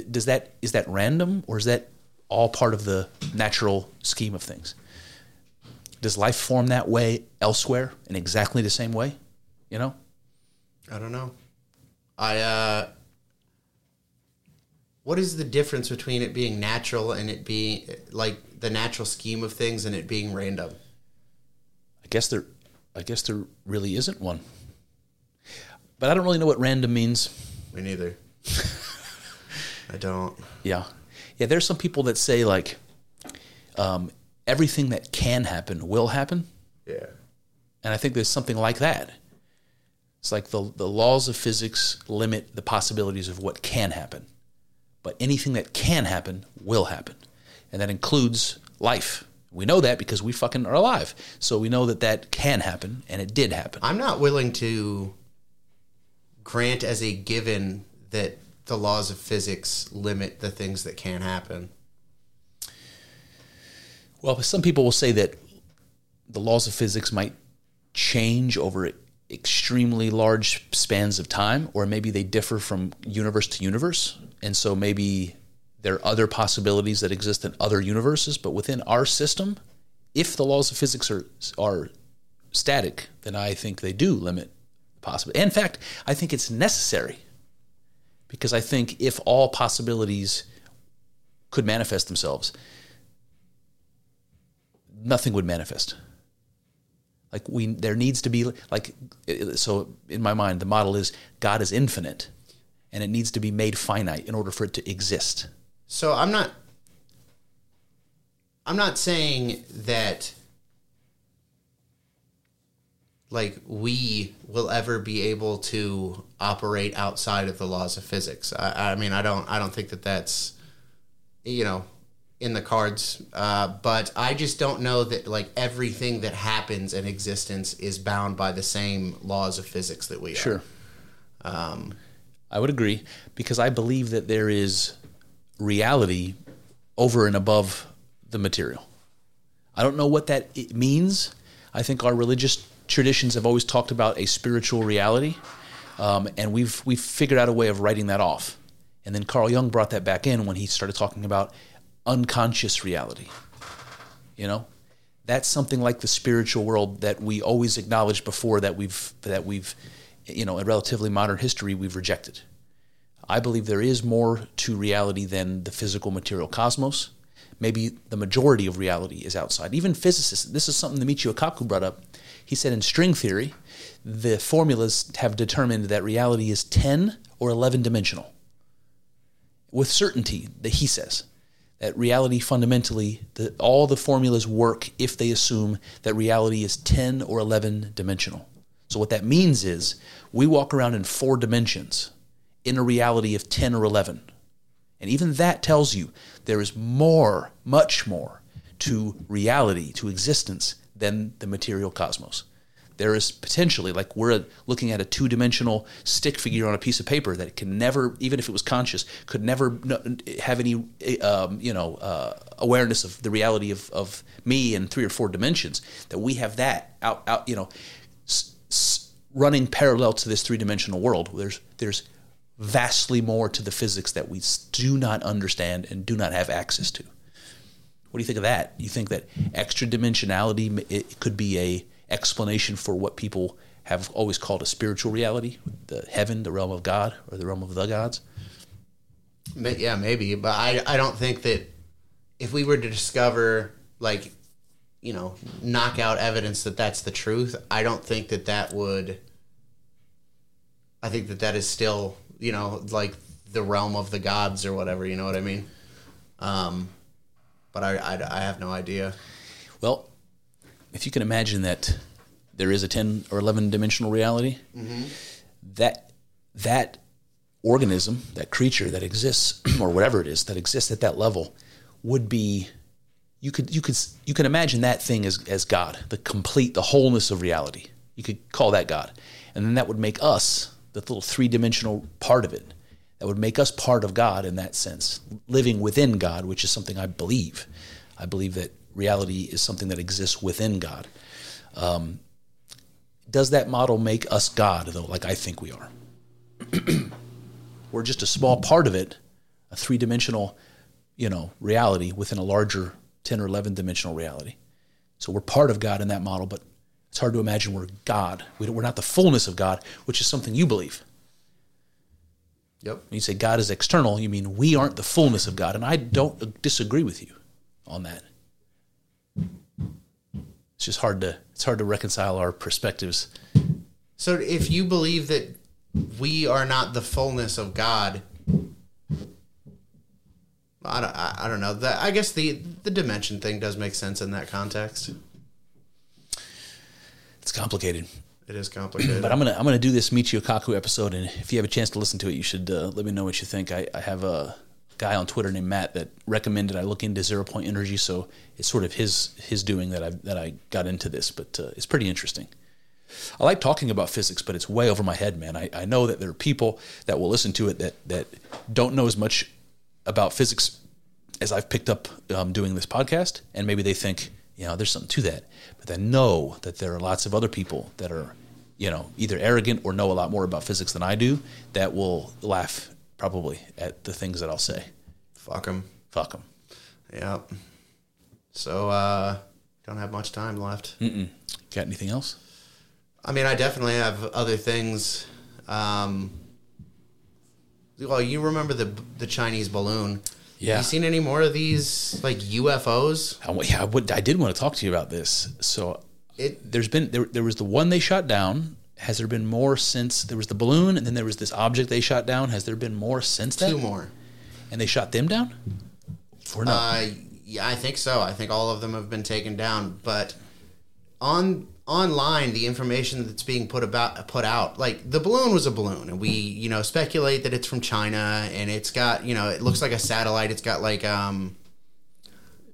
does that is that random or is that all part of the natural scheme of things? Does life form that way elsewhere in exactly the same way? You know? I don't know. I uh what is the difference between it being natural and it being like the natural scheme of things and it being random? I guess there, I guess there really isn't one. But I don't really know what random means. Me neither. I don't. Yeah, yeah. There's some people that say like, um, everything that can happen will happen, Yeah. and I think there's something like that. It's like the the laws of physics limit the possibilities of what can happen, but anything that can happen will happen, and that includes life. We know that because we fucking are alive, so we know that that can happen, and it did happen. I'm not willing to grant as a given that the laws of physics limit the things that can happen. Well, some people will say that the laws of physics might change over extremely large spans of time, or maybe they differ from universe to universe. And so maybe there are other possibilities that exist in other universes, but within our system, if the laws of physics are, are static, then I think they do limit possibility. In fact, I think it's necessary because I think if all possibilities could manifest themselves, nothing would manifest. Like we, there needs to be like so. In my mind, the model is God is infinite, and it needs to be made finite in order for it to exist. So I'm not I'm not saying that like we will ever be able to operate outside of the laws of physics. I, I mean, I don't I don't think that that's you know in the cards. Uh, but I just don't know that like everything that happens in existence is bound by the same laws of physics that we are. Sure. I would agree because I believe that there is reality over and above the material. I don't know what that means. I think our religious traditions have always talked about a spiritual reality, um, and we've we've figured out a way of writing that off. And then Carl Jung brought that back in when he started talking about unconscious reality. You know, that's something like the spiritual world that we always acknowledged before that we've that we've you know in relatively modern history we've rejected. I believe there is more to reality than the physical material cosmos. Maybe the majority of reality is outside. Even physicists, this is something that Michio Kaku brought up. He said in string theory, the formulas have determined that reality is 10 or 11 dimensional. With certainty, that he says that reality fundamentally, the, all the formulas work if they assume that reality is 10 or 11 dimensional. So, what that means is we walk around in four dimensions in a reality of 10 or 11. And even that tells you there is more, much more to reality, to existence, than the material cosmos. There is potentially, like we're looking at a two dimensional stick figure on a piece of paper that can never, even if it was conscious, could never have any, um, you know, uh, awareness of the reality of, of me in three or four dimensions. That we have that out, out you know, s- s- running parallel to this three dimensional world. There's, there's vastly more to the physics that we do not understand and do not have access to. What do you think of that? You think that extra dimensionality it could be a explanation for what people have always called a spiritual reality, the heaven, the realm of God, or the realm of the gods? Ma- Yeah, maybe, but I I don't think that if we were to discover like you know knockout evidence that that's the truth, I don't think that that would. I think that that is still you know like the realm of the gods or whatever. You know what I mean? Um, but I I, I have no idea. Well, if you can imagine that there is a 10 or 11 dimensional reality, that that organism, that creature that exists or whatever it is that exists at that level would be you could you could you can imagine that thing as as God, the complete the wholeness of reality. You could call that God. And then that would make us the little three-dimensional part of it. That would make us part of God in that sense, living within God, which is something I believe. I believe that reality is something that exists within God. Um, does that model make us God, though, like I think we are? We're just a small part of it, a three dimensional, you know, reality within a larger 10 or 11 dimensional reality. So we're part of God in that model, but it's hard to imagine we're God. We don't, we're not the fullness of God, which is something you believe. Yep. When you say God is external, you mean we aren't the fullness of God, and I don't disagree with you on that. It's just hard to it's hard to reconcile our perspectives. So if you believe that we are not the fullness of God, I don't, I, don't know. That I guess the the dimension thing does make sense in that context. It's complicated. It is complicated. But I'm gonna I'm gonna do this Michio Kaku episode, and if you have a chance to listen to it, you should uh, let me know what you think. I, I have a guy on Twitter named Matt that recommended I look into zero point energy, so it's sort of his his doing that I that I got into this, but uh, it's pretty interesting. I like talking about physics, but it's way over my head, man. I, I know that there are people that will listen to it that that don't know as much about physics as I've picked up um, doing this podcast, and maybe they think, you know, there's something to that. But I know that there are lots of other people that are, you know, either arrogant or know a lot more about physics than I do that will laugh probably at the things that I'll say. Fuck them. Fuck them. Yep. So uh, don't have much time left. Got anything else? I mean, I definitely have other things. Um, well, you remember the the Chinese balloon? Yeah. Have You seen any more of these like UFOs? I, yeah, I, would, I did want to talk to you about this. So It there's been there, there was the one they shot down. Has there been more since there was the balloon and then there was this object they shot down? Has there been more since that? two more. And they shot them down? Or not? Uh, yeah, I think so. I think all of them have been taken down, but on online the information that's being put about put out like the balloon was a balloon and we you know speculate that it's from China and it's got you know it looks like a satellite it's got like um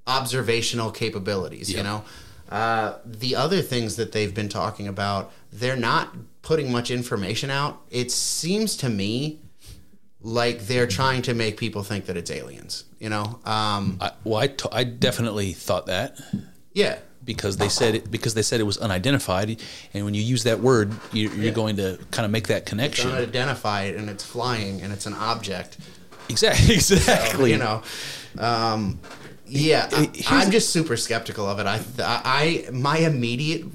observational capabilities you know uh, the other things that they've been talking about they're not putting much information out. It seems to me like they're trying to make people think that it's aliens you know? Um, I, well, I, t- I definitely thought that. Yeah. Because they said it, because they said it was unidentified, and when you use that word, you, you're going to kind of make that connection. don't identify it and it's flying and it's an object. Exactly, exactly. you know um, yeah I, I'm just super skeptical of it. I, I my immediate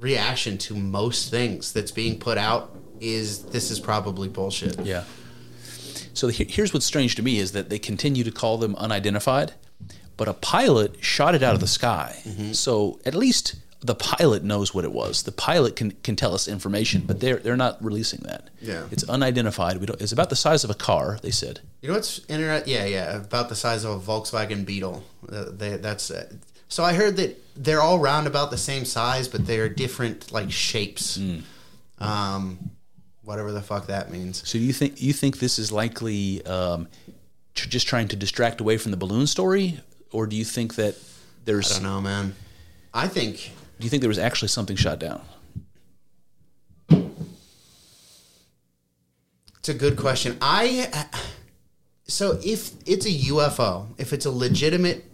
reaction to most things that's being put out is this is probably bullshit Yeah. So here's what's strange to me is that they continue to call them unidentified, but a pilot shot it out of the sky. Mm-hmm. So at least the pilot knows what it was. The pilot can, can tell us information, but they're they're not releasing that. Yeah. It's unidentified. We don't, it's about the size of a car. They said. You know what's interesting? Yeah, yeah, about the size of a Volkswagen Beetle. Uh, they, that's uh, so. I heard that they're all round about the same size, but they are different like shapes. Um, whatever the fuck that means. So you think you think this is likely um, tr- just trying to distract away from the balloon story, or do you think that there's? I don't know, man. I think do you think there was actually something shot down? it's a good question. I so if it's a UFO, if it's a legitimate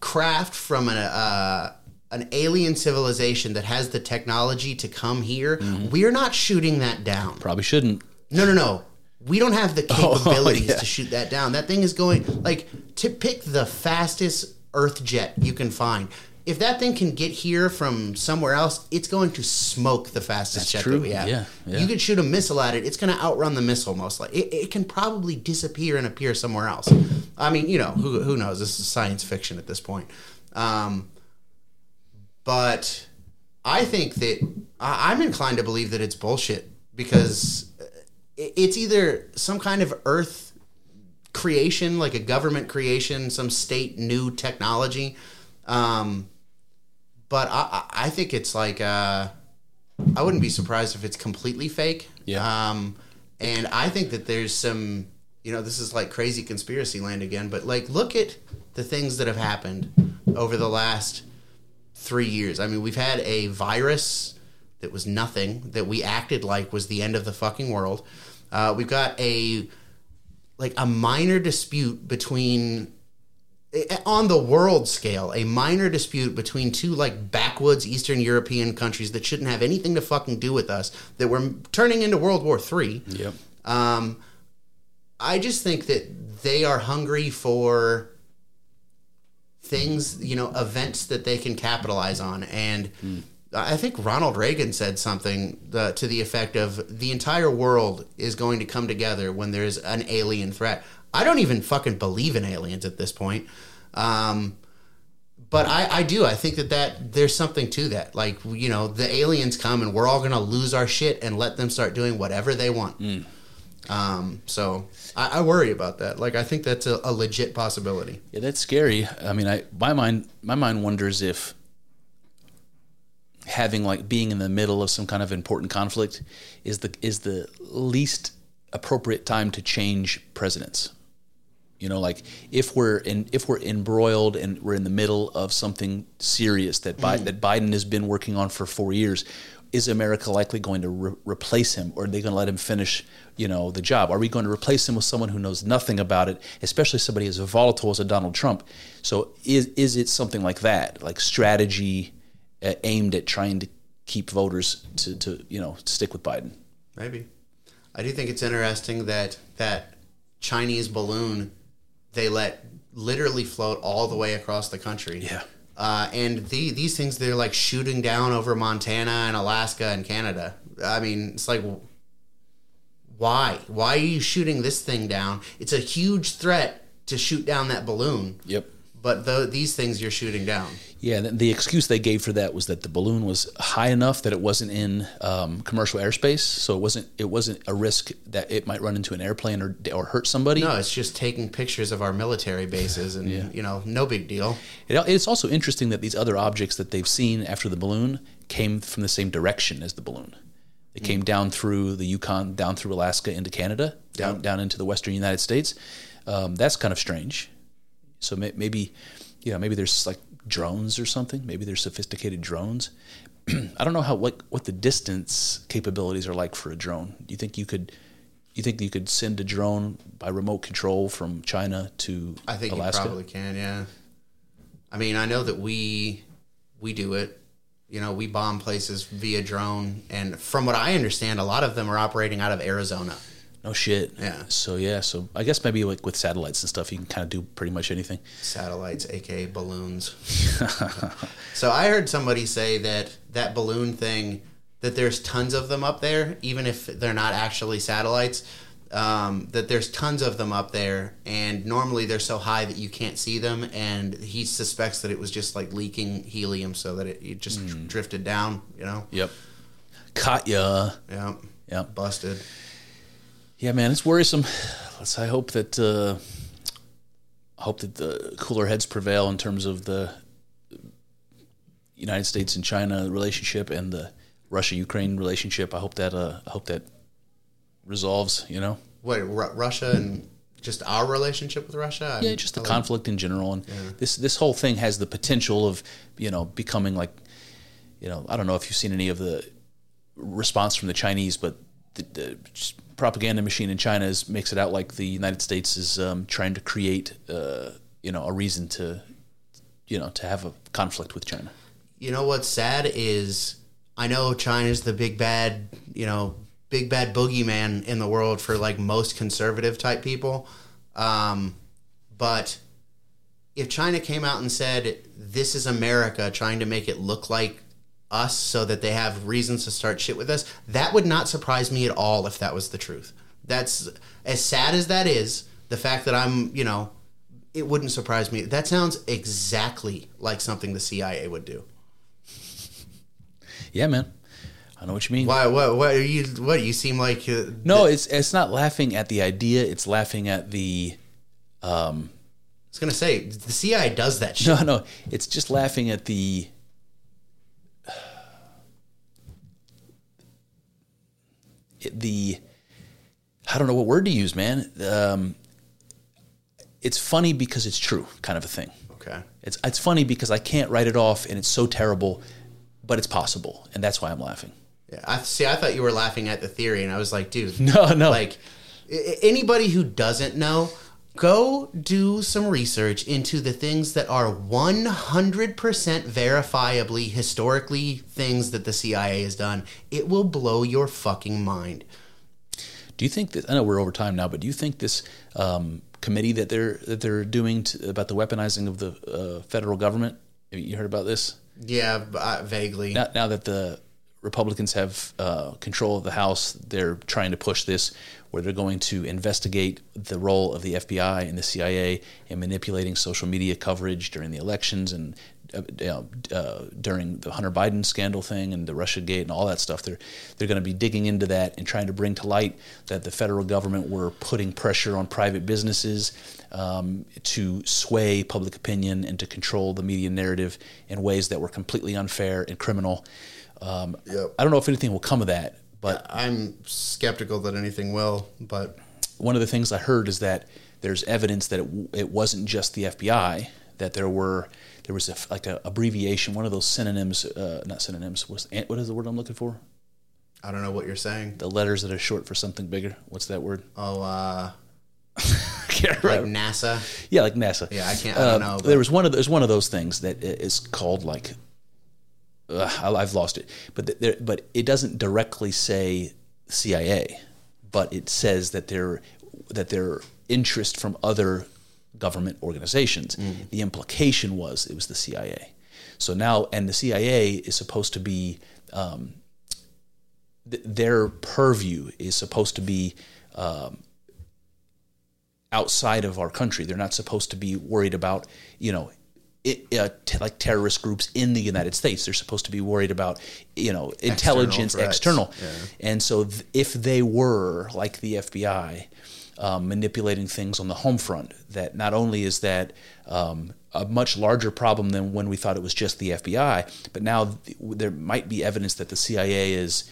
craft from an uh, an alien civilization that has the technology to come here, we're not shooting that down. Probably shouldn't. No, no, no. We don't have the Oh, capabilities yeah. to shoot that down. That thing is going like to pick the fastest Earth jet you can find. If that thing can get here from somewhere else, it's going to smoke the fastest That's jet true. that we have. Yeah, yeah. You could shoot a missile at it; it's going to outrun the missile most likely. It, it can probably disappear and appear somewhere else. I mean, you know, who who knows? This is science fiction at this point. Um, but I think that I'm inclined to believe that it's bullshit because it's either some kind of Earth creation, like a government creation, some state new technology. Um, but I, I I think it's like uh, I wouldn't be surprised if it's completely fake. Yeah. Um, and I think that there's some, you know, this is like crazy conspiracy land again. But like, look at the things that have happened over the last three years. I mean, we've had a virus that was nothing that we acted like was the end of the fucking world. Uh, we've got a like a minor dispute between on the world scale, a minor dispute between two like backwoods Eastern European countries that shouldn't have anything to fucking do with us that were turning into World War Three. Yep. Um, I just think that they are hungry for things, you know, events that they can capitalize on. And I think Ronald Reagan said something uh, to the effect of the entire world is going to come together when there's an alien threat. I don't even fucking believe in aliens at this point. Um, but I, I do. I think that, that there's something to that. Like, you know, the aliens come and we're all going to lose our shit and let them start doing whatever they want. Um, so I, I worry about that. Like, I think that's a, a legit possibility. Yeah, that's scary. I mean, I my mind my mind wonders if having like being in the middle of some kind of important conflict is the is the least appropriate time to change presidents. You know, like if we're in if we're embroiled and we're in the middle of something serious that Bi- that Biden has been working on for four years, is America likely going to re- replace him, or are they going to let him finish? You know, the job. Are we going to replace him with someone who knows nothing about it, especially somebody as volatile as a Donald Trump? So, is is it something like that, like strategy uh, aimed at trying to keep voters to, to you know stick with Biden? Maybe. I do think it's interesting that that Chinese balloon they let literally float all the way across the country. Yeah. Uh, and the, these things they're like shooting down over Montana and Alaska and Canada. I mean, it's like why? Why are you shooting this thing down? It's a huge threat to shoot down that balloon. Yep. But the, these things you're shooting down. Yeah, the, the excuse they gave for that was that the balloon was high enough that it wasn't in um, commercial airspace, so it wasn't it wasn't a risk that it might run into an airplane or or hurt somebody. No, it's just taking pictures of our military bases and you know, no big deal. It, it's also interesting that these other objects that they've seen after the balloon came from the same direction as the balloon. They came down through the Yukon, down through Alaska into Canada, down Yeah. down into the western United States. Um, that's kind of strange. So may, maybe, you know, maybe there's like drones or something. Maybe there's sophisticated drones. I don't know how what what the distance capabilities are like for a drone. Do you think you could? You think you could send a drone by remote control from China to Alaska? I think Alaska? you probably can, yeah. I mean, I know that we we do it. You know, we bomb places via drone, and from what I understand, a lot of them are operating out of Arizona. No shit. Yeah. So yeah. So I guess maybe like with satellites and stuff, you can kind of do pretty much anything. Satellites, aka balloons. so I heard somebody say that that balloon thing, that there's tons of them up there, even if they're not actually satellites. Um, that there's tons of them up there, and normally they're so high that you can't see them. And he suspects that it was just like leaking helium, so that it, it just dr- drifted down. You know? Yep. Caught ya. Yep. Yep. Busted. Yeah, man, it's worrisome. Let's. I hope that. Uh, I hope that the cooler heads prevail in terms of the United States and China relationship and the Russia Ukraine relationship. I hope that. Uh, I hope that resolves. You know. What Ru- Russia and just our relationship with Russia? Yeah, I'm- just the I like- conflict in general, and this this whole thing has the potential of you know becoming like, you know, I don't know if you've seen any of the response from the Chinese, but the, the propaganda machine in China is, makes it out like the United States is um, trying to create, uh, you know, a reason to, you know, to have a conflict with China. you know what's sad is I know China's the big bad, you know, big bad boogeyman in the world for like most conservative type people. Um, but if China came out and said, this is America trying to make it look like us so that they have reasons to start shit with us, that would not surprise me at all if that was the truth. That's as sad as that is, the fact that I'm, you know, it wouldn't surprise me. That sounds exactly like something the CIA would do. Yeah, man, I know what you mean. Why? What? What are you? What you seem like? Uh, No, it's it's not laughing at the idea; it's laughing at the. Um, I was gonna say the CIA does that shit. No, no, it's just laughing at the. it- The, I don't know what word to use, man. Um, it's funny because it's true, kind of a thing. Okay. It's it's funny because I can't write it off, and it's so terrible, but it's possible, and that's why I'm laughing. Yeah. I see. I thought you were laughing at the theory, and I was like, dude, No, no. Like anybody who doesn't know, go do some research into the things that are 100% verifiably historically things that the CIA has done. It will blow your fucking mind. Do you think that I know we're over time now, but do you think this um, committee that they're that they're doing to, about the weaponizing of the uh, federal government? Have you heard about this? Yeah, uh, vaguely. Now, now that the Republicans have uh, control of the House, they're trying to push this where they're going to investigate the role of the FBI and the CIA in manipulating social media coverage during the elections and uh, you know, uh, during the Hunter Biden scandal thing and the Russia Gate and all that stuff. They're they're going to be digging into that and trying to bring to light that the federal government were putting pressure on private businesses um, to sway public opinion and to control the media narrative in ways that were completely unfair and criminal. Um, Yep. I don't know if anything will come of that, but I'm skeptical that anything will, but one of the things I heard is that there's evidence that it, it wasn't just the FBI that there were there was a, like an abbreviation, one of those synonyms, uh, not synonyms. What's, what is the word I'm looking for? I don't know what you're saying. The letters that are short for something bigger. What's that word? Oh, uh, like remember. NASA. yeah, like NASA. Yeah, I can't. I don't Uh, know. but- There was one of there's one of those things that is called like uh, I- I've lost it, but there, but it doesn't directly say CIA, but it says that they're that their interest from other government organizations. Mm. The implication was it was the CIA. So now, and the CIA is supposed to be um, th- their purview is supposed to be um, outside of our country. They're not supposed to be worried about, you know, it, uh, t- like terrorist groups in the United States. They're supposed to be worried about, you know, intelligence threats. external. And so, th- if they were like the FBI, um, manipulating things on the home front, that not only is that um, a much larger problem than when we thought it was just the FBI, but now th- there might be evidence that the CIA is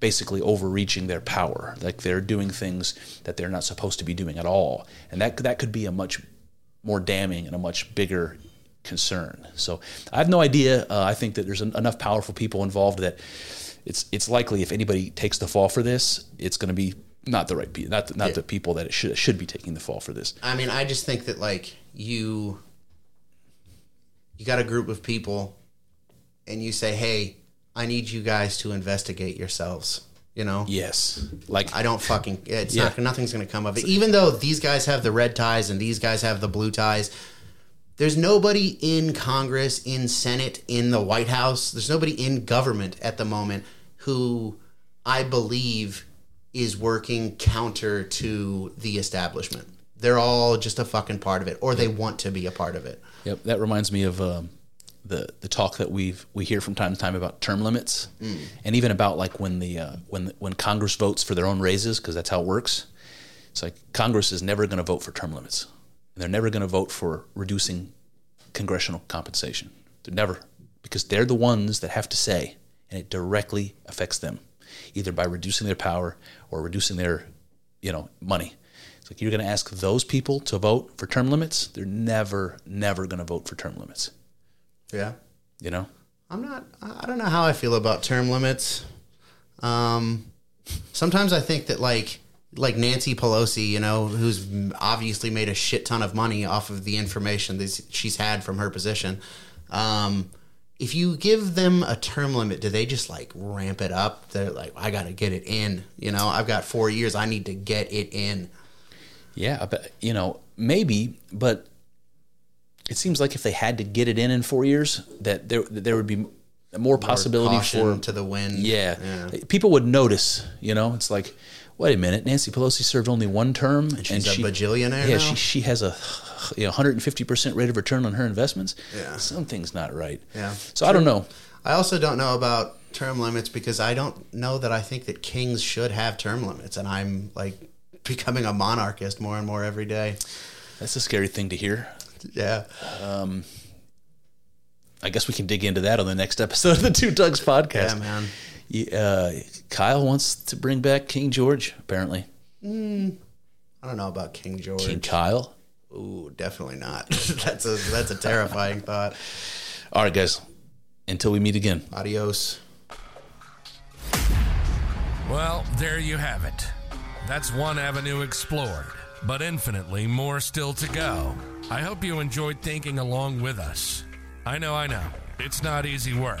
basically overreaching their power. Like they're doing things that they're not supposed to be doing at all, and that that could be a much more damning and a much bigger concern. So I have no idea. Uh, I think that there's en- enough powerful people involved that it's it's likely if anybody takes the fall for this, it's going to be not the right people, not the, not the people that it should should be taking the fall for this. I mean, I just think that like you, you got a group of people, and you say, "Hey, I need you guys to investigate yourselves." You know, Yes, like I don't fucking. It's Yeah. not. Nothing's going to come of it. Even though these guys have the red ties and these guys have the blue ties, there's nobody in Congress, in Senate, in the White House. There's nobody in government at the moment who I believe is working counter to the establishment. They're all just a fucking part of it, or they want to be a part of it. Yep, that reminds me of um, the the talk that we we hear from time to time about term limits, and even about like when the uh, when when Congress votes for their own raises because that's how it works. It's like Congress is never going to vote for term limits, and they're never going to vote for reducing congressional compensation. They're never because they're the ones that have to say, and it directly affects them, either by reducing their power or reducing their you know money. It's like you're going to ask those people to vote for term limits. They're never, never going to vote for term limits. Yeah. You know? I'm not. I I don't know how I feel about term limits. Um, sometimes I think that like like Nancy Pelosi, you know, who's obviously made a shit ton of money off of the information that she's had from her position. Um, if you give them a term limit, do they just like ramp it up? They're like, I got to get it in. You know, I've got four years. I need to get it in. Yeah, but you know, maybe, but it seems like if they had to get it in in four years, that there that there would be more possibility Caution for to the wind. yeah. people would notice. You know, it's like, wait a minute, Nancy Pelosi served only one term, and, she's a she bajillionaire Yeah, now? she she has a you know 150 percent rate of return on her investments. Yeah. something's not right. Yeah. so I don't know. I also don't know about term limits because I don't know that I think that kings should have term limits, and I'm like becoming a monarchist more and more every day. That's a scary thing to hear. Yeah, Um, I guess we can dig into that on the next episode of the Two Tugs podcast. yeah, man. Y- Uh, Kyle wants to bring back King George, apparently. I don't know about King George. King Kyle. Ooh, definitely not. that's a that's a terrifying thought. All right, guys. Until we meet again. Adios. Well, there you have it. That's one avenue explored, but infinitely more still to go. I hope you enjoyed thinking along with us. I know, I know, it's not easy work.